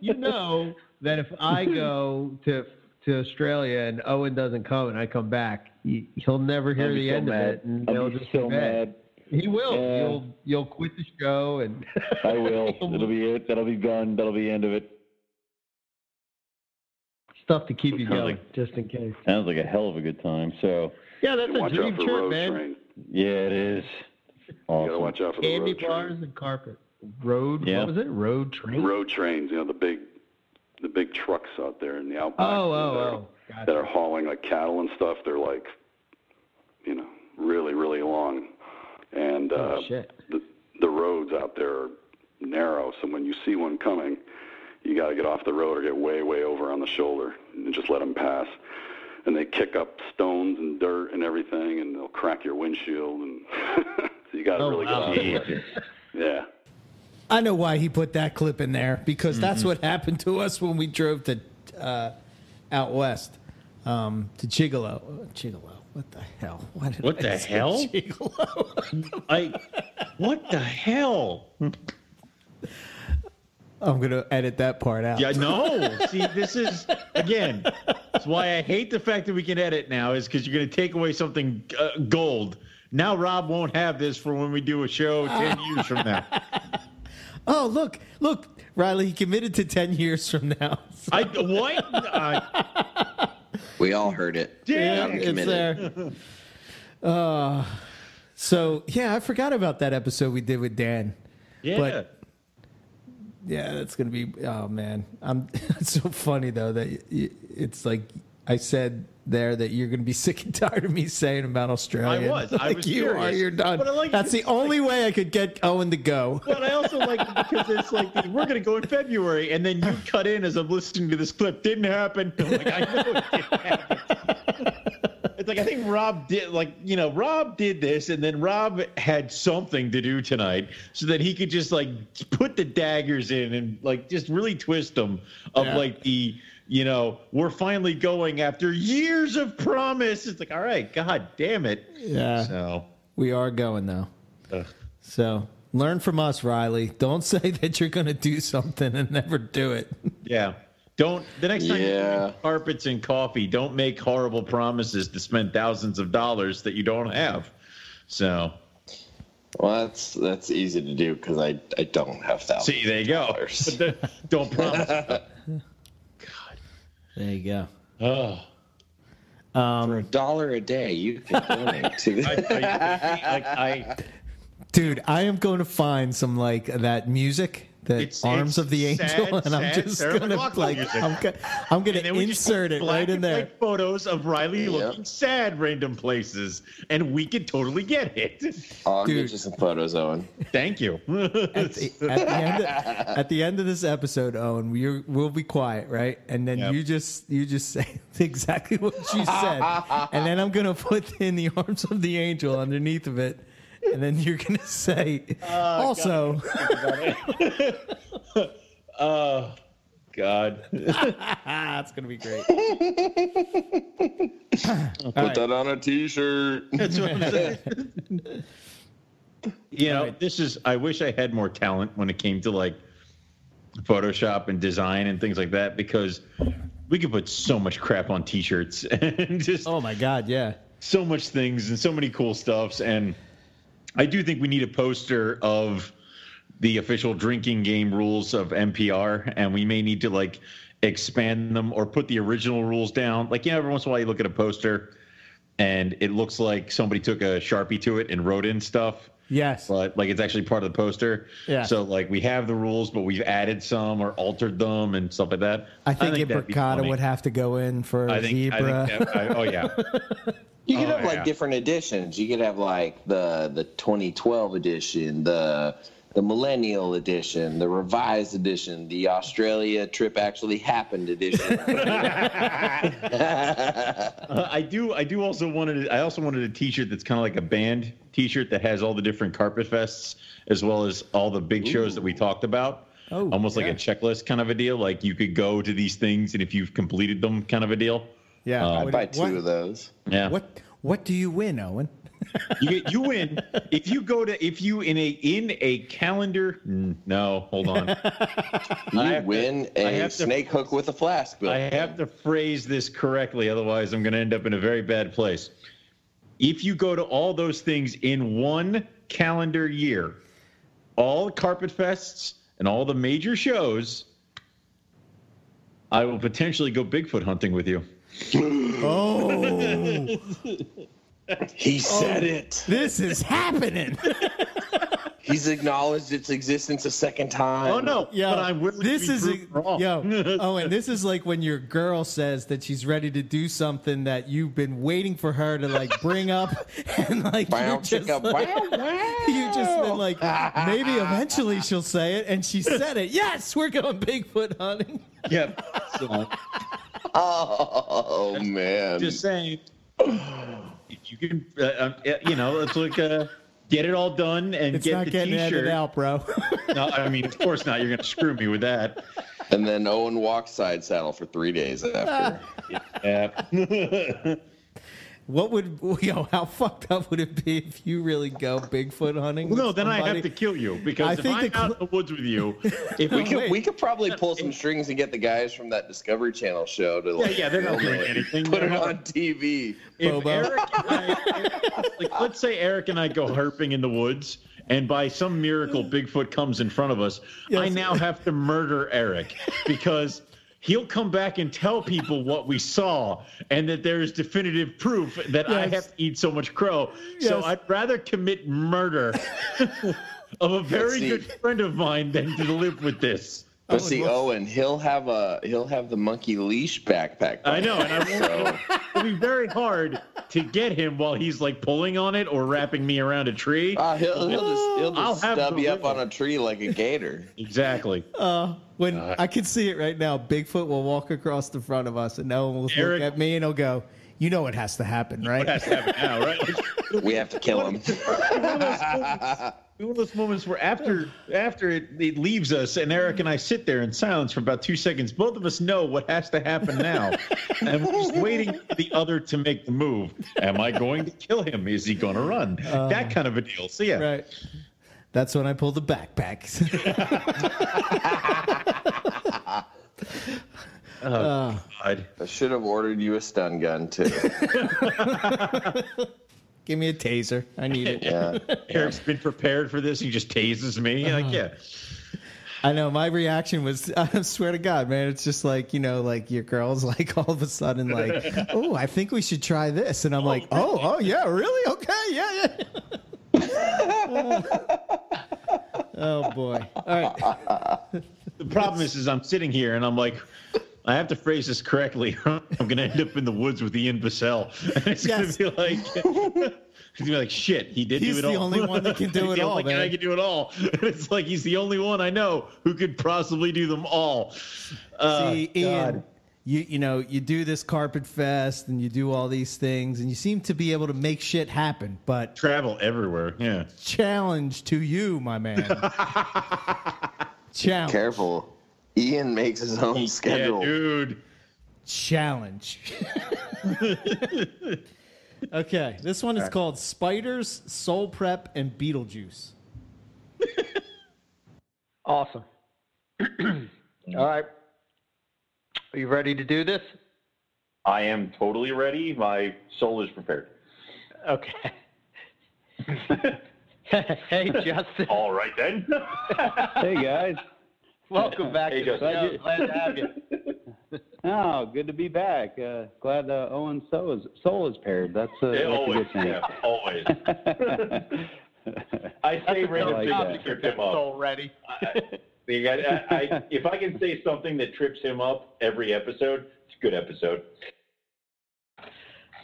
you [laughs] know that if I go to to Australia and Owen doesn't come and I come back, he, he'll never hear the so end mad. of it, and I'll he'll be just so be mad. mad. He will. You'll you'll quit the show and I will. It'll be it. That'll be done. That'll be the end of it. Stuff to keep you Sounds going, like- just in case. Sounds like a hell of a good time. So Yeah, that's a watch dream trip, man. train. yeah, it is. You Awesome. got to watch out for the Candy road train. bars and carpet. Road. Yeah. What was it? Road train. Road trains, you know, the big, the big trucks out there in the outback. Oh, that oh, are- oh. Gotcha. That are hauling like cattle and stuff. They're like, you know, really, really long, and uh, Oh shit. the the roads out there are narrow. So when you see one coming, you got to get off the road or get way, way over on the shoulder and just let them pass. And they kick up stones and dirt and everything, and they'll crack your windshield, and [laughs] so you got to Oh, really wow. get off the. Yeah. I know why he put that clip in there because Mm-hmm. that's what happened to us when we drove to uh, out west um, to Chigolo. Chigolo. What the hell? Why did What I the say hell? Chigolo? I. What the hell? [laughs] I'm gonna edit that part out. Yeah, no. [laughs] See, this is again. That's why I hate the fact that we can edit now. Is because you're going to take away something uh, gold. Now Rob won't have this for when we do a show [laughs] ten years from now. Oh, look, look, Riley, he committed to ten years from now. [laughs] I what? Uh, We all heard it. Yeah, I'm it's there. Uh, so yeah, I forgot about that episode we did with Dan. yeah. But- Yeah, that's gonna be. Oh man, I'm. [laughs] It's so funny though that y- it's like I said there that you're gonna be [laughs] sick and tired of me saying about Australia. I was. I was you are. You're done. But I like- that's the only way I could get Owen to go. [laughs] But I also like it because it's like we're gonna go in February, and then you cut in as I'm listening to this clip. Didn't happen. I'm like, I know it didn't happen. It's like I think Rob did like you know Rob did this, and then Rob had something to do tonight, so that he could just like put the daggers in and like just really twist them of Yeah. like the you know, we're finally going after years of promise. It's like, all right, God damn it. Yeah. So We are going though. Ugh. So learn from us, Riley. Don't [laughs] say that you're going to do something and never do it. yeah. Don't the next time you Yeah. drink carpets and coffee, don't make horrible promises to spend thousands of dollars that you don't have. So Well, that's that's easy to do because I I don't have thousands. see, there you go. The- [laughs] don't promise. God, There you go. Oh. For a dollar a day, you can donate to [laughs] the. like I Dude, I am going to find some like that music, the It's- arms it's of the angel, sad, [laughs] and I'm sad just Sarah gonna McLachlan like music. I'm, go- I'm gonna And then we just insert it black right in there. Photos of Riley looking sad, random places, and we could totally get it. Oh, I'll Dude. get you some photos, Owen. Thank you. At the, at, the end of, at the end of this episode, Owen, we we'll be quiet, right? And then Yep. you just you just [laughs] say exactly what you said, [laughs] and then I'm gonna put in the arms of the angel underneath of it, [laughs] and then you're gonna say oh, also. [laughs] [laughs] oh God. That's gonna be great. Put that on a T-shirt. That's what I'm saying. you know, this is. I wish I had more talent when it came to like Photoshop and design and things like that because we could put so much crap on T-shirts and just Oh my God, yeah. so much things and so many cool stuffs. And I do think we need a poster of the official drinking game rules of MPR, and we may need to like expand them or put the original rules down. Like, you know, every once in a while you look at a poster and it looks like somebody took a sharpie to it and wrote in stuff. Yes. But like it's actually part of the poster. Yeah. So like we have the rules, but we've added some or altered them and stuff like that. I think, that'd Imbricata would have to go in for I think, I zebra. think that- I- oh yeah. [laughs] You could Oh, have like yeah. different editions. You could have like the the 2012 edition, the the millennial edition, the revised edition, the Australia trip actually happened edition. [laughs] Uh, I do. I do also wanted. I also wanted a T-shirt that's kind of like a band T-shirt that has all the different carpet fests as well as all the big shows that we talked about. Oh, almost like a checklist kind of a deal. Like you could go to these things, and if you've completed them, kind of a deal. Yeah. Uh, What- Buy two what, of those. Yeah. What what do you win, Owen? you you win if you go to if you in a in a calendar. No, hold on. [laughs] You I have to- win I a have to- snake hook with a flask. Bill. I have to phrase this correctly, otherwise I'm going to end up in a very bad place. If you go to all those things in one calendar year, all carpet fests and all the major shows, I will potentially go Bigfoot hunting with you. Oh, [laughs] He said oh. it. this is happening. [laughs] He's acknowledged its existence a second time. Oh no, Yeah, but I'm willing this to be is proven wrong. yo. [laughs] Oh, and this is like when your girl says that she's ready to do something that you've been waiting for her to like bring up, [laughs] and like Wow, you just like, wow, [laughs] you just been like maybe eventually she'll say it, and she said it. Yes, we're going Bigfoot hunting. Yep. So, Oh man. just saying, if you can, uh, uh, you know, it's like. look. Uh, Get it all done and It's get not the getting T-shirt. edited out, bro. [laughs] No, I mean, of course not. You're going to screw me with that. And then Owen walks side saddle for three days after. [laughs] Yeah. [laughs] What would [laughs] yo? How fucked up would it be if you really go Bigfoot hunting? Well, no, with then I have to kill you [laughs] because I if think I'm the out in the woods with you, [laughs] if we we could wait. we could probably pull some strings and get the guys from that Discovery Channel show to like yeah, they're not doing it, anything. Put it on TV. if Bobo. Eric and I, like, let's say Eric and I go herping in the woods, and by some miracle Bigfoot comes in front of us, I now have to murder Eric because he'll come back and tell people what we saw and that there is definitive proof that I have to eat so much crow. So I'd rather commit murder [laughs] of a very good friend of mine than to live with this. But see, Owen, he'll have a he'll have the monkey leash backpack. I know, and I [laughs] won't. [laughs] It'll be very hard to get him while he's like pulling on it or wrapping me around a tree. Ah, he'll, he'll just he'll I'll just have stub the you up on a tree like a gator. Exactly. Uh, when Uh, I can see it right now, Bigfoot will walk across the front of us, and no one will Eric- look at me, and he'll go, "You know what has to happen, right?" What has to happen now, right? [laughs] We have to kill him. One of those moments- one of those moments where after after it, it leaves us and Eric and I sit there in silence for about two seconds. Both of us know what has to happen now, and we're just waiting for the other to make the move. Am I going to kill him? Is he going to run? that uh, kind of a deal. So yeah, Right. That's when I pull the backpack. [laughs] Oh, uh, God. I should have ordered you a stun gun too. [laughs] [laughs] Give me a taser. I need it. Yeah. [laughs] Eric's been prepared for this. He just tases me. Like uh-huh. yeah. I know my reaction was [laughs] I swear to God, man, it's just like, you know, like your girl's [laughs] like all of a sudden like, Oh, I think we should try this. And I'm like, Oh, oh, oh yeah, really? Okay, yeah, yeah. oh boy. All right. The problem is, is I'm sitting here and I'm like, I have to phrase this correctly. [laughs] I'm going to end up in the woods with Ian Bissell, [laughs] and it's Yes. going to be like, [laughs] it's going to be like, shit, he did He's do it all. He's the only one that can do He's it the all, only guy man. that can do it all. And it's like he's the only one I know who could possibly do them all. Uh, See, Ian, you you know, you do this carpet fest and you do all these things and you seem to be able to make shit happen, but travel everywhere. Yeah. challenge to you, my man. challenge. Careful. Ian makes his own [laughs] schedule. Yeah, dude. Challenge. [laughs] okay, this one is called Spiders, Soul Prep, and Beetlejuice. [laughs] Awesome. [clears throat] All right. Are you ready to do this? I am totally ready. My soul is prepared. Okay. hey, Justin. All right then. Hey guys. Welcome back Hey, to the Justin. show. Glad to have you. [laughs] Oh, good to be back. Uh, glad uh, Owen's soul is, soul is paired. That's, uh, Yeah, that's a always, good thing. yeah, always. [laughs] I say That's random tough things job to to trip him up. soul ready. I, I, I, if I can say something that trips him up every episode, it's a good episode.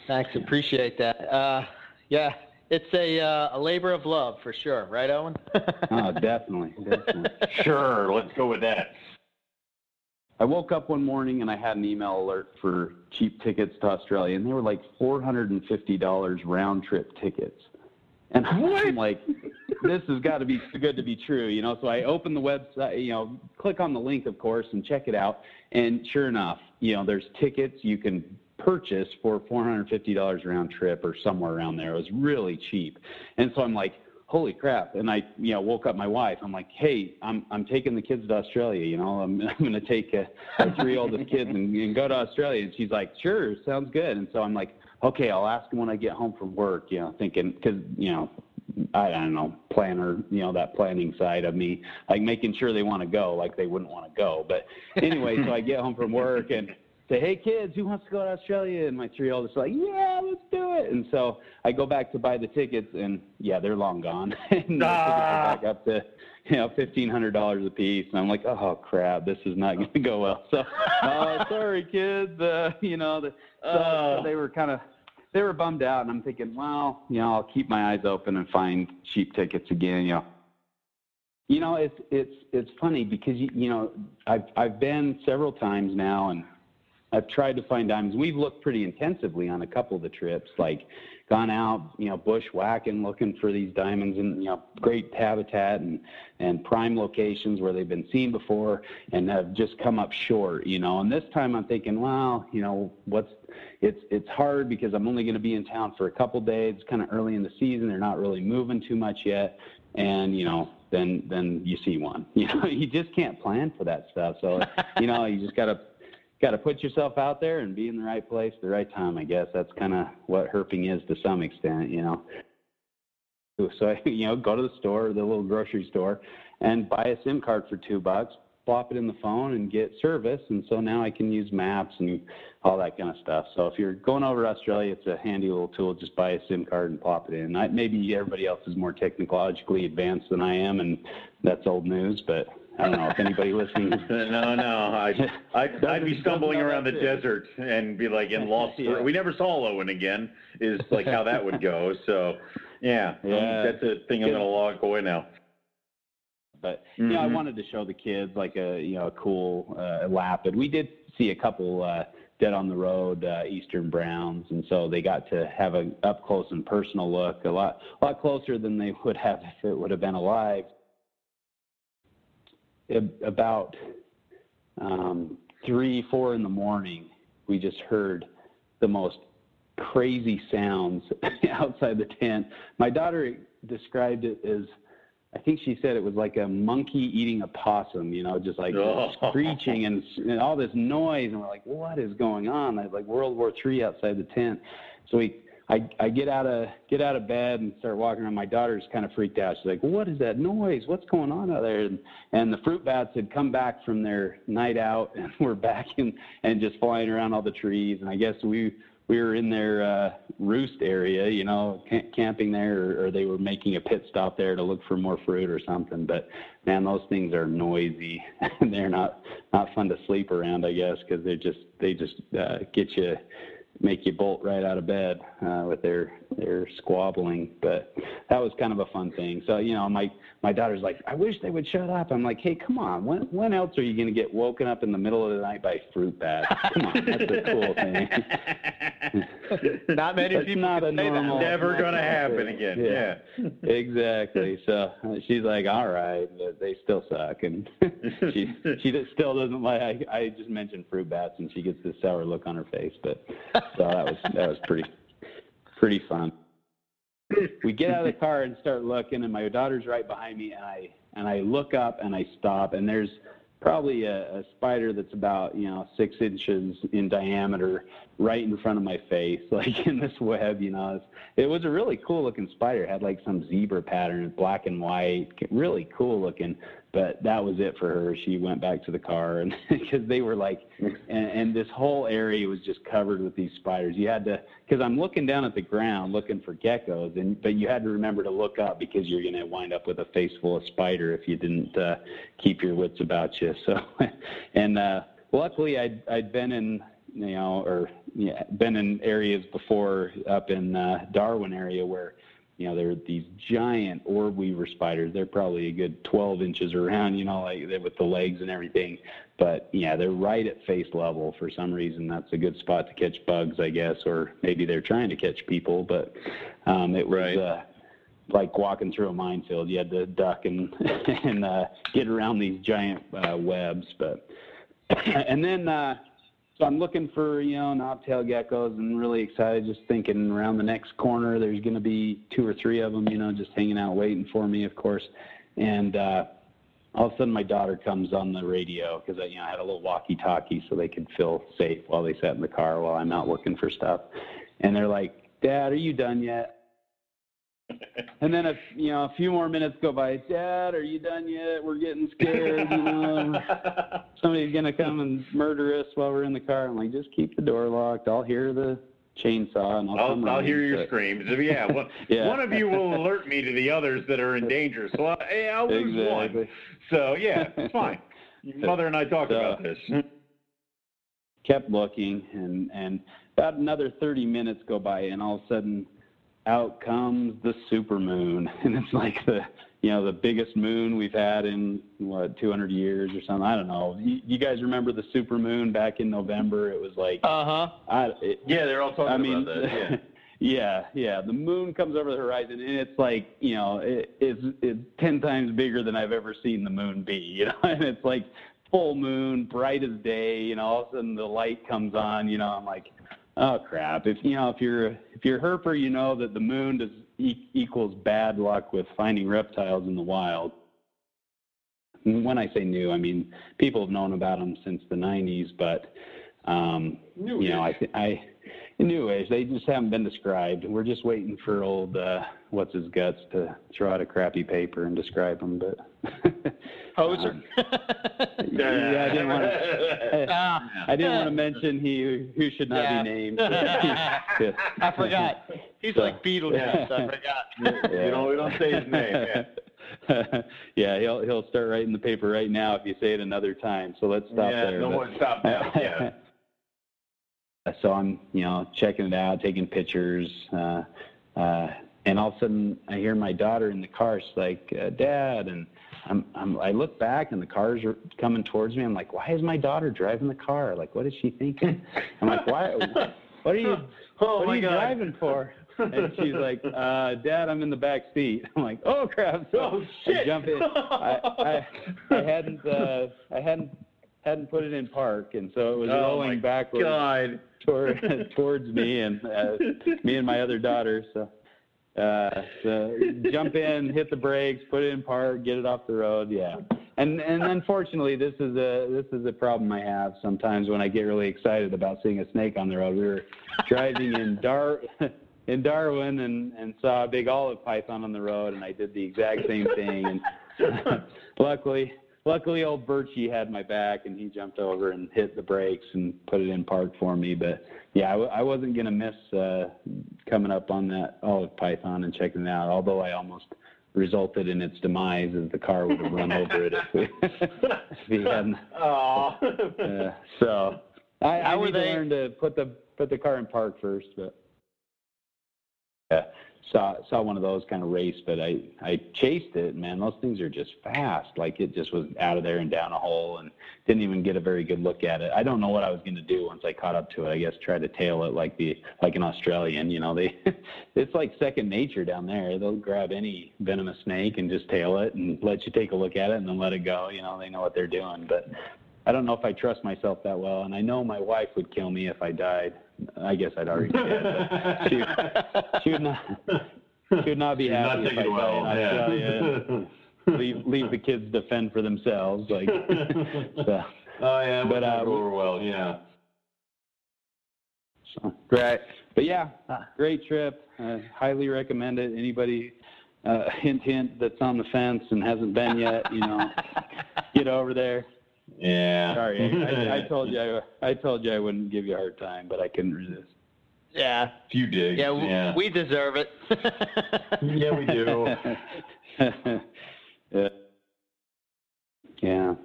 Thanks, appreciate that. Uh, yeah, it's a uh, a labor of love for sure, right, Owen? [laughs] Oh, definitely, definitely. Sure, let's go with that. I woke up one morning and I had an email alert for cheap tickets to Australia, and they were like four hundred and fifty dollars round trip tickets. And I'm [laughs] like, this has got to be too good to be true, you know. So I open the website, you know, click on the link, of course, and check it out. And sure enough, you know, there's tickets you can purchase for $450 round trip or somewhere around there. It was really cheap. And so I'm like, holy crap. And I, you know, woke up my wife. I'm like, hey, I'm, I'm taking the kids to Australia. You know, I'm, [laughs] I'm going to take uh, our three oldest kids and, and go to Australia. And she's like, sure, sounds good. And so I'm like, okay, I'll ask them when I get home from work, you know, thinking, cause, you know, I don't know, planner, you know, that planning side of me, like making sure they want to go, like they wouldn't want to go. But anyway, so I get home from work and say, hey kids, who wants to go to Australia? And my three oldest are like, yeah, let's do it. And so I go back to buy the tickets, and yeah, they're long gone. [laughs] and tickets back up to you know fifteen hundred dollars a piece. And I'm like, oh crap, this is not going to go well. So, uh, [laughs] sorry kids, uh, you know, the, so, so they were kind of they were bummed out, and I'm thinking, well, you know, I'll keep my eyes open and find cheap tickets again. You know, you know, it's it's it's funny because you you know I've I've been several times now, and I've tried to find diamonds. We've looked pretty intensively on a couple of the trips, like gone out, you know, bushwhacking, looking for these diamonds in, you know, great habitat and, and prime locations where they've been seen before and have just come up short, you know. And this time I'm thinking, well, you know, what's, it's, it's hard because I'm only going to be in town for a couple days. It's kind of early in the season. They're not really moving too much yet. And, you know, then, then you see one, [laughs] you know, you just can't plan for that stuff. So, you know, you just got to, got to put yourself out there and be in the right place at the right time. I guess that's kind of what herping is to some extent, you know. So [laughs] you know, go to the store, the little grocery store, and buy a SIM card for two bucks, plop it in the phone, and get service. And so now I can use maps and all that kind of stuff. So if you're going over to Australia, it's a handy little tool. Just buy a SIM card and plop it in. I, maybe everybody else is more technologically advanced than I am, and that's old news, but. I don't know if anybody listening. [laughs] no, no, I'd, [laughs] I'd, I'd be stumbling around the desert and be like in lost. [laughs] Yeah. We never saw Owen again. Is like how that would go. So, yeah, um, Yeah. that's a thing I'm gonna log away now. But you know, I Mhm. wanted to show the kids like a you know a cool uh, lapid. We did see a couple uh, dead on the road uh, Eastern Browns, and so they got to have a up close and personal look, a lot a lot closer than they would have if it would have been alive. Ab- About um, three, four in the morning, we just heard the most crazy sounds [laughs] outside the tent. My daughter described it as, I think she said it was like a monkey eating a possum, you know, just like Oh. screeching and, and all this noise. And we're like, what is going on? Like World War III outside the tent. So we, I, I get out of get out of bed and start walking around. My daughter's kind of freaked out. She's like, "What is that noise? What's going on out there?" And, and the fruit bats had come back from their night out and [laughs] were back in and just flying around all the trees. And I guess we we were in their uh, roost area, you know, camping there, or, or they were making a pit stop there to look for more fruit or something. But man, those things are noisy. [laughs] they're not not fun to sleep around, I guess, because they just they just uh, get you make you bolt right out of bed uh, with their their squabbling. But that was kind of a fun thing. So you know, my my daughter's like, I wish they would shut up. I'm like, hey, come on. When when else are you going to get woken up in the middle of the night by fruit bats? Come on, that's a cool thing. [laughs] Not many That's people not can a say that. normal- Never gonna happen again. Yeah. Yeah. exactly. [laughs] So she's like, all right, but they still suck, and [laughs] she she just still doesn't like. I, I just mentioned fruit bats, and she gets this sour look on her face. But so that was that was pretty pretty fun. We get out of the car and start looking, and my daughter's right behind me, and I and I look up and I stop, and there's probably a, a spider that's about you know six inches in diameter right in front of my face [laughs] like in this web you know. It was a really cool looking spider. It had like some zebra pattern black and white really cool looking but that was it for her. She went back to the car and [laughs] because they were like and, and this whole area was just covered with these spiders. You had to because i'm looking down at the ground looking for geckos and but you had to remember to look up because you're going to wind up with a face full of spider if you didn't uh, keep your wits about you. [laughs] So and uh luckily i'd i'd been in you know or yeah been in areas before up in uh darwin area where you know, they're these giant orb weaver spiders. They're probably a good 12 inches around, you know, like with the legs and everything. But yeah, they're right at face level for some reason. That's a good spot to catch bugs, I guess, or maybe they're trying to catch people. But um, it was uh, like walking through a minefield. You had to duck and [laughs] and uh, get around these giant uh, webs. But [coughs] and then uh, so I'm looking for you know knobtail geckos and really excited, just thinking around the next corner there's going to be two or three of them, you know, just hanging out waiting for me, of course. And uh, all of a sudden my daughter comes on the radio because I you know I had a little walkie-talkie so they could feel safe while they sat in the car while I'm out looking for stuff. And they're like, "Dad, are you done yet?" And then a you know a few more minutes go by. Dad, are you done yet? We're getting scared. You know, [laughs] somebody's gonna come and murder us while we're in the car. I'm like, just keep the door locked. I'll hear the chainsaw and I'll. come I'll, I'll hear your But- screams. Yeah, [laughs] one, Yeah. one of you will alert me to the others that are in danger. So I, hey, I'll lose one. So yeah, [laughs] it's fine. Your Mother and I talked So- about this. kept looking and and about another 30 minutes go by and all of a sudden out comes the super moon [laughs] and it's like the you know the biggest moon we've had in what 200 years or something i don't know you, you guys remember the super moon back in november it was like uh-huh I, it, Yeah, they're all talking I mean, about that. Yeah. [laughs] yeah, yeah. The moon comes over the horizon, and it's like you know, it, it's it's ten times bigger than I've ever seen the moon be. [laughs] You know, and it's like full moon, bright as day. You know, all of a sudden the light comes on. You know, I'm like, oh crap. If you know, if you're if you're a herper, you know that the moon does e- equals bad luck with finding reptiles in the wild. When I say new, I mean people have known about them since the 90s, but um, you know, I, th- I newish. They just haven't been described. We're just waiting for old uh, what's his guts to throw out a crappy paper and describe them. But [laughs] Hoser. [laughs] yeah, I didn't want to. [laughs] I didn't want to mention he who should not Yeah. be named. I forgot. He's So- like Beetlejuice. I forgot. You know, we don't say his name. Yeah. yeah, he'll he'll start writing the paper right now if you say it another time. So let's stop yeah, there. no but- more stop now. Yeah. So I'm, you know, checking it out, taking pictures, uh, uh, and all of a sudden I hear my daughter in the car. She's like, uh, "Dad," and I'm, I'm, I look back and the cars are coming towards me. I'm like, why is my daughter driving the car? Like, what is she thinking? I'm like, why? What are you? [laughs] Oh, what are you God. driving for? And she's like, [laughs] uh, Dad, I'm in the back seat. I'm like, oh crap! So Oh, I shit. jump in. I, I, I hadn't, uh, I hadn't, hadn't put it in park, and so it was [laughs] Oh, rolling my backwards God. Toward, [laughs] towards me and uh, me and my other daughter. So, uh, so jump in, hit the brakes, put it in park, get it off the road. Yeah. And and unfortunately, this is a this is a problem I have sometimes when I get really excited about seeing a snake on the road. We were driving in Dar [laughs] in Darwin and and saw a big olive python on the road, and I did the exact same thing. And [laughs] luckily, luckily, old Birchie had my back, and he jumped over and hit the brakes and put it in park for me. But yeah, I, w- I wasn't gonna miss uh, coming up on that olive python and checking it out. Although I almost resulted in its demise, as the car would have run over it if we [laughs] if he hadn't. Oh. Uh, so I, I How need to learn to put the put the car in park first, but yeah, saw saw one of those kind of race, but I I chased it. Man, those things are just fast. Like it just was out of there and down a hole, and didn't even get a very good look at it. I don't know what I was going to do once I caught up to it. I guess try to tail it like the like an Australian. You know, they [laughs] it's like second nature down there. They'll grab any venomous snake and just tail it and let you take a look at it and then let it go. You know, they know what they're doing, but. I don't know if I trust myself that well, and I know my wife would kill me if I died. I guess I'd already dead. She, she would not. She would not be She'd not happy if I well, yeah. Leave leave the kids to fend for themselves. Like, [laughs] so, Oh yeah, But, uh, uh, over well. Yeah. so great. But yeah, great trip. Uh, highly recommend it. Anybody, uh, hint hint, that's on the fence and hasn't been yet, you know, get over there. Yeah. Sorry, I, I [laughs] told you I, I told you I wouldn't give you a hard time, but I couldn't resist. Yeah. Few digs. Yeah, w- yeah. we deserve it. [laughs] Yeah, we do. [laughs] yeah. yeah.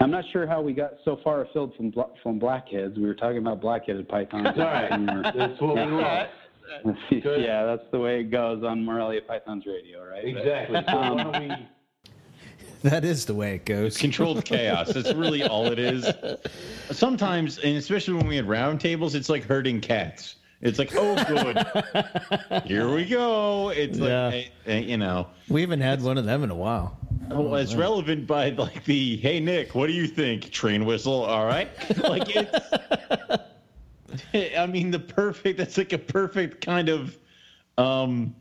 I'm not sure how we got so far afield from bla- from blackheads. We were talking about black-headed pythons. All right. That's what we love. Yeah, that's the way it goes on Morelia Pythons radio, right? Exactly. So why Um, don't we? [laughs] That is the way it goes. controlled chaos. That's really all it is. Sometimes, and especially when we had round tables, it's like herding cats. It's like, oh, good. Here we go. It's like, Yeah. eh, eh, you know, We haven't had one of them in a while. well, it's wow. relevant by like the, hey, Nick, what do you think? Train whistle. All right. Like it's, [laughs] I mean, the perfect, that's like a perfect kind of, um,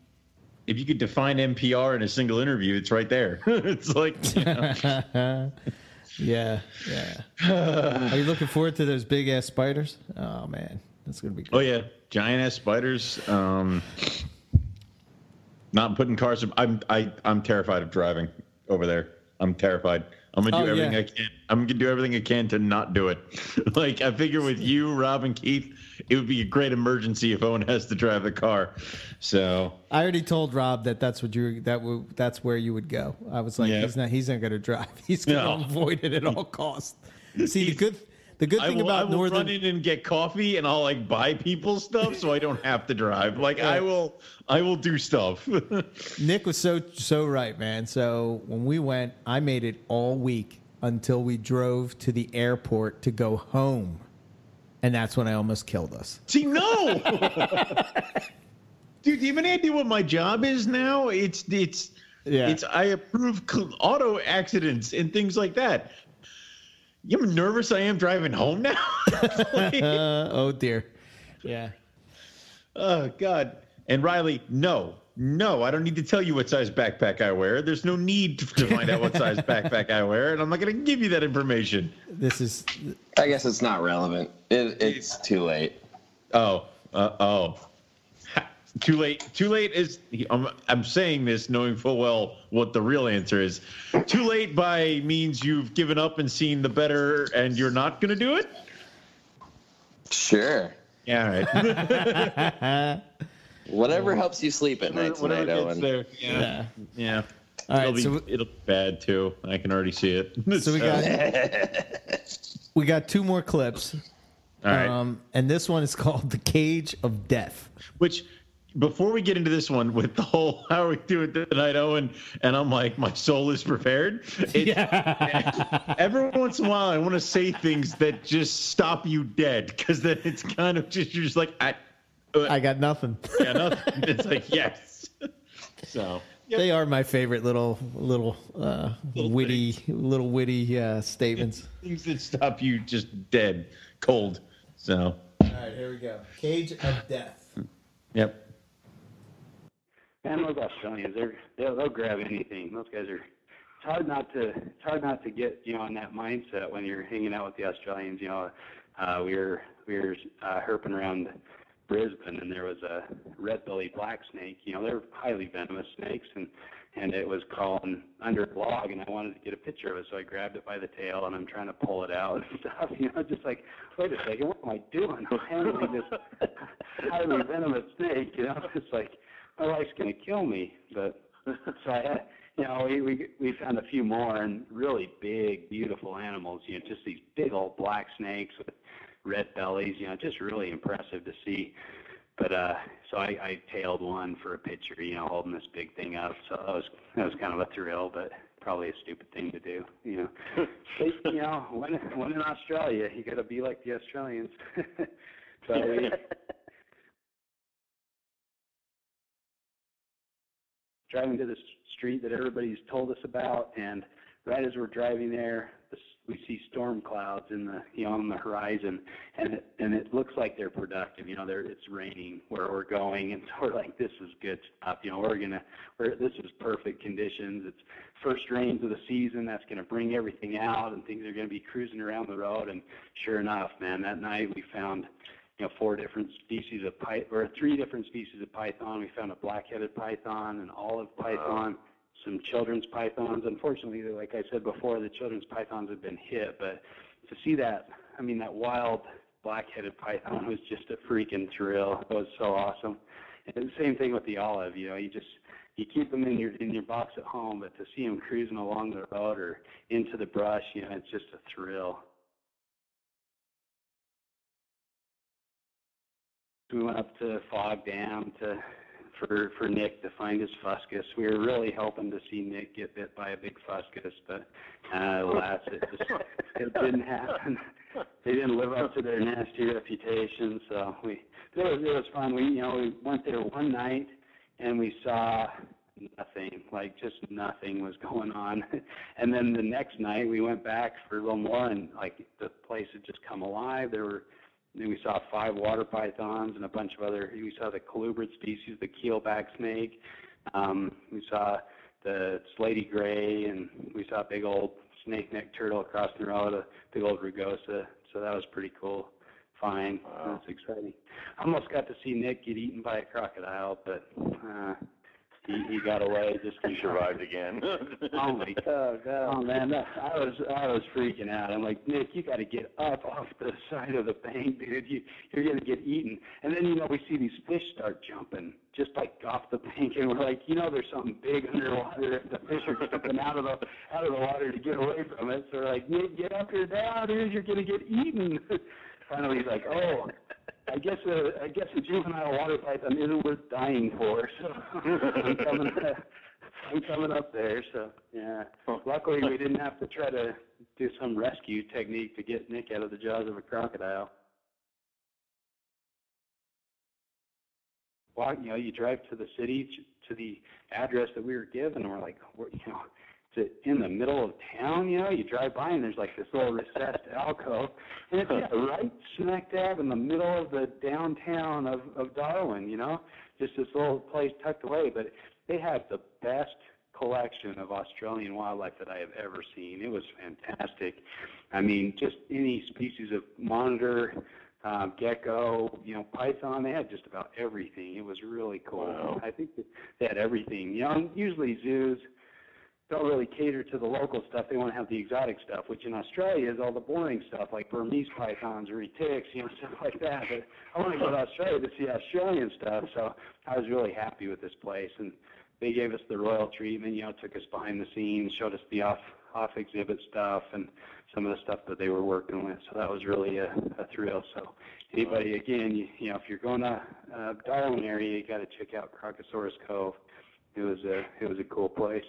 if you could define MPR in a single interview, it's right there. [laughs] it's like, you know. [laughs] yeah, yeah. Are you looking forward to those big ass spiders? Oh man, that's gonna be. Good. Oh yeah, giant ass spiders. Um, not putting cars. I'm I I'm terrified of driving over there. I'm terrified. I'm gonna do Oh, everything yeah. I can. I'm gonna do everything I can to not do it. [laughs] like I figure with you, Rob, and Keith, it would be a great emergency if Owen has to drive the car. So I already told Rob that that's what you that w- that's where you would go. I was like, Yeah. he's not he's not going to drive. [laughs] He's going to No. avoid it at all costs. See the good the good I thing will, I about will northern run in and get coffee, and I'll like buy people stuff so I don't have to drive. Like I will, I will do stuff. [laughs] Nick was so so right, man. So when we went, I made it all week until we drove to the airport to go home, and that's when I almost killed us. See, no, [laughs] dude. Do you have any idea what my job is now? It's it's Yeah. it's I approve auto accidents and things like that. You know how nervous I am driving home now? [laughs] [laughs] oh dear, yeah. oh God. And Riley, no, no, I don't need to tell you what size backpack I wear. There's no need to to find out what size [laughs] backpack I wear, and I'm not going to give you that information. This is I guess it's not relevant. It, it's too late. Oh, uh, oh. Too late. Too late is. I'm, I'm saying this knowing full well what the real answer is. Too late by means you've given up and seen the better, and you're not going to do it. Sure. Yeah, all right. [laughs] Whatever helps you sleep at night Whatever tonight, gets Owen. there. Yeah, yeah. All right, it'll be so- it'll be bad too. I can already see it. So we got [laughs] we got two more clips. All right. Um, and this one is called "The Cage of Death." Which before we get into this one with the whole [laughs] how are we doing tonight, Owen, and I'm like, my soul is prepared. It's, [laughs] every once in a while, I want to say things that just stop you dead because then it's kind of just you're just like I, I got nothing. yeah, nothing. It's like [laughs] yes. So They are my favorite little little uh, witty little witty uh, statements. things that stop you just dead, cold. So All right, here we go. Cage of Death. yep. Man, those Australians, they're they'll, they'll grab anything. Those guys are. It's hard not to it's hard not to get you know in that mindset when you're hanging out with the Australians. You know, uh, we were we were uh, herping around Brisbane, and there was a red-bellied black snake. You know, they're highly venomous snakes, and and it was crawling under a log, and I wanted to get a picture of it, so I grabbed it by the tail, and I'm trying to pull it out and [laughs] stuff. You know, just like, wait a second, what am I doing? [laughs] I'm handling this highly venomous snake. You know, [laughs] it's like my wife's gonna kill me. But [laughs] so I had, you know, we we we found a few more and really big, beautiful animals. You know, just these big old black snakes with red bellies. You know, just really impressive to see. But uh, so I, I tailed one for a picture. You know, holding this big thing up. So that was that was kind of a thrill, but probably a stupid thing to do. You know, [laughs] but, you know, when when in Australia, you got to be like the Australians. [laughs] so we, driving to the street that everybody's told us about, and right as we're driving there, the s- we see storm clouds in the you know on the horizon, and it, and it looks like they're productive. You know, they're it's raining where we're going, and so we're like, this is good stuff. You know, we're gonna we're this is perfect conditions. It's first rains of the season. That's gonna bring everything out, and things are gonna be cruising around the road. And sure enough, man, that night we found you know, four different species of python, or three different species of python. We found a black-headed python, an olive python, some children's pythons. Unfortunately, like I said before, the children's pythons have been hit, but to see that, I mean, that wild black-headed python was just a freaking thrill. It was so awesome. And the same thing with the olive. You know, you just you keep them in your in your box at home, but to see them cruising along the road or into the brush, you know, it's just a thrill. We went up to Fogg Dam to for for Nick to find his fuscus. We were really hoping to see Nick get bit by a big fuscus, but uh, alas, it just it didn't happen. They didn't live up to their nasty reputation, so we it was it was fun. We you know we went there one night and we saw nothing, like just nothing was going on. [laughs] And then the next night we went back for a little more, and like the place had just come alive. There were we saw five water pythons and a bunch of other. We saw the colubrid species, the keelback snake. Um, we saw the slaty gray, and we saw a big old snake neck turtle across the road, a big old rugosa. So that was pretty cool. Fine, that's exciting. Almost got to see Nick get eaten by a crocodile, but uh, he, he got away. Just He survived again. [laughs] oh my [laughs] god! Oh man, I was I was freaking out. I'm like, Nick, you got to get up off the side of the bank, dude. You you're gonna get eaten. And then you know we see these fish start jumping just like off the bank, and we're like, you know, there's something big underwater. The fish are jumping out of the out of the water to get away from it. So we're like, Nick, get up here now, dude. You're gonna get eaten. [laughs] Finally, he's like, oh. I guess a I guess a juvenile water python isn't worth dying for. So [laughs] I'm coming I'm coming up there. So yeah. Oh. Luckily we didn't have to try to do some rescue technique to get Nick out of the jaws of a crocodile. Well, you know, you drive to the city to the address that we were given, and we're like, we're, you know, it's in the middle of town. You know, you drive by and there's like this little recessed [laughs] alcove, and it's yeah, right smack dab in the middle of the downtown of of Darwin. You know, just this little place tucked away, but they have the best collection of Australian wildlife that I have ever seen. It was fantastic. I mean, just any species of monitor, um, gecko, you know, python. They had just about everything. It was really cool. I think that they had everything. You know, usually zoos don't really cater to the local stuff. They want to have the exotic stuff, which in Australia is all the boring stuff like Burmese pythons or retics, you know, [laughs] stuff like that. But I want to go to Australia to see Australian stuff, so I was really happy with this place. And they gave us the royal treatment, you know, took us behind the scenes, showed us the off off exhibit stuff and some of the stuff that they were working with. So that was really a, a thrill. So anybody, again, you, you know, if you're going to uh, Darwin area, you got to check out Crocosaurus Cove. It was a it was a cool place.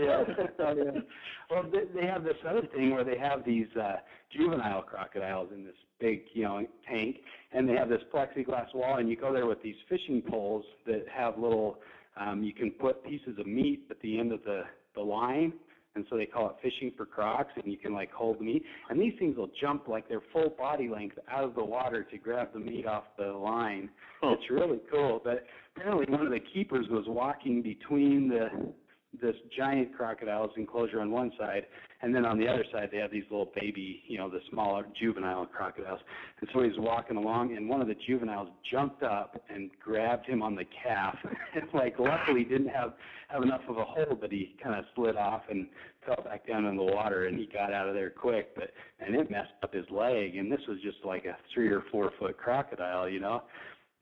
Yeah. [laughs] well, they, they have this other thing where they have these uh, juvenile crocodiles in this big, you know, tank, and they have this plexiglass wall, and you go there with these fishing poles that have little. Um, you can put pieces of meat at the end of the the line, and so they call it fishing for crocs, and you can like hold the meat, and these things will jump like their full body length out of the water to grab the meat off the line. It's really cool. But apparently, one of the keepers was walking between the this giant crocodile's enclosure on one side, and then on the other side they have these little baby, you know, the smaller juvenile crocodiles. And so he's walking along, and one of the juveniles jumped up and grabbed him on the calf. [laughs] and like, luckily didn't have have enough of a hold, but he kind of slid off and fell back down in the water, and he got out of there quick. But and it messed up his leg, and this was just like a three or four foot crocodile, you know.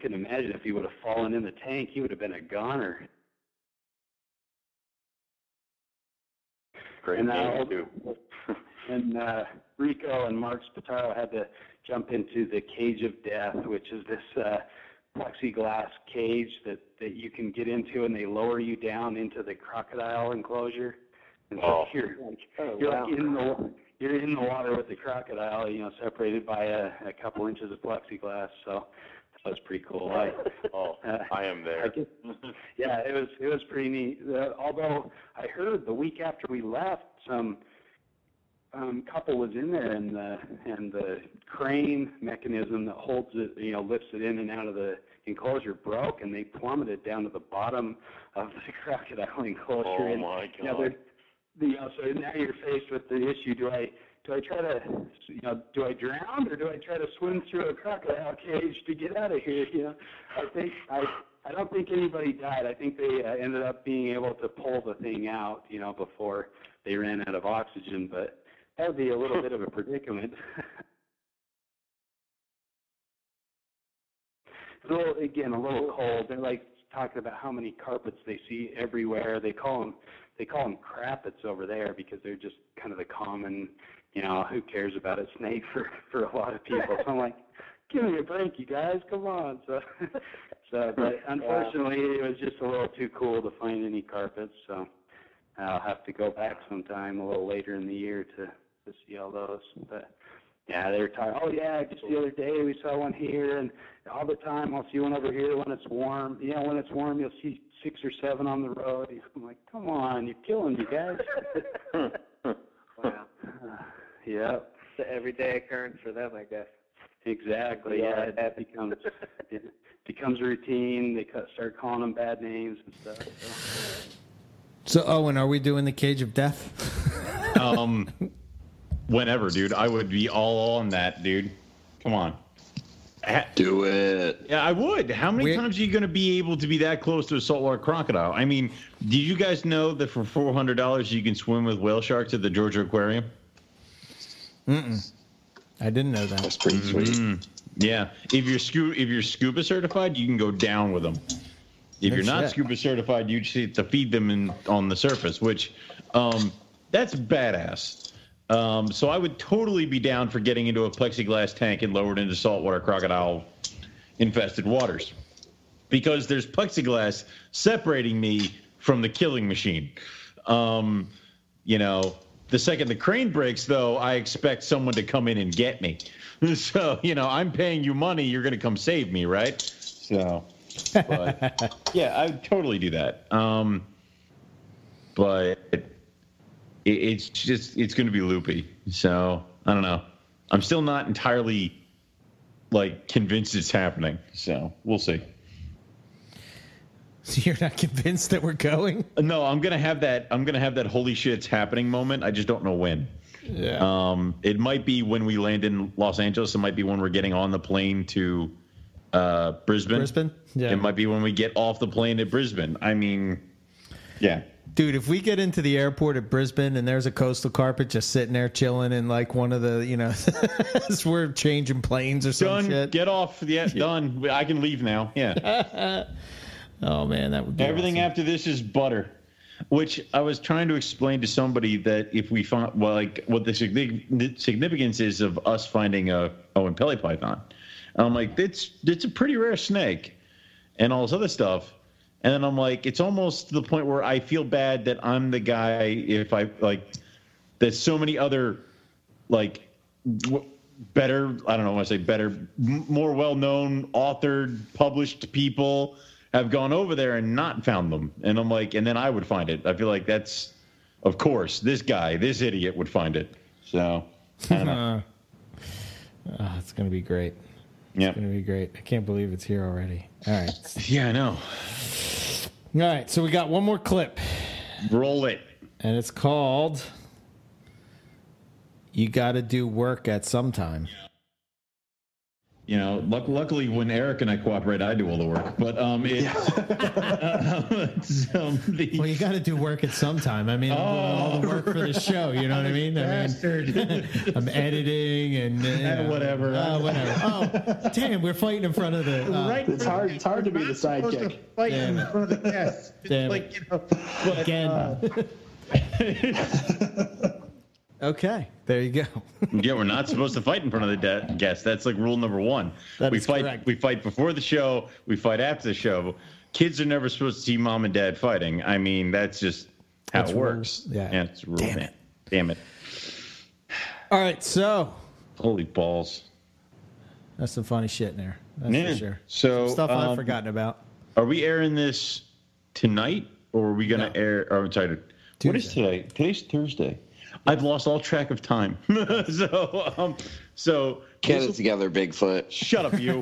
Can imagine if he would have fallen in the tank, he would have been a goner. Great and, game, uh, too. [laughs] and uh, Rico and Mark Spataro had to jump into the cage of death, which is this uh, plexiglass cage that, that you can get into, and they lower you down into the crocodile enclosure. And so Oh. [laughs] you're like Oh, you're wow. like in the you're in the water with the crocodile, you know, separated by a, a couple inches of plexiglass. So that was pretty cool. I, [laughs] oh, uh, I am there. I yeah, it was it was pretty neat. Uh, although I heard the week after we left, some um, couple was in there, and the and the crane mechanism that holds it, you know, lifts it in and out of the enclosure broke, and they plummeted down to the bottom of the [laughs] crocodile enclosure. Oh, and, my You know, God. they're- you know, so now you're faced with the issue: do I do I try to, you know, do I drown or do I try to swim through a crocodile cage to get out of here? You know, I think I I don't think anybody died. I think they uh, ended up being able to pull the thing out, you know, before they ran out of oxygen. But that would be a little bit of a [laughs] predicament. [laughs] Little, again, a little cold. They're like talking about how many carpets they see everywhere. They call them they call them crappets over there because they're just kind of the common, you know, who cares about a snake for for a lot of [laughs] people. So I'm like, give me a break, you guys, come on. So, [laughs] so, but [laughs] unfortunately, it was just a little too cool to find any carpets. So I'll have to go back sometime a little later in the year to to see all those. But yeah, they were talking. Oh yeah, just the other day we saw one here, and all the time I'll see one over here when it's warm. Yeah, when it's warm, you'll see six or seven on the road. I'm like, come on, you're killing me, guys. Wow. yeah, It's an everyday occurrence for them, I guess. exactly. Yeah, it becomes it becomes routine. They start calling them bad names and stuff. So. So, Owen, are we doing the cage of death? [laughs] um, whenever, dude, I would be all on that, dude. Come on. Do it. Yeah, I would. How many times are you going to be able to be that close to a saltwater crocodile? I mean, did you guys know that for four hundred dollars you can swim with whale sharks at the Georgia Aquarium? Mm-mm. I didn't know that. That's pretty sweet. Yeah, if you're scu- if you're scuba certified, you can go down with them. If No you're not shit. scuba certified, you just have to feed them in, on the surface, which um, that's badass. Um, so I would totally be down for getting into a plexiglass tank and lowered into saltwater crocodile infested waters because there's plexiglass separating me from the killing machine. Um, you know, the second the crane breaks, though, I expect someone to come in and get me. [laughs] So, you know, I'm paying you money, you're going to come save me, right? So, but, yeah, I would totally do that. Um, but it, it's just, it's going to be loopy. So, I don't know. I'm still not entirely like convinced it's happening. So, we'll see. [laughs] So you're not convinced that we're going? No, I'm gonna have that. I'm gonna have that holy shit, it's happening moment. I just don't know when. Yeah. Um, it might be when we land in Los Angeles. It might be when we're getting on the plane to uh, Brisbane. Brisbane? Yeah. It might be when we get off the plane at Brisbane. I mean, yeah. Dude, if we get into the airport at Brisbane and there's a coastal carpet just sitting there chilling in like one of the, you know, [laughs] as we're changing planes or some Done. shit. Get off. Yeah, [laughs] done. I can leave now. Yeah. Oh man, that would be Everything after this is butter. Which I was trying to explain to somebody that if we find, well, like what the significance is of us finding a oh, Oenpelli python. And I'm like, it's it's a pretty rare snake, and all this other stuff. And then I'm like, it's almost to the point where I feel bad that I'm the guy if I like. There's so many other like w- better. I don't know. want to say better, m- more well-known, authored, published people have gone over there and not found them. And I'm like, and then I would find it. I feel like that's, of course, this guy, this idiot would find it. So. Oh, [laughs] it's gonna be great. Yeah. It's gonna be great. I can't believe it's here already. All right. Yeah, I know. All right, so we got one more clip. Roll it. And it's called You Gotta Do Work at Some Time. You know, luck, luckily when Eric and I cooperate, I do all the work. But um, it, it's, [laughs] um, [laughs] the, Well, you got to do work at some time. I mean, I'm all the work for the show. You know what I mean? I mean, [laughs] I'm editing and uh, you know, whatever. Uh, whatever. Oh, damn, we're fighting in front of the. Uh, Right. It's hard. It's hard to be the sidekick. fight Damn in front of the guests. Damn like, you know, but, Again. Okay, there you go. [laughs] yeah, we're not supposed to fight in front of the de- guests. That's like rule number one. That we fight. correct. We fight before the show. We fight after the show. Kids are never supposed to see mom and dad fighting. I mean, that's just how That's it works. rules. Yeah. it's a rule. Damn man. Damn it. All right, so Holy balls. that's some funny shit in there. That's Yeah. for sure. So Stuff I've um, forgotten about. Are we airing this tonight, or are we going to air? Or I'm sorry. What is today? Today's Thursday. I've lost all track of time. [laughs] so, um, so Get it together, Bigfoot. Shut up, you.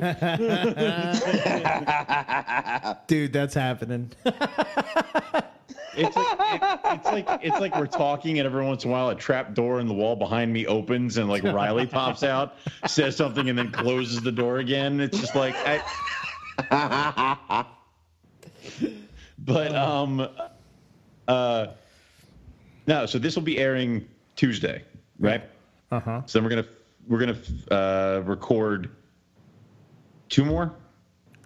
[laughs] Dude, that's happening. It's like it- it's like it's like we're talking, and every once in a while, a trap door in the wall behind me opens, and like Riley pops out, says something, and then closes the door again. It's just like I. [laughs] But um, uh, no. So this will be airing Tuesday, right? Uh huh. So then we're gonna we're gonna uh, record two more,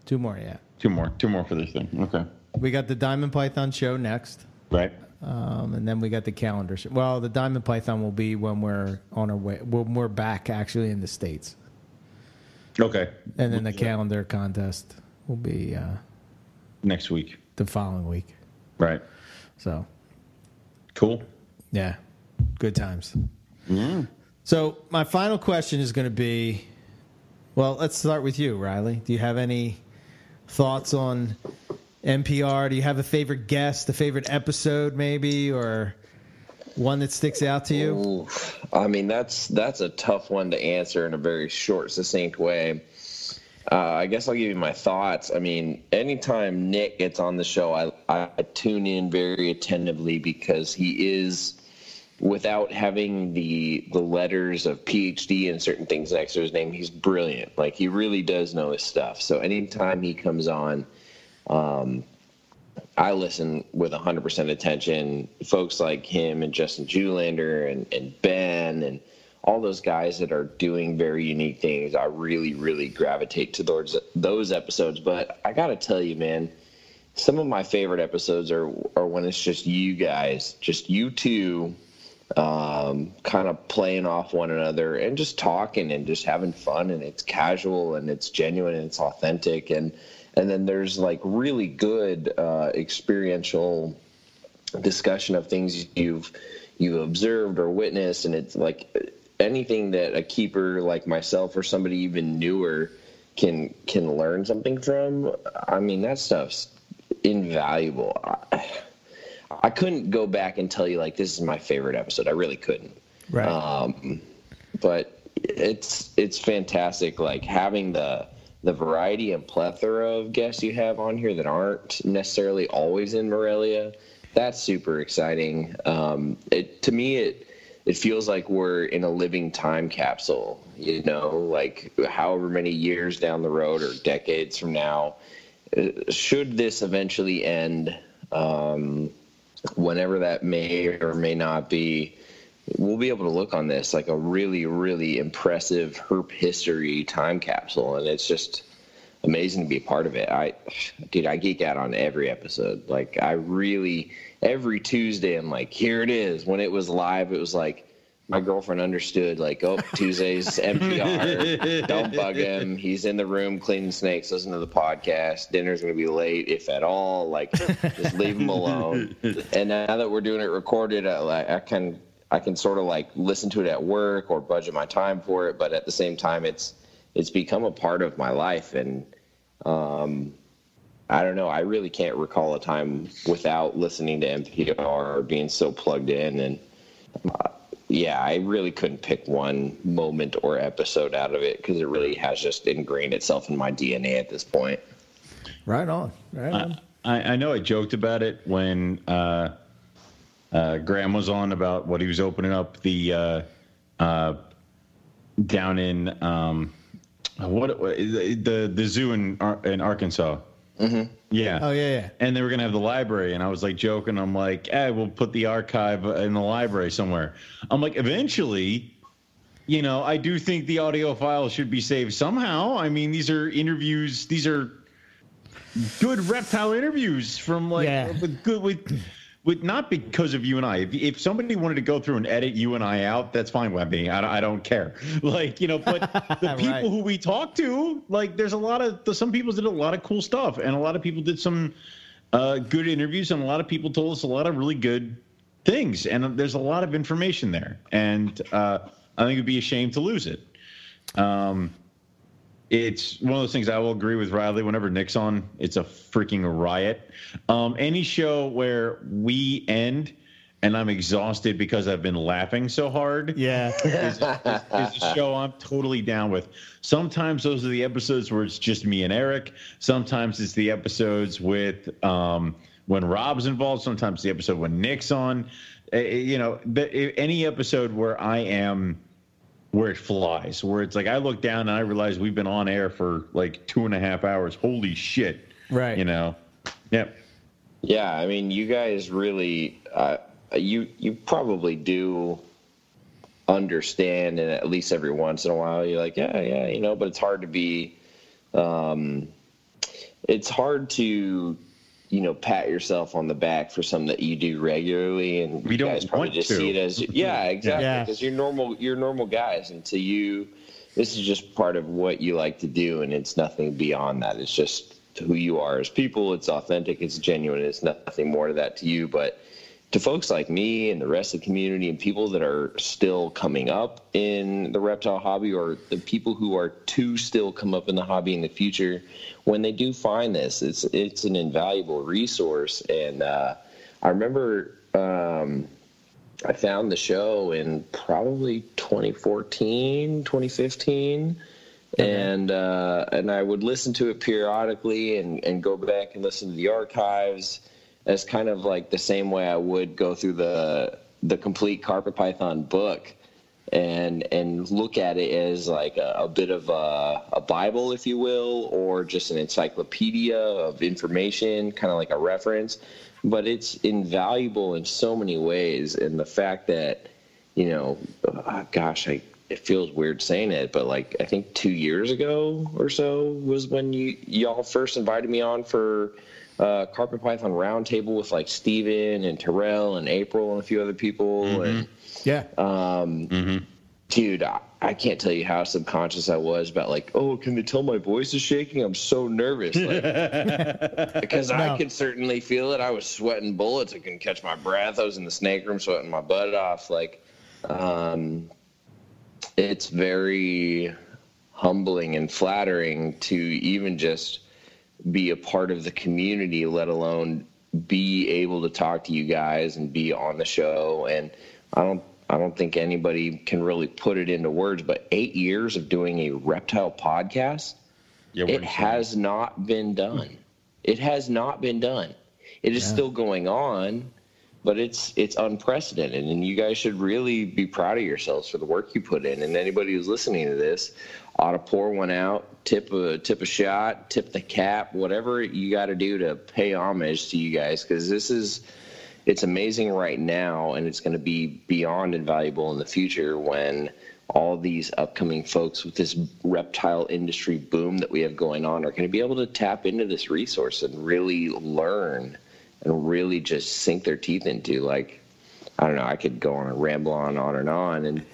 Two more, yeah. two more, two more for this thing. Okay. We got the Diamond Python show next. Right. Um, and then we got the calendar show. Well, the Diamond Python will be when we're on our way, when we're back actually in the States. Okay. And then the calendar contest will be uh, Next week. the following week. Right. So, Cool. yeah, good times. Yeah. So, my final question is going to be well, let's start with you, Riley. Do you have any thoughts on MPR? Do you have a favorite guest, a favorite episode, maybe, or one that sticks out to you? Ooh, I mean, that's that's a tough one to answer in a very short, succinct way. Uh, I guess I'll give you my thoughts. I mean, anytime Nick gets on the show, I, I tune in very attentively because he is, without having the the letters of PhD and certain things next to his name, he's brilliant. Like he really does know his stuff. So anytime he comes on, um, I listen with 100% attention. Folks like him and Justin Julander and, and Ben and all those guys that are doing very unique things, I really, really gravitate to those, those episodes. But I got to tell you, man, some of my favorite episodes are, are when it's just you guys, just you two, um, kind of playing off one another and just talking and just having fun. And it's casual and it's genuine and it's authentic. And, and then there's like really good uh, experiential discussion of things you've you observed or witnessed and it's like anything that a keeper like myself or somebody even newer can can learn something from i mean that stuff's invaluable. I, I couldn't go back and tell you like this is my favorite episode. I really couldn't. Right. um, but it's it's fantastic like having the the variety and plethora of guests you have on here that aren't necessarily always in Morelia that's super exciting. Um, it to me it it feels like we're in a living time capsule you know like however many years down the road or decades from now should this eventually end um, whenever that may or may not be we'll be able to look on this like a really really impressive herp history time capsule and it's just amazing to be a part of it. I, dude, I geek out on every episode. Like I really, every Tuesday, I'm like, here it is. When it was live, it was like my girlfriend understood. Like, oh, Tuesday's [laughs] MPR. Don't bug him. He's in the room cleaning snakes, listen to the podcast. Dinner's gonna be late, if at all. Like, just leave him alone. [laughs] And now that we're doing it recorded, I, like, I can. I can sort of like listen to it at work or budget my time for it, but at the same time, it's it's become a part of my life and um, i don't know i really can't recall a time without listening to mpr or being so plugged in and uh, yeah i really couldn't pick one moment or episode out of it because it really has just ingrained itself in my dna at this point Right on. Right on. I, I know I joked about it when uh, uh, Graham was on about what he was opening up the uh, uh, down in um, what the the zoo in in Arkansas. Mm-hmm. Yeah. Oh yeah, yeah. And they were gonna have the library, and I was like joking. I'm like, "Hey, we'll put the archive in the library somewhere." I'm like, eventually, you know, I do think the audio file should be saved somehow. I mean, these are interviews. These are good reptile interviews from like with good with with not because of you and I. If, if somebody wanted to go through and edit you and I out, that's fine with me. I, don't- I don't care. [laughs] Like you know, but [laughs] the people Right. who we talk to, like, there's a lot of some people did a lot of cool stuff, and a lot of people did some uh, good interviews, and a lot of people told us a lot of really good things, and there's a lot of information there, and uh, I think it'd be a shame to lose it. Um, it's one of those things I will agree with Riley. Whenever Nick's on, it's a freaking riot. Um, any show where we end and I'm exhausted because I've been laughing so hard, yeah, is, is, is a show I'm totally down with. Sometimes those are the episodes where it's just me and Eric. Sometimes it's the episodes with um, when Rob's involved. Sometimes the episode when Nick's on. Uh, you know, the, any episode where I am where it flies, where it's like I look down and I realize we've been on air for like two and a half hours. Holy shit! Right. You know. Yep. Yeah, I mean, you guys really, uh, you you probably do understand, and at least every once in a while, you're like, yeah, yeah, you know. But it's hard to be, um, it's hard to, you know, pat yourself on the back for something that you do regularly, and We you don't guys probably want just to. see it as, [laughs] yeah, exactly, Yeah. because you're normal, you're normal guys, and to you, this is just part of what you like to do, and it's nothing beyond that. It's just who you are as people. It's authentic. It's genuine. It's nothing more to that to you. But to folks like me and the rest of the community and people that are still coming up in the reptile hobby or the people who are to still come up in the hobby in the future, when they do find this, it's it's an invaluable resource. And uh, I remember um, I found the show in probably 2014, 2015 and uh, and I would listen to it periodically and, and go back and listen to the archives as kind of like the same way I would go through the the complete carpet python book and and look at it as like a, a bit of a, a Bible, if you will, or just an encyclopedia of information, kind of like a reference. But it's invaluable in so many ways, and the fact that you know, uh, gosh, I it feels weird saying it, but like I think two years ago or so was when you y'all first invited me on for uh, Carpet Python Roundtable with like Steven and Terrell and April and a few other people and yeah, um, dude, I, I can't tell you how subconscious I was about like, oh, can they tell my voice is shaking? I'm so nervous. Like, [laughs] because I No. could certainly feel it. I was sweating bullets. I couldn't catch my breath. I was in the snake room sweating my butt off. Like, um, it's very humbling and flattering to even just be a part of the community, let alone be able to talk to you guys and be on the show. And I don't, I don't think anybody can really put it into words, but eight years of doing a reptile podcast, it has not been done. It has not been done. It is Yeah. still going on, but it's it's unprecedented, and you guys should really be proud of yourselves for the work you put in. And anybody who's listening to this ought to pour one out, tip a tip a shot, tip the cap, whatever you got to do to pay homage to you guys, because this is it's amazing right now, and it's going to be beyond invaluable in the future when all these upcoming folks with this reptile industry boom that we have going on are going to be able to tap into this resource and really learn and really just sink their teeth into like I don't know, I could go on and ramble on on and on and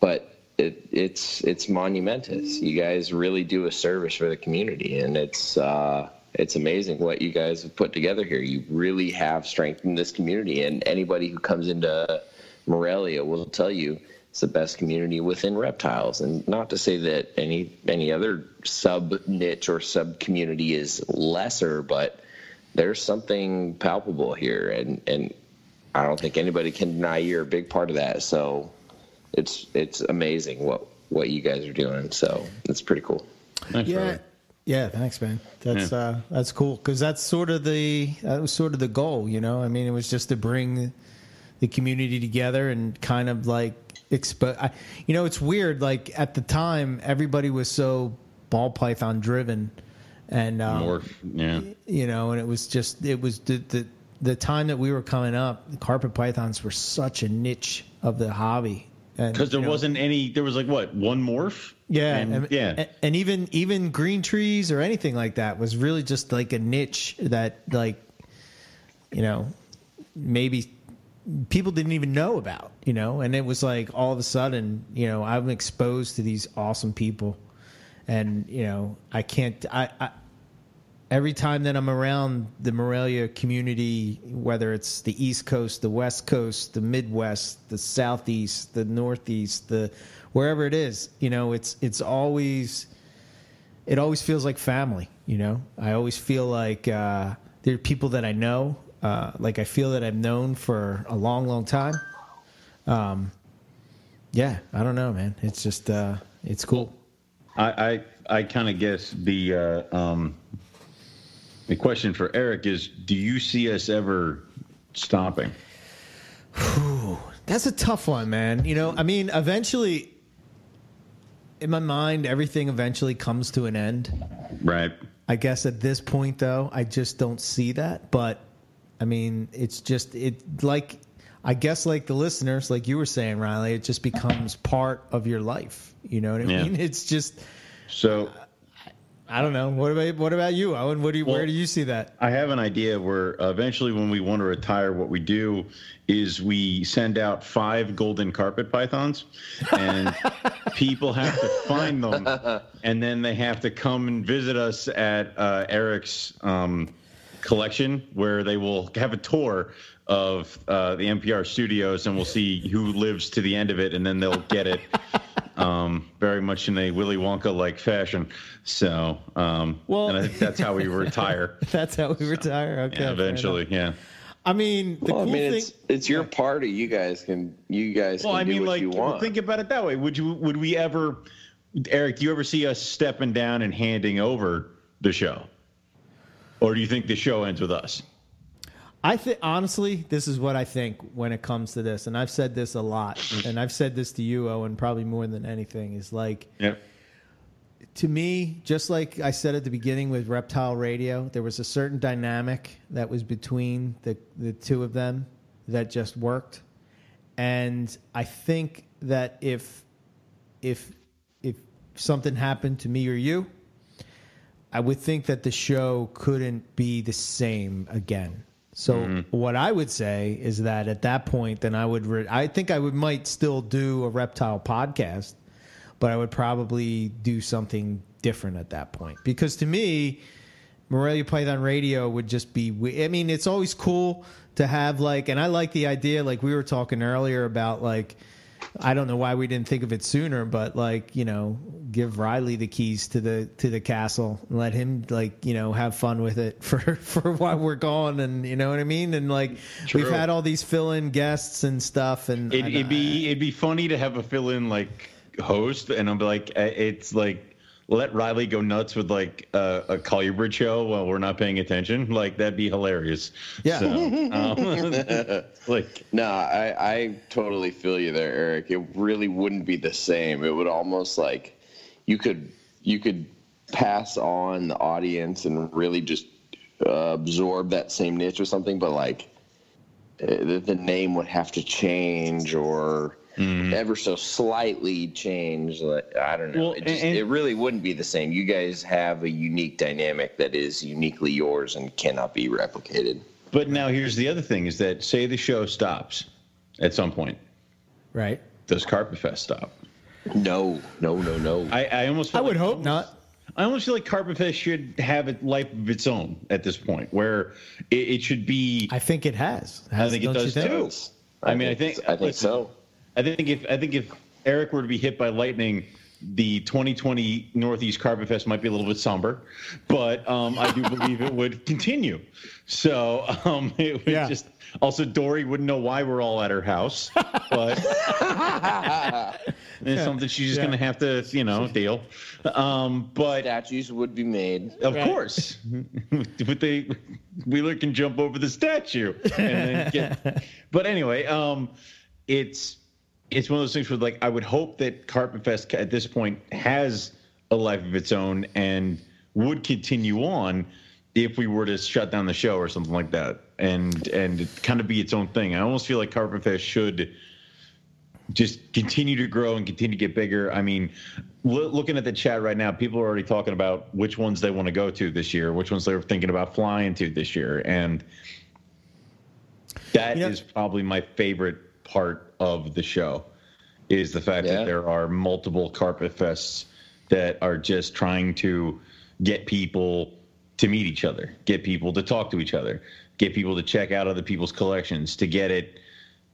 but it, it's it's monumentous. You guys really do a service for the community and it's uh it's amazing what you guys have put together here. You really have strengthened this community and anybody who comes into Morelia will tell you it's the best community within reptiles and not to say that any any other sub niche or sub community is lesser but there's something palpable here and and I don't think anybody can deny you're a big part of that so it's it's amazing what what you guys are doing so it's pretty cool yeah. Yeah, thanks, man. That's uh, that's cool because that's sort of the that was sort of the goal, you know. I mean, it was just to bring the community together and kind of like expose. You know, it's weird. Like at the time, everybody was so ball python driven, and um, More, yeah. you know, and it was just it was the the the time that we were coming up. Carpet pythons were such a niche of the hobby, and Because there know, wasn't any, there was like what one morph. yeah, And- and, yeah. and, and even even green trees or anything like that was really just like a niche that like, you know, maybe people didn't even know about, you know, and it was like all of a sudden, you know, I'm exposed to these awesome people, and you know, I can't, I, I every time that I'm around the Morelia community, whether it's the East Coast, the West Coast, the Midwest, the Southeast, the Northeast, the wherever it is, you know, it's it's always it always feels like family. You know, I always feel like uh, there are people that I know. Uh, like I feel that I've known for a long, long time. Um, yeah, I don't know, man. It's just uh, it's cool. I I, I kind of guess the uh, um, the question for Eric is: Do you see us ever stopping? That's a tough one, man. You know, I mean, eventually, in my mind, everything eventually comes to an end. Right. I guess at this point, though, I just don't see that. But I mean, it's just it like I guess like the listeners, like you were saying, Riley, it just becomes part of your life. You know what I Yeah. mean? [laughs] It's just So I don't know. What about what about you, Owen? What do you, where do you see that? I have an idea where eventually, when we want to retire, what we do is we send out five golden carpet pythons, and [laughs] people have to find them, and then they have to come and visit us at uh, Eric's um, collection, where they will have a tour of uh, the MPR studios, and we'll see who lives to the end of it, and then they'll get it. [laughs] Um, very much in a Willy Wonka like fashion. So, um, Well- and I think that's how we [laughs] retire. That's how we retire. Okay, Yeah, eventually, yeah. I mean, the well, cool I mean, thing. it's it's your party. You guys can you guys Well, can I do what like, you want. think about it that way. Would you? Would we ever, Eric? Do you ever see us stepping down and handing over the show, or do you think the show ends with us? I think honestly, this is what I think when it comes to this, and I've said this a lot, mm. and I've said this to you, Owen, probably more than anything. Is like Yep. to me, just like I said at the beginning with Reptile Radio, there was a certain dynamic that was between the the two of them that just worked, and I think that if if if something happened to me or you, I would think that the show couldn't be the same again. So Mm-hmm. what I would say is that at that point, then I would. Re- I think I would might still do a reptile podcast, but I would probably do something different at that point because to me, Morelia Python Radio would just be. we- I mean, it's always cool to have like, and I like the idea. Like we were talking earlier about like. I don't know why we didn't think of it sooner, but like you know, give Riley the keys to the to the castle and let him like you know have fun with it [laughs] for for while we're gone, and you know what I mean. And like we've had all these fill-in guests and stuff, and It, it'd be it'd be funny to have a fill-in like host, and I'm like, it's like let Riley go nuts with like a, a Collierbridge show while we're not paying attention. Like that'd be hilarious. Yeah. So, [laughs] um, [laughs] like no, I I totally feel you there, Eric. It really wouldn't be the same. It would almost like you could you could pass on the audience and really just uh, absorb that same niche or something, but like uh, the, the name would have to change or Mm-hmm. ever so slightly change, like I don't know, Well, it, just, and- it really wouldn't be the same. You guys have a unique dynamic that is uniquely yours and cannot be replicated. But now here's the other thing: is that say the show stops at some point, right? Does Carpet Fest stop? No, no, no, no. I, I almost. I would hope not. I almost feel like Carpet Fest should have a life of its own at this point, where it, it should be. I think it has. I think it does too. I, mean, I think I think so. I think if I think if Eric were to be hit by lightning, the 2020 Northeast Carpet Fest might be a little bit somber, but um, I do believe it would [laughs] continue. So um, [laughs] it would just also Dory wouldn't know why we're all at her house, but [laughs] it's something she's just Yeah. going to have to you know deal. Um, but statues would be made, of Right. course. but they Wheeler can jump over the statue and then get. but anyway, um, it's it's one of those things where like I would hope that Carpet Fest at this point has a life of its own and would continue on if we were to shut down the show or something like that and and kind of be its own thing. I almost feel like Carpet Fest should just continue to grow and continue to get bigger. I mean, loo- looking at the chat right now, people are already talking about which ones they want to go to this year, which ones they're thinking about flying to this year, and that is probably my favorite part of the show is the fact that there are multiple carpet fests that are just trying to get people to meet each other, get people to talk to each other, get people to check out other people's collections, to get it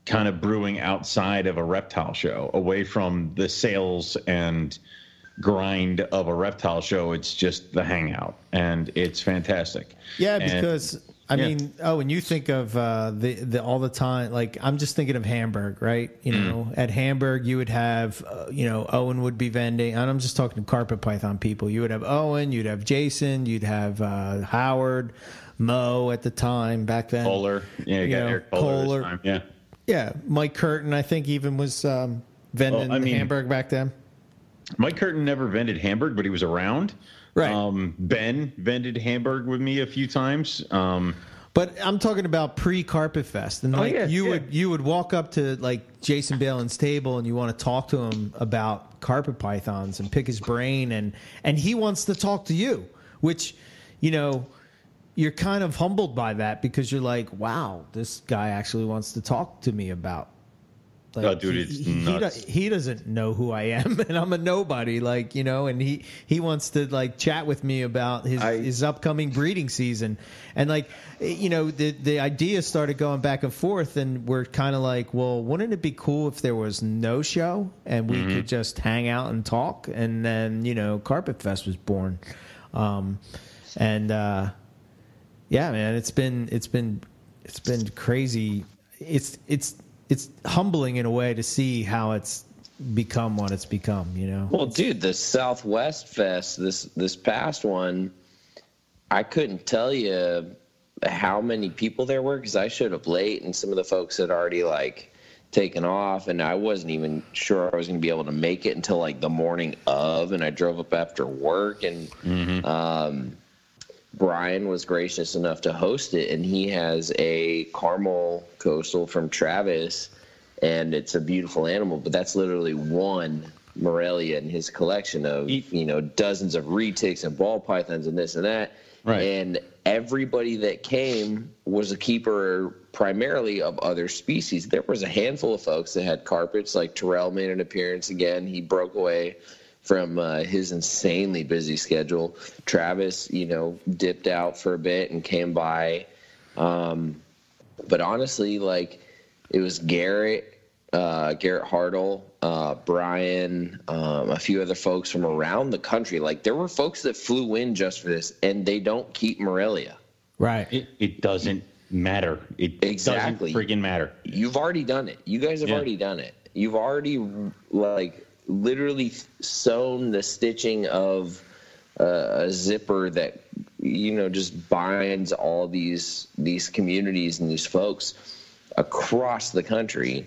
kind of brewing outside of a reptile show, away from the sales and grind of a reptile show. It's just the hangout, and it's fantastic. Yeah, And- because I Yeah. mean, oh, when you think of uh, the the all the time, like I'm just thinking of Hamburg, right? You Mm. know, at Hamburg, you would have, uh, you know, Owen would be vending, and I'm just talking to carpet python people. You would have Owen, you'd have Jason, you'd have uh, Howard, Mo at the time back then. Kohler. Yeah, you got know, Eric Kohler. Kohler. Yeah. Yeah, Mike Curtin, I think even was um, vending Oh, I mean- Hamburg back then. Mike Curtin never vended Hamburg, but he was around. Right. Um, ben vended Hamburg with me a few times. Um, But I'm talking about pre Carpet Fest, and Oh, like yeah, you yeah. would you would walk up to like Jason Balin's table, and you want to talk to him about carpet pythons and pick his brain, and and he wants to talk to you, which you know you're kind of humbled by that because you're like, wow, this guy actually wants to talk to me about. Oh, dude, it's he, he, nuts. do- he doesn't know who I am, [laughs] and I'm a nobody. Like you know, and he he wants to like chat with me about his his upcoming breeding season, and like eh, you know, the the idea started going back and forth, and we're kind of like, well, wouldn't it be cool if there was no show and we Mhm. could just hang out and talk, and then you know, Carpet Fest was born, um, and uh, yeah, man, it's been it's been it's been crazy. It's it's it's humbling in a way to see how it's become what it's become. You know. Well, dude, the Southwest Fest this this past one, I couldn't tell you how many people there were because I showed up late, and some of the folks had already like taken off, and I wasn't even sure I was going to be able to make it until like the morning of, and I drove up after work, and um, Brian was gracious enough to host it, and he has a caramel coastal from Travis, and it's a beautiful animal, but that's literally one Morelia in his collection of you know dozens of retics and ball pythons and this and that. Right. And everybody that came was a keeper primarily of other species. There was a handful of folks that had carpets, like Terrell made an appearance again. He broke away from uh, his insanely busy schedule. Travis, you know, dipped out for a bit and came by. Um, but honestly, like it was Garrett, uh, Garrett Hartle, uh, Brian, um, a few other folks from around the country. Like there were folks that flew in just for this, and they don't keep Morelia. Right. It, it doesn't matter. It Exactly. doesn't friggin' matter. You've already done it. You guys have Yeah. already done it. You've already like literally sewn the stitching of uh, a zipper that you know just binds all these these communities and these folks across the country.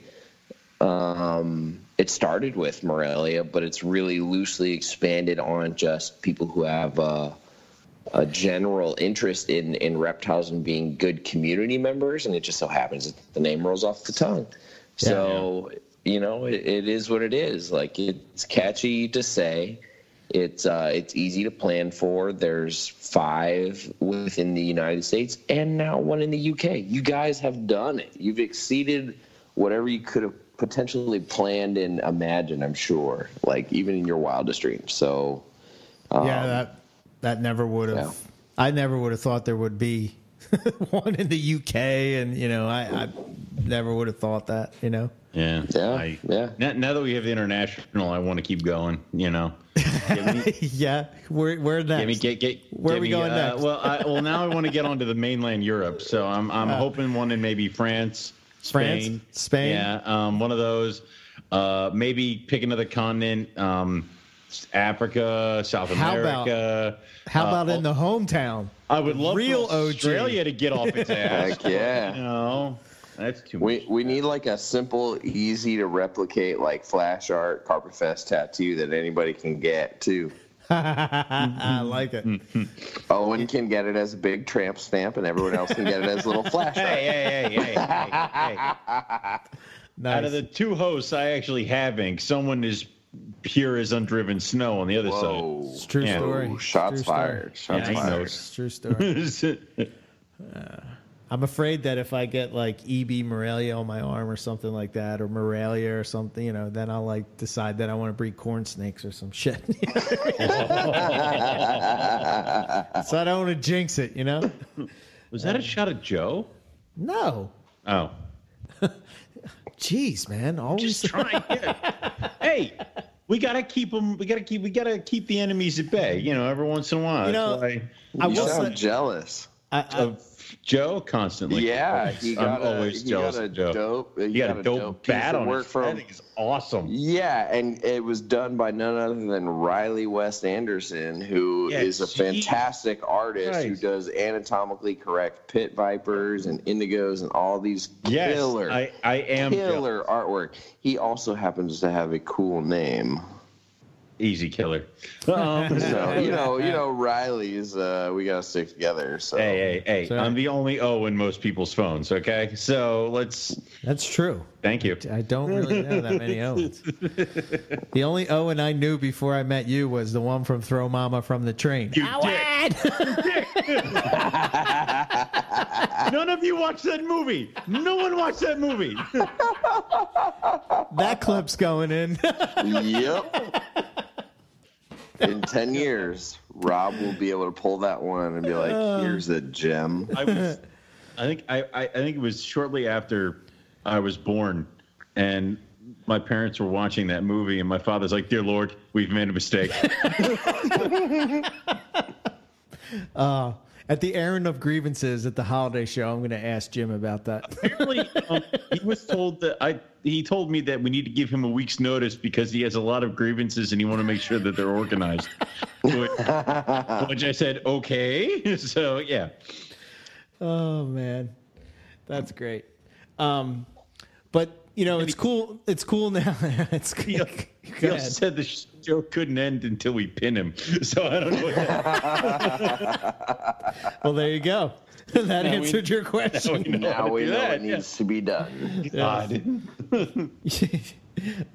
Um, it started with Morelia, but it's really loosely expanded on just people who have uh, a general interest in, in reptiles and being good community members, and it just so happens that the name rolls off the tongue. So, you know, it, it is what it is. Like it's catchy to say. It's uh, it's easy to plan for. There's five within the United States and now one in the UK. You guys have done it. You've exceeded whatever you could have potentially planned and imagined. I'm sure, like even in your wildest dreams. So, um, yeah, that that never would have. yeah. I never would have thought there would be [laughs] one in the UK, and you know, I, I never would have thought that. You know. Yeah. Yeah. I, yeah. Now, now that we have the international, I want to keep going. You know. [laughs] yeah. Where where next? Get me, get, get, Where are we me, going uh, next? Well, I, well, now I [laughs] want to get onto the mainland Europe. So I'm I'm Uh, hoping one in maybe France, France? Spain, Spain? Yeah, um, one of those. Uh, maybe pick another continent. Um, Africa, South How about- America. How Uh, about in the hometown? I would love real for Australia to get off its [laughs] ass. Heck yeah. No, that's too We we need like a simple, easy to replicate like flash art Carpet Fest tattoo that anybody can get too. [laughs] I like it. [laughs] Owen can get it as a big tramp stamp, and everyone else can get it as a little flash [laughs] art. Hey, hey, hey, hey, hey, hey. Out of the two hosts I actually have ink, someone is pure as undriven snow on the other Whoa. side. It's true Yeah. story. Shots True story. fired. Shots yeah, fired. It's true story. Uh, I'm afraid that if I get like EB Morelia on my arm or something like that, or Morelia or something, you know, then I'll like decide that I want to breed corn snakes or some shit. [laughs] so I don't want to jinx it, you know. Was that a shot at Joe? No. Oh. [laughs] Jeez, man. Always Just trying. hey, we gotta keep them. We gotta keep. We gotta keep the enemies at bay. You know, every once in a while. You know, That's why I will sound say- jealous. of Joe constantly. Yeah, Always. he I'm got a, always he jealous got a Joe. dope. He got a dope, piece bat on work his from. head. It's awesome. Yeah, and it was done by none other than Riley West Anderson, who Yeah, is a fantastic artist who does anatomically correct pit vipers and indigos and all these Yes, killer, I- I am killer artwork. He also happens to have a cool name. Easy killer. [laughs] Um, [laughs] so you know, you know, Riley's. Uh, we gotta stick together. So Hey, hey, hey! I'm the only O in most people's phones. Okay, so let's. That's true. Thank you. I don't really know that many O's. [laughs] The only Owen I knew before I met you was the one from Throw Momma from the Train. You None of you watched that movie. No one watched that movie. That clip's going in. yep. In ten years, Rob will be able to pull that one and be like. "Here's a gem." I was, I think I, I, I think it was shortly after I was born, and my parents were watching that movie, and my father's like, "Dear Lord, we've made a mistake." [laughs] Uh, at the errand of grievances at the holiday show, I'm going to ask Jim about that. Apparently, um, he was told that I. He told me that we need to give him a week's notice because he has a lot of grievances and he want to make sure that they're organized. which, [laughs] which I said, okay. [laughs] So yeah. Oh man, that's great. Um, but you know, it's cool. It's cool now. [laughs] it's He, go he ahead. said the show couldn't end until we pin him. [laughs] So I don't know. What that, [laughs] Well, there you go. that Now we- answered your question. now we do know that, it needs to be done. God.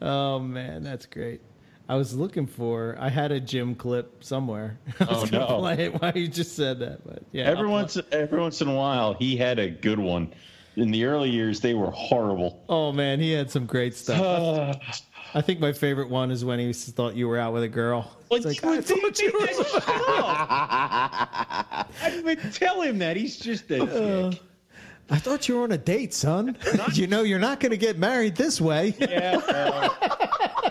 oh man, that's great. I was looking for. I had a Jim clip somewhere. I was Oh, gonna no. Play it while you just said that, but yeah. every once every once in a while, he had a good one. In the early years, they were horrible. Oh man, he had some great stuff. [sighs] I think my favorite one is when he thought you were out with a girl. It's like, I thought you were. I didn't even tell him that. He's just a Uh, dick. I thought you were on a date, son. you know you're not going to get married this way. Yeah. well,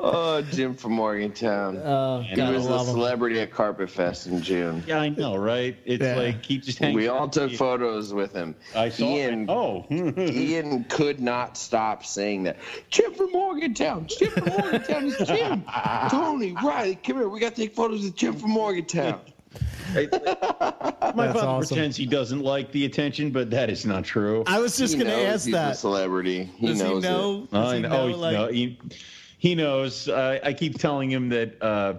Oh, Jim from Morgantown. Oh, he was a love him. celebrity at Carpet Fest in June. yeah, I know, right? It's Yeah. like he just We all took photos with him. I saw. Ian, Oh, [laughs] Ian could not stop saying that. Jim from Morgantown. Jim from Morgantown is Jim. [laughs] Tony, Riley, come here. We got to take photos with Jim from Morgantown. [laughs] My That's father awesome. pretends he doesn't like the attention, but that is not true. I was just going to ask he's a that. celebrity. He Does he knows it. know? Does he know. know, he, like- no, he, he knows. I I keep telling him that uh,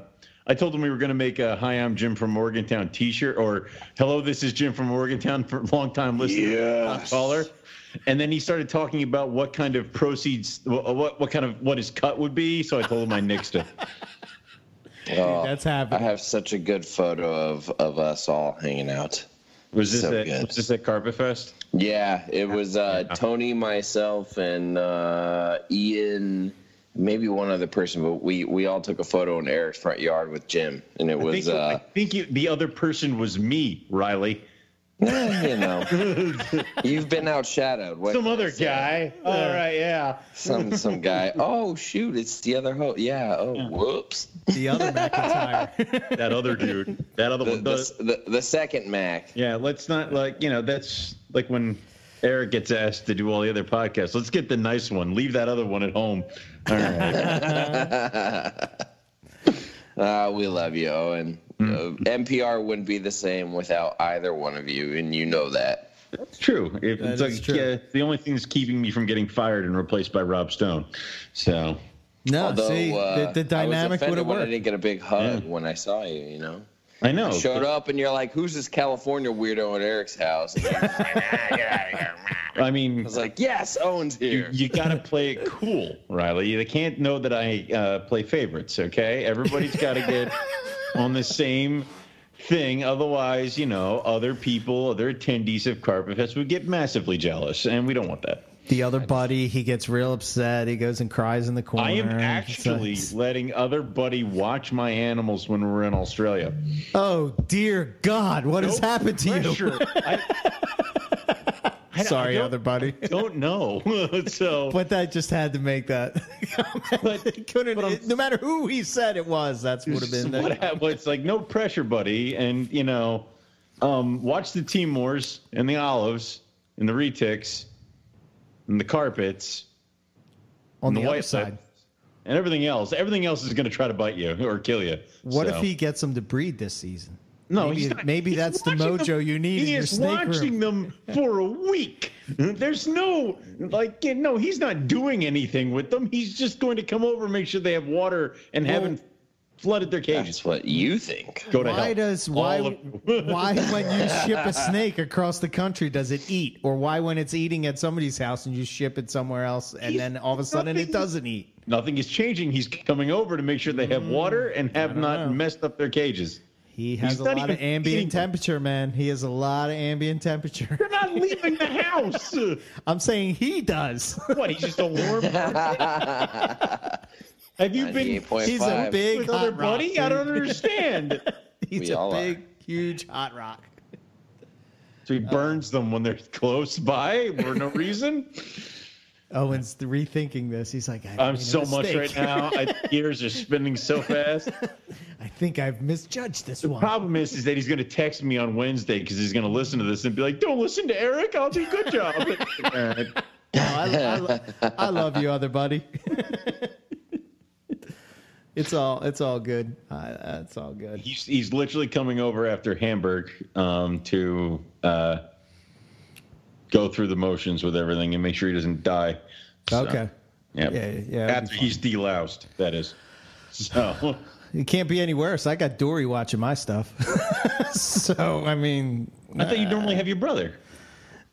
I told him we were going to make a "Hi, I'm Jim from Morgantown" T-shirt or "Hello, this is Jim from Morgantown" for long time listener, Yes. caller. And then he started talking about what kind of proceeds, what, what what kind of what his cut would be. So I told him I nixed it. [laughs] Oh, that's happening. I have such a good photo of, of us all hanging out. Was this So at, good. was this at Carpet Fest? Yeah, it was uh, Tony, myself, and uh, Ian, maybe one other person, but we, we all took a photo in Eric's front yard with Jim, and it I was think, I uh, think you, the other person was me, Riley. eh, you know, [laughs] you've been outshadowed. What Some can I other say? guy. All right, yeah. Some some guy. Oh shoot, it's the other host. Yeah. Oh whoops. The other [laughs] McIntyre. that other dude. That other The, one does. the, the, the second Mac. Yeah, let's not like you know that's like when Eric gets asked to do all the other podcasts. Let's get the nice one. Leave that other one at home. All right. [laughs] Uh, we love you, Owen. Uh, MPR wouldn't be the same without either one of you, and you know that. That's true. If, That it's like true. Yeah, the only thing that's keeping me from getting fired and replaced by Rob Stone. So No, Although see, uh, the, the dynamic would offended have when I didn't get a big hug when I saw you. You know. I know. You showed up and you're like, "Who's this California weirdo at Eric's house?" And you're just like, "Ah, get out of here." [laughs] I mean, I was like, "Yes, Owen's you, here." you got to [laughs] play it cool, Riley. They can't know that I uh, play favorites. Okay, everybody's got to get [laughs] on the same thing. Otherwise, you know, other people, other attendees of Carpet Fest would get massively jealous, and we don't want that. The other buddy, he gets real upset. He goes and cries in the corner. I am actually letting other buddy watch my animals when we're in Australia. oh dear God, what has happened to pressure. you? I, [laughs] I Sorry, don't- other buddy. don't know. [laughs] so, But that just had to make that. [laughs] Couldn't, it- no matter who he said it was, that's would have been. what The, hap- well, it's like no pressure, buddy, and you know, um, watch the Timors and the olives and the retics and the carpets on the, the white side, and everything else. Everything else is going to try to bite you or kill you. what So- if he gets them to breed this season? No, maybe, he's not- maybe that's the mojo them- you need He in your is snake watching room. them for a week. There's no like, no, he's not doing anything with them. He's just going to come over and make sure they have water and haven't flooded their cages. That's what you think. Go to Why hell. does All why of- [laughs] why when you [laughs] ship a snake across the country does it eat, or why when it's eating at somebody's house and you ship it somewhere else and then all of a sudden it doesn't eat? Nothing is changing. He's coming over to make sure they have hmm. water and have not know. messed up their cages. He has He's a lot of even eating ambient them. temperature, man. He has a lot of ambient temperature. You're not leaving the house. [laughs] I'm saying he does. what? He's just a warm. Have you been 98.5. He's a big with other hot rock, buddy? I don't [laughs] understand. He's We a all are. big, huge hot rock. So he burns them when they're close by for no reason. [laughs] Owen's rethinking this. He's like, I I'm so much right now. I, [laughs] gears are spinning so fast. I think I've misjudged this The one. The problem is, is that he's going to text me on Wednesday because he's going to listen to this and be like, "Don't listen to Eric. I'll do a good job." All right. No, I, I, I love you, other buddy. It's all it's all good. Uh, it's all good. He's, he's literally coming over after Hamburg um, to uh, go through the motions with everything and make sure he doesn't die. So, Okay. Yeah. Yeah, yeah, After he's deloused, that is. So. [laughs] It can't be any worse. I got Dory watching my stuff. [laughs] so I mean, I thought you normally have your brother.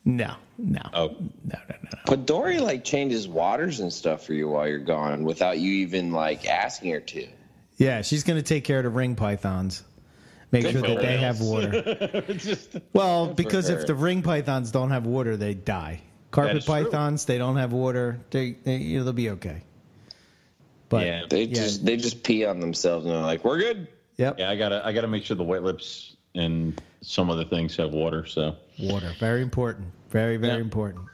No, no, Oh, no, no, no. But Dory like changes waters and stuff for you while you're gone without you even like asking her to. Yeah, she's going to take care of the ring pythons. Make Good sure that they her. have water. [laughs] Just- Well, because if the ring pythons don't have water, they die. Carpet is true. pythons, they don't have water. They, they you know, they'll be okay. But yeah, They Yeah. just they just pee on themselves and they're like, "We're good." yep, yeah. I gotta, I gotta make sure the white lips and some other things have water. So water very important. Very very Yeah. important.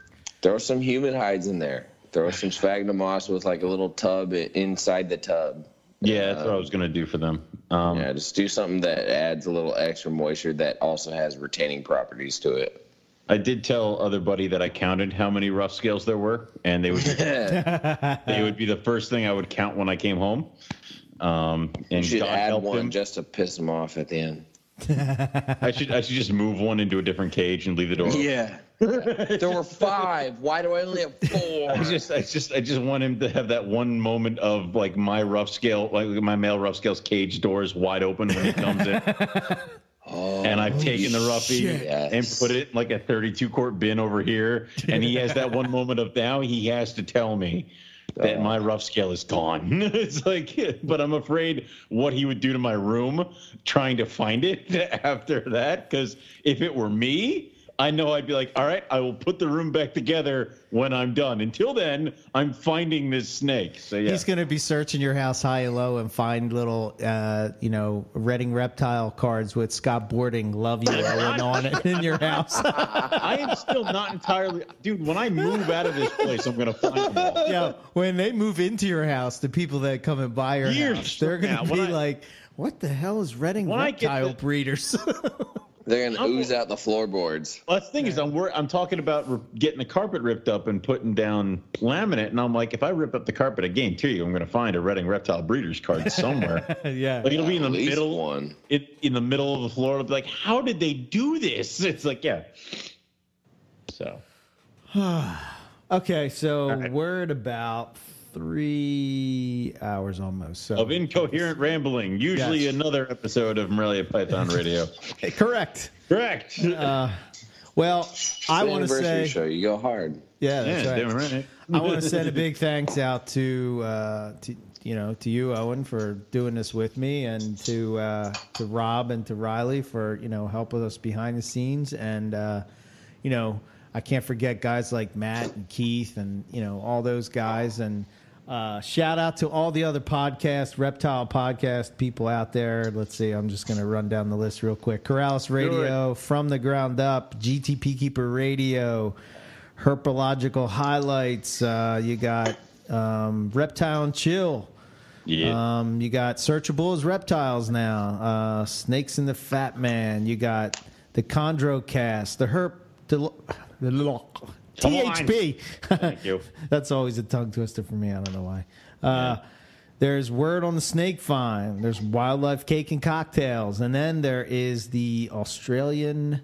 Throw some humid hides in there. Throw some sphagnum moss with like a little tub inside the tub. yeah, that's what I was gonna do for them. Um, Yeah, just do something that adds a little extra moisture that also has retaining properties to it. I did tell other buddy that I counted how many rough scales there were, and they would [laughs] [laughs] they would be the first thing I would count when I came home. Um, You and should God add one him. just to piss them off at the end. I should I should just move one into a different cage and leave the door. open. Yeah. [laughs] there were five. Why do I only have four? I just, I just, I just want him to have that one moment of like my rough scale, like my male rough scales cage doors wide open when he comes in. [laughs] Oh, and I've taken the roughie shit. and put it in like a 32 quart bin over here. And he has that one moment of now he has to tell me that oh. my rough scale is gone. [laughs] it's like, but I'm afraid what he would do to my room trying to find it [laughs] after that. Because if it were me, I know I'd be like, all right, I will put the room back together when I'm done. Until then, I'm finding this snake. So yeah. He's going to be searching your house high and low and find little, uh, you know, Reading reptile cards with Scott Boarding "Love You" Owen on it in your house. [laughs] I am still not entirely, dude. When I move out of this place, I'm gonna find them all. yeah, when they move into your house, the people that come and buy your Years house, they're going to be I- like, "What the hell is Reading When I get reptile the- breeders?" [laughs] They're gonna ooze out the floorboards. Well, that's the thing is, I'm wor- I'm talking about re- getting the carpet ripped up and putting down laminate, and I'm like, if I rip up the carpet again, too, I'm gonna find a Reading Reptile Breeders card somewhere. [laughs] yeah, like it'll be in the middle one. It, in the middle of the floor. It'll be like, how did they do this? [laughs] It's like, yeah. So [sighs] okay, so we're at about three hours almost. So of incoherent rambling, usually Yes. another episode of Morelia Python Radio. [laughs] correct. Correct. Uh, well, It's I the want to anniversary say, show. You go hard. yeah, that's Yeah, right. right. I want to [laughs] send a big thanks out to, uh, to you know to you, Owen, for doing this with me, and to uh, to Rob and to Riley for you know helping us behind the scenes, and uh, you know I can't forget guys like Matt and Keith, and you know all those guys, and uh, shout out to all the other podcast reptile podcast people out there. Let's see, I'm just going to run down the list real quick. Corallus Radio, From the Ground Up, GTP Keeper Radio. Herpetological highlights. Uh, you got um, Reptile and Chill. Yeah. Um, you got Searchable as Reptiles now. Uh, Snakes in the Fat Man. You got the Chondrocast, The Herp. The, the Come. THP. Thank you. [laughs] That's always a tongue twister for me. I don't know why. Uh, There's Word on the Snake Farm. There's Wildlife Cake and Cocktails. And then there is the Australian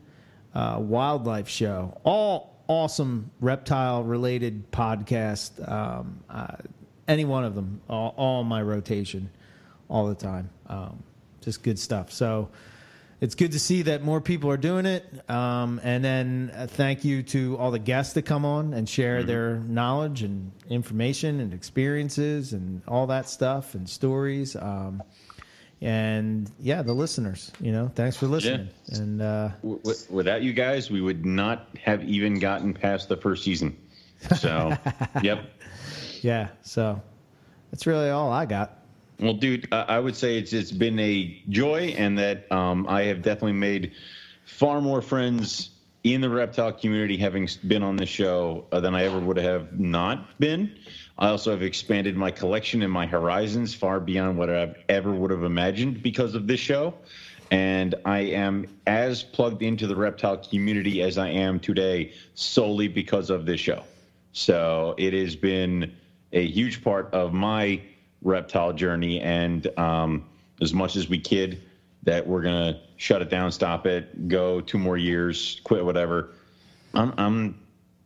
uh, Wildlife Show. All awesome reptile related podcast. Um, uh, any one of them, all, all my rotation, all the time. Um, just good stuff. So it's good to see that more people are doing it. Um, and then uh, thank you to all the guests that come on and share their knowledge and information and experiences and all that stuff and stories. Um, and yeah, the listeners, you know, thanks for listening. And uh, W- w- without you guys, we would not have even gotten past the first season. So, [laughs] yep. yeah, so that's really all I got. Well, dude, I would say it's it's been a joy, and that um, I have definitely made far more friends in the reptile community having been on this show uh, than I ever would have not been. I also have expanded my collection and my horizons far beyond what I've ever would have imagined because of this show. And I am as plugged into the reptile community as I am today solely because of this show. So it has been a huge part of my reptile journey. And um, as much as we kid that we're to shut it down, stop it, go two more years, quit, whatever, I'm, I'm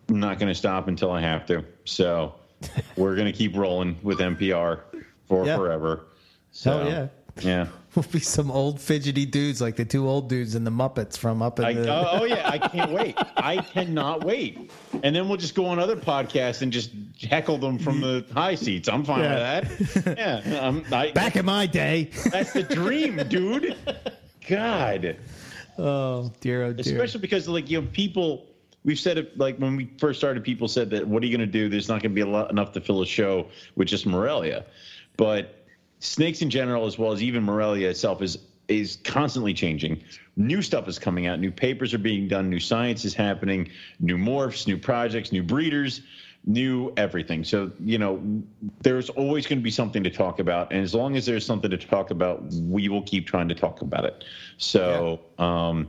not to stop until I have to. So [laughs] we're to keep rolling with MPR for Yeah. forever. Hell So, yeah. Yeah. [laughs] We'll be some old fidgety dudes like the two old dudes in the Muppets from up in I, the. oh, oh, yeah, I [laughs] can't wait. I cannot wait. And then we'll just go on other podcasts and just heckle them from the high seats. I'm fine Yeah. with that. Yeah, I'm, I, [laughs] Back in my day. that's the dream, dude. God, oh dear, oh dear. especially because like you know people. We've said it like when we first started. People said that what are you going to do? There's not going to be a lot, enough to fill a show with just Morelia, but snakes in general, as well as even Morelia itself, is is constantly changing. New stuff is coming out. New papers are being done. New science is happening. New morphs, new projects, new breeders, new everything. So you know, there's always going to be something to talk about, and as long as there's something to talk about, we will keep trying to talk about it. So. Um,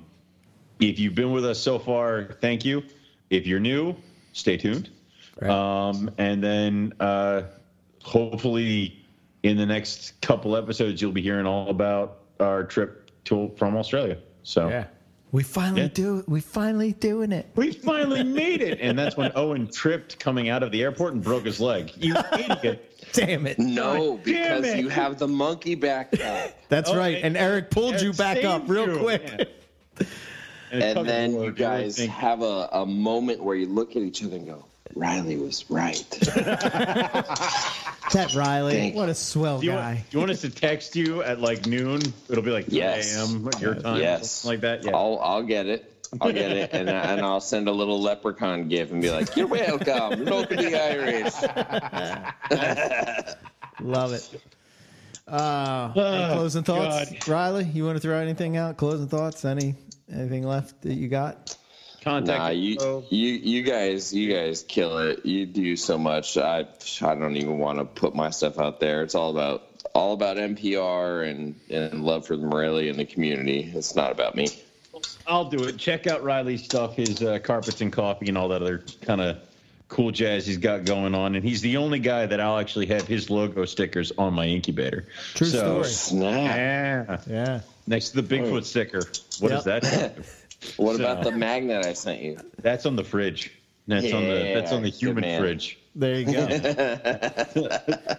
if you've been with us so far, thank you. If you're new, stay tuned. Um, and then uh, hopefully in the next couple episodes, you'll be hearing all about our trip to from Australia. So Yeah. We finally Yeah. do. We finally doing it. We finally made it. And that's when Owen tripped coming out of the airport and broke his leg. You [laughs] idiot. Damn it. No, damn because it. you have the monkey backpack. [laughs] That's Oh, right. and- And Eric pulled you back up real you. quick. Yeah. And, and then you guys have a, a moment where you look at each other and go, Riley was right. [laughs] That Riley, Thank what a swell Do you, guy. want, do you want us to text you at like noon? It'll be like 3 Yes. a.m. your time, Yes. like that. Yeah. I'll, I'll get it. I'll get it. And, and I'll send a little leprechaun gift and be like, you're welcome. You're welcome to the Irish. [laughs] Love it. Uh, Oh, closing thoughts, God. Riley? You want to throw anything out? Closing thoughts? Any anything left that you got? Contact Nah, you, info. you you guys you guys kill it. You do so much. I I don't even want to put my stuff out there. It's all about all about MPR and and love for the Morelia and the community. It's not about me. I'll do it. Check out Riley's stuff, his uh, carpets and coffee, and all that other kind of cool jazz he's got going on. And he's the only guy that I'll actually have his logo stickers on my incubator. True So, story. Snap. Yeah. Yeah. Next to the Bigfoot sticker. What is Yep. that? What So- about the magnet I sent you? That's on the fridge. That's on the that's on the human fridge. There you go.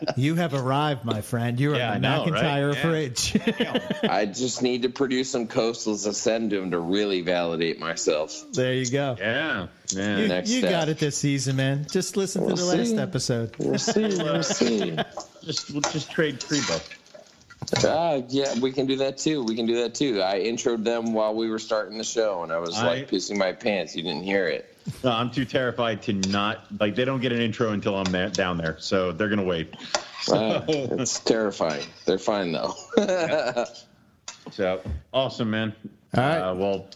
[laughs] you have arrived, my friend. You are Yeah, the I know, right? McIntyre Yeah. fridge. [laughs] I just need to produce some coastals to send to him to really validate myself. there you go. Yeah. Yeah. You, Next you step. got it this season, man. Just listen We'll to the last episode. We'll see. We'll [laughs] see. just we'll just trade Trebo. Uh, yeah, we can do that too. We can do that too. I introed them while we were starting the show, and I was I- like pissing my pants. You didn't hear it. No, I'm too terrified to not like. They don't get an intro until I'm there, down there, so they're gonna wait. [laughs] Uh, it's terrifying. They're fine though. [laughs] So awesome, man. All right. Uh, well,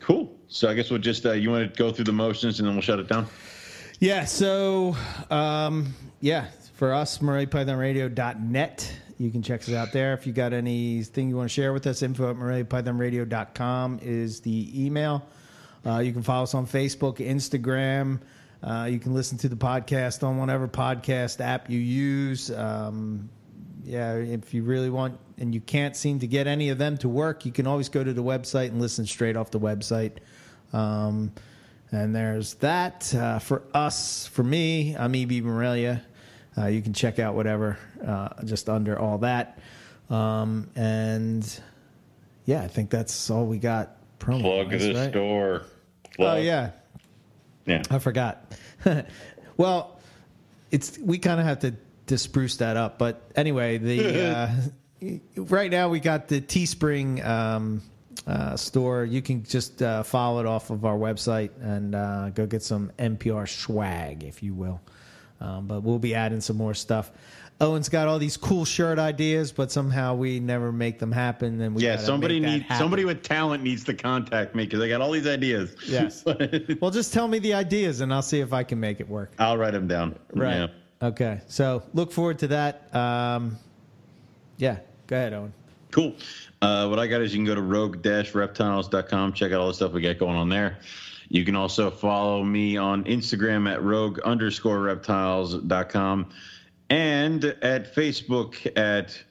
cool. So I guess we'll just uh, you want to go through the motions and then we'll shut it down. Yeah, so um, yeah, for us, MoreliaPythonRadio.net. You can check us out there. If you got anything you want to share with us, info at MoreliaPythonRadio.com is the email. Uh, you can follow us on Facebook, Instagram. Uh, you can listen to the podcast on whatever podcast app you use. Um, yeah, if you really want and you can't seem to get any of them to work, you can always go to the website and listen straight off the website. Um, and there's that. Uh, for us, for me, I'm EB Morelia. Uh, you can check out whatever uh, just under all that. Um, and yeah, I think that's all we got. Promo Plug the store. Oh yeah, Yeah. I forgot. [laughs] well, it's we kind of have to to spruce that up, but anyway, the [laughs] uh, right now we got the Teespring um, uh, store. You can just uh, follow it off of our website and uh, go get some MPR swag, if you will. Um, but we'll be adding some more stuff. Owen's got all these cool shirt ideas, but somehow we never make them happen. And we yeah, somebody needs somebody with talent needs to contact me because I got all these ideas. Yes. [laughs] well, just tell me the ideas, and I'll see if I can make it work. I'll write them down. Right. Yeah. Okay. So look forward to that. Um, yeah. Go ahead, Owen. Cool. Uh, what I got is you can go to rogue-reptiles.com, check out all the stuff we got going on there. You can also follow me on Instagram at rogue underscore reptiles.com and at Facebook at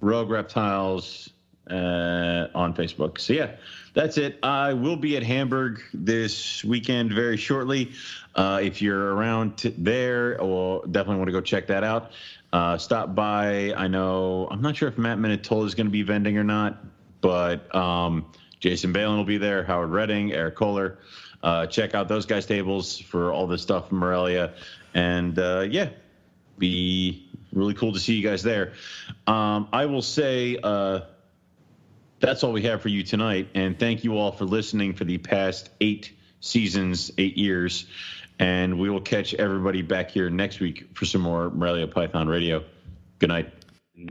rogue reptiles uh, on Facebook. So, yeah, that's it. I will be at Hamburg this weekend very shortly. Uh, if you're around t- there, or definitely want to go check that out. Uh, stop by. I know, I'm not sure if Matt Minatola is going to be vending or not, but um, Jason Balin will be there, Howard Redding, Eric Kohler. Uh, check out those guys' tables for all this stuff from Morelia. And uh, yeah, be really cool to see you guys there. Um, I will say uh, that's all we have for you tonight. And thank you all for listening for the past eight seasons, eight years. And we will catch everybody back here next week for some more Morelia Python Radio. Good night.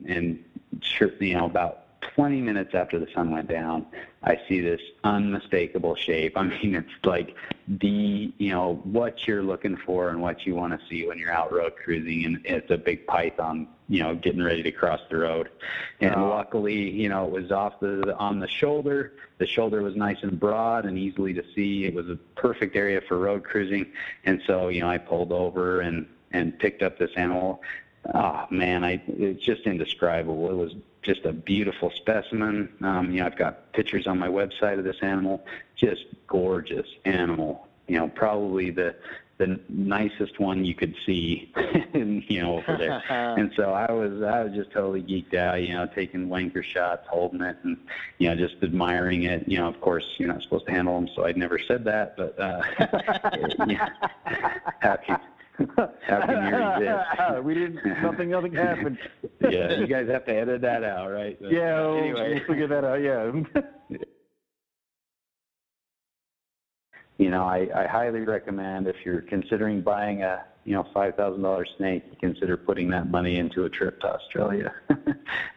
and sure, you know, about 20 minutes after the sun went down, I see this unmistakable shape. I mean, it's like the, you know, what you're looking for and what you want to see when you're out road cruising, and it's a big python, you know, getting ready to cross the road. And oh. luckily, you know, it was off the on the shoulder. The shoulder was nice and broad and easily to see. It was a perfect area for road cruising, and so you know, I pulled over and and picked up this animal oh man, I it's just indescribable. It was just a beautiful specimen. Um, you know, I've got pictures on my website of this animal. Just gorgeous animal. You know, probably the the nicest one you could see, [laughs] you know, over there. [laughs] and so I was I was just totally geeked out. You know, taking wanker shots, holding it, and you know, just admiring it. You know, of course, you're not supposed to handle them, so I'd never said that. But uh, [laughs] yeah, happy [laughs] happy New Year's [laughs] we didn't. Nothing. Nothing happened. [laughs] yeah, you guys have to edit that out, right? But, Yeah. we'll- anyway, We'll figure that out. Yeah. you know, I, I highly recommend if you're considering buying a you know five thousand dollar snake, consider putting that money into a trip to Australia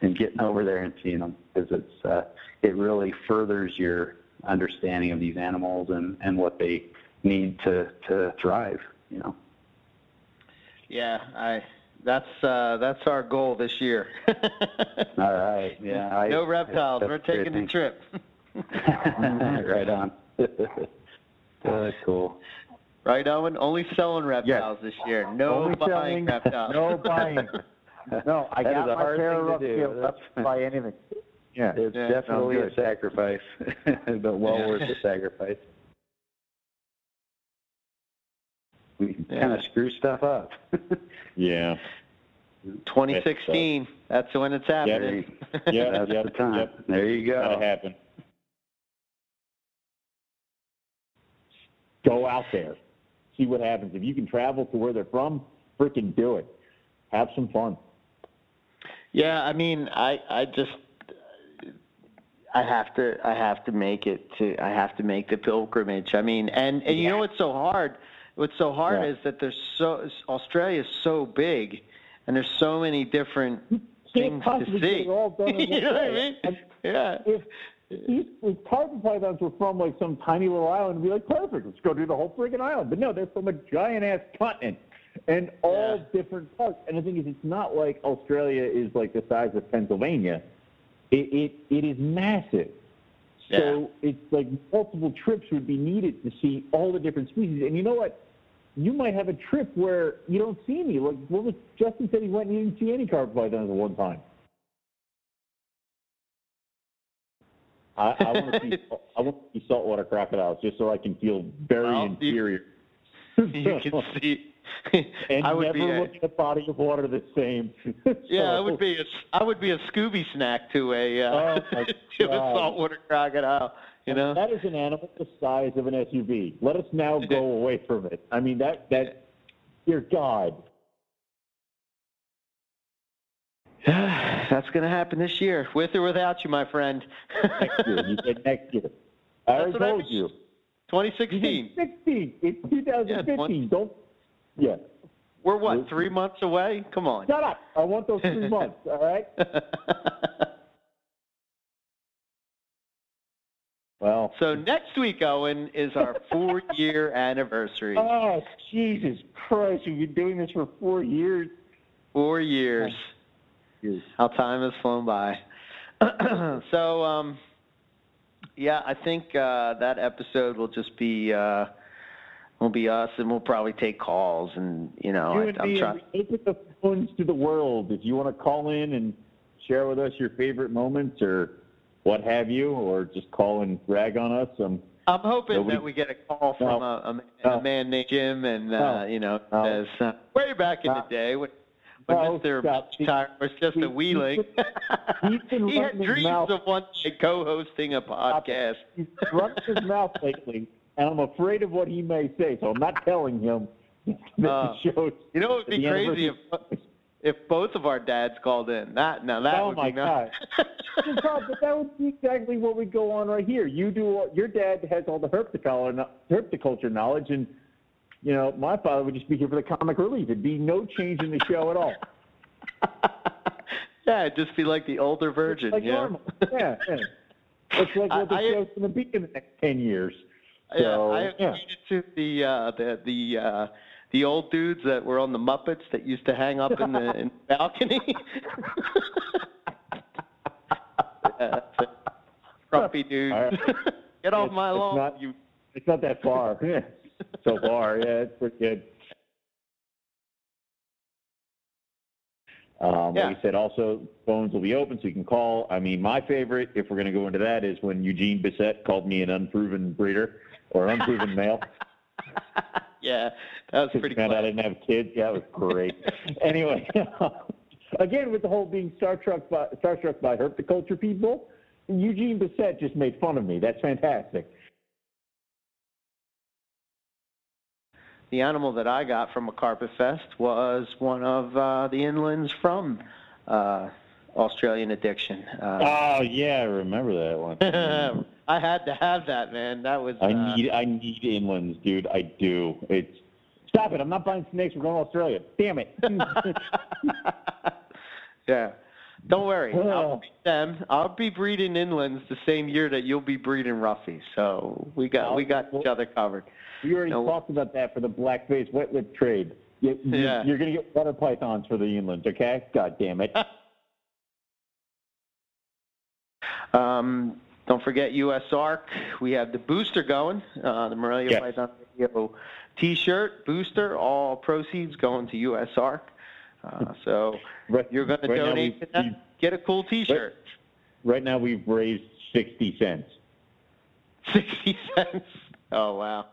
and getting over there and seeing them because it's uh, it really furthers your understanding of these animals and and what they need to to thrive. You know. Yeah, I. That's uh, that's our goal this year. [laughs] All right. Yeah. I, no reptiles. We're taking the trip. [laughs] right on. [laughs] uh, cool. Right, Owen? Only selling reptiles this year. No Only buying selling, reptiles. no buying. No, I That got my pair of to do. scales. That's- That's buy anything. Yeah. It's Yeah, definitely a sacrifice, but well Yeah. worth the sacrifice. We Yeah. kind of screw stuff up. [laughs] Yeah. 2016. That's when it's happening. Yeah. [laughs] That's yep, the time. Yep. There you go. Gotta happen. Go out there. See what happens. If you can travel to where they're from, freaking do it. Have some fun. Yeah, I mean, I I just I have to I have to make it to I have to make the pilgrimage. I mean, and and you know what's so hard? What's so hard Yeah. is that there's so Australia's so big, and there's so many different things to see. all done [laughs] you know what I mean? Yeah. If these if carpet pythons were from like some tiny little island, it'd be like perfect. Let's go do the whole friggin' island. But no, they're from a giant ass continent and all different parts. And the thing is, it's not like Australia is like the size of Pennsylvania. It it, it is massive. So it's like multiple trips would be needed to see all the different species. And you know what? You might have a trip where you don't see any. Like what was Justin said he went and he didn't see any carpet pythons at one time. I, I want to see [laughs] I want to see saltwater crocodiles just so I can feel very Well, you- inferior. [laughs] you can see. [laughs] and I would never be look at a body of water the same. Yeah, I would be a I would be a Scooby snack to a uh, Oh, to a saltwater crocodile. You know. that is an animal the size of an SUV. Let us now go away from it. I mean that that dear God. [sighs] That's going to happen this year, with or without you, my friend. Next year. You said next year. [laughs] I already That's what I told you. 2016. 16. It's 2015. Don't. Yeah. We're what, three months away? Come on. Shut up. I want those three [laughs] months. All right. [laughs] Well. So next week, Owen, is our [laughs] four-year anniversary. Oh Jesus Christ! We've been doing this for four years. Four years. How time has flown by. [clears throat] so, um, yeah, I think uh, that episode will just be uh, will be us, and we'll probably take calls, and you know, you I, I'm trying. open the phones to the world. If you want to call in and share with us your favorite moments or what have you, or just call and rag on us, um, I'm hoping Nobody- that we get a call from No. a, a, man- No. a man named Jim, and uh, No. you know, No. says uh, way back in the day when when Mr. Tyre was just a wheeling. he [laughs] had dreams mouth. of one day co-hosting a podcast. He's run his mouth lately, and I'm afraid of what he may say, so I'm not telling him [laughs] Uh, You know, it would be crazy if if both of our dads called in. That now that oh would my be nice. God. [laughs] God, but that would be exactly what would go on right here. You do all, your dad has all the herpetoculture, herpetoculture knowledge, and you know my father would just be here for the comic relief. It'd be no change in the show at all. [laughs] Yeah, it'd just be like the older version. like yeah. normal. Yeah, yeah. It's like [laughs] what the I- show's going to be in the next ten years. Yeah, So, I yeah. to the uh, the the uh, the old dudes that were on the Muppets that used to hang up in the, in the [laughs] balcony. yeah, [laughs] that's it. Grumpy dude. Right. [laughs] Get off It's- my it's lawn, not- you. It's not that far. So far, yeah, it's pretty good. Um, Yeah. Like I said, also phones will be open, so you can call. I mean, my favorite, if we're going to go into that, is when Eugene Bessette called me an unproven breeder or unproven male. Yeah, that was pretty. Out I didn't have kids. Yeah, it was great. [laughs] anyway, [laughs] again with the whole being Star starstruck by Star starstruck by herpetoculture people, Eugene Bessette just made fun of me. That's fantastic. The animal that I got from a carpet fest was one of uh, the inlands from uh, Australian Addiction. Uh, oh yeah, I remember that one. [laughs] I had to have that, man. That was. I uh, need I need inlands, dude. I do. It's stop it. I'm not buying snakes. We're going to Australia. Damn it. [laughs] Yeah. Don't worry. Oh. I'll them. I'll be breeding inlands the same year that you'll be breeding roughies. So we got we got each other covered. We already No. talked about that for the black blackface lip trade. You, you, Yeah. You're going to get water pythons for the inlands, okay? God damn it. [laughs] Um, don't forget US ARC. We have the booster going, uh, the Morelia Yes. Python Radio T-shirt booster. All proceeds going to USARK. Uh, so you're going to right now donate we- to that. Get a cool T-shirt. Right now we've raised 60 cents. Sixty cents. Oh wow.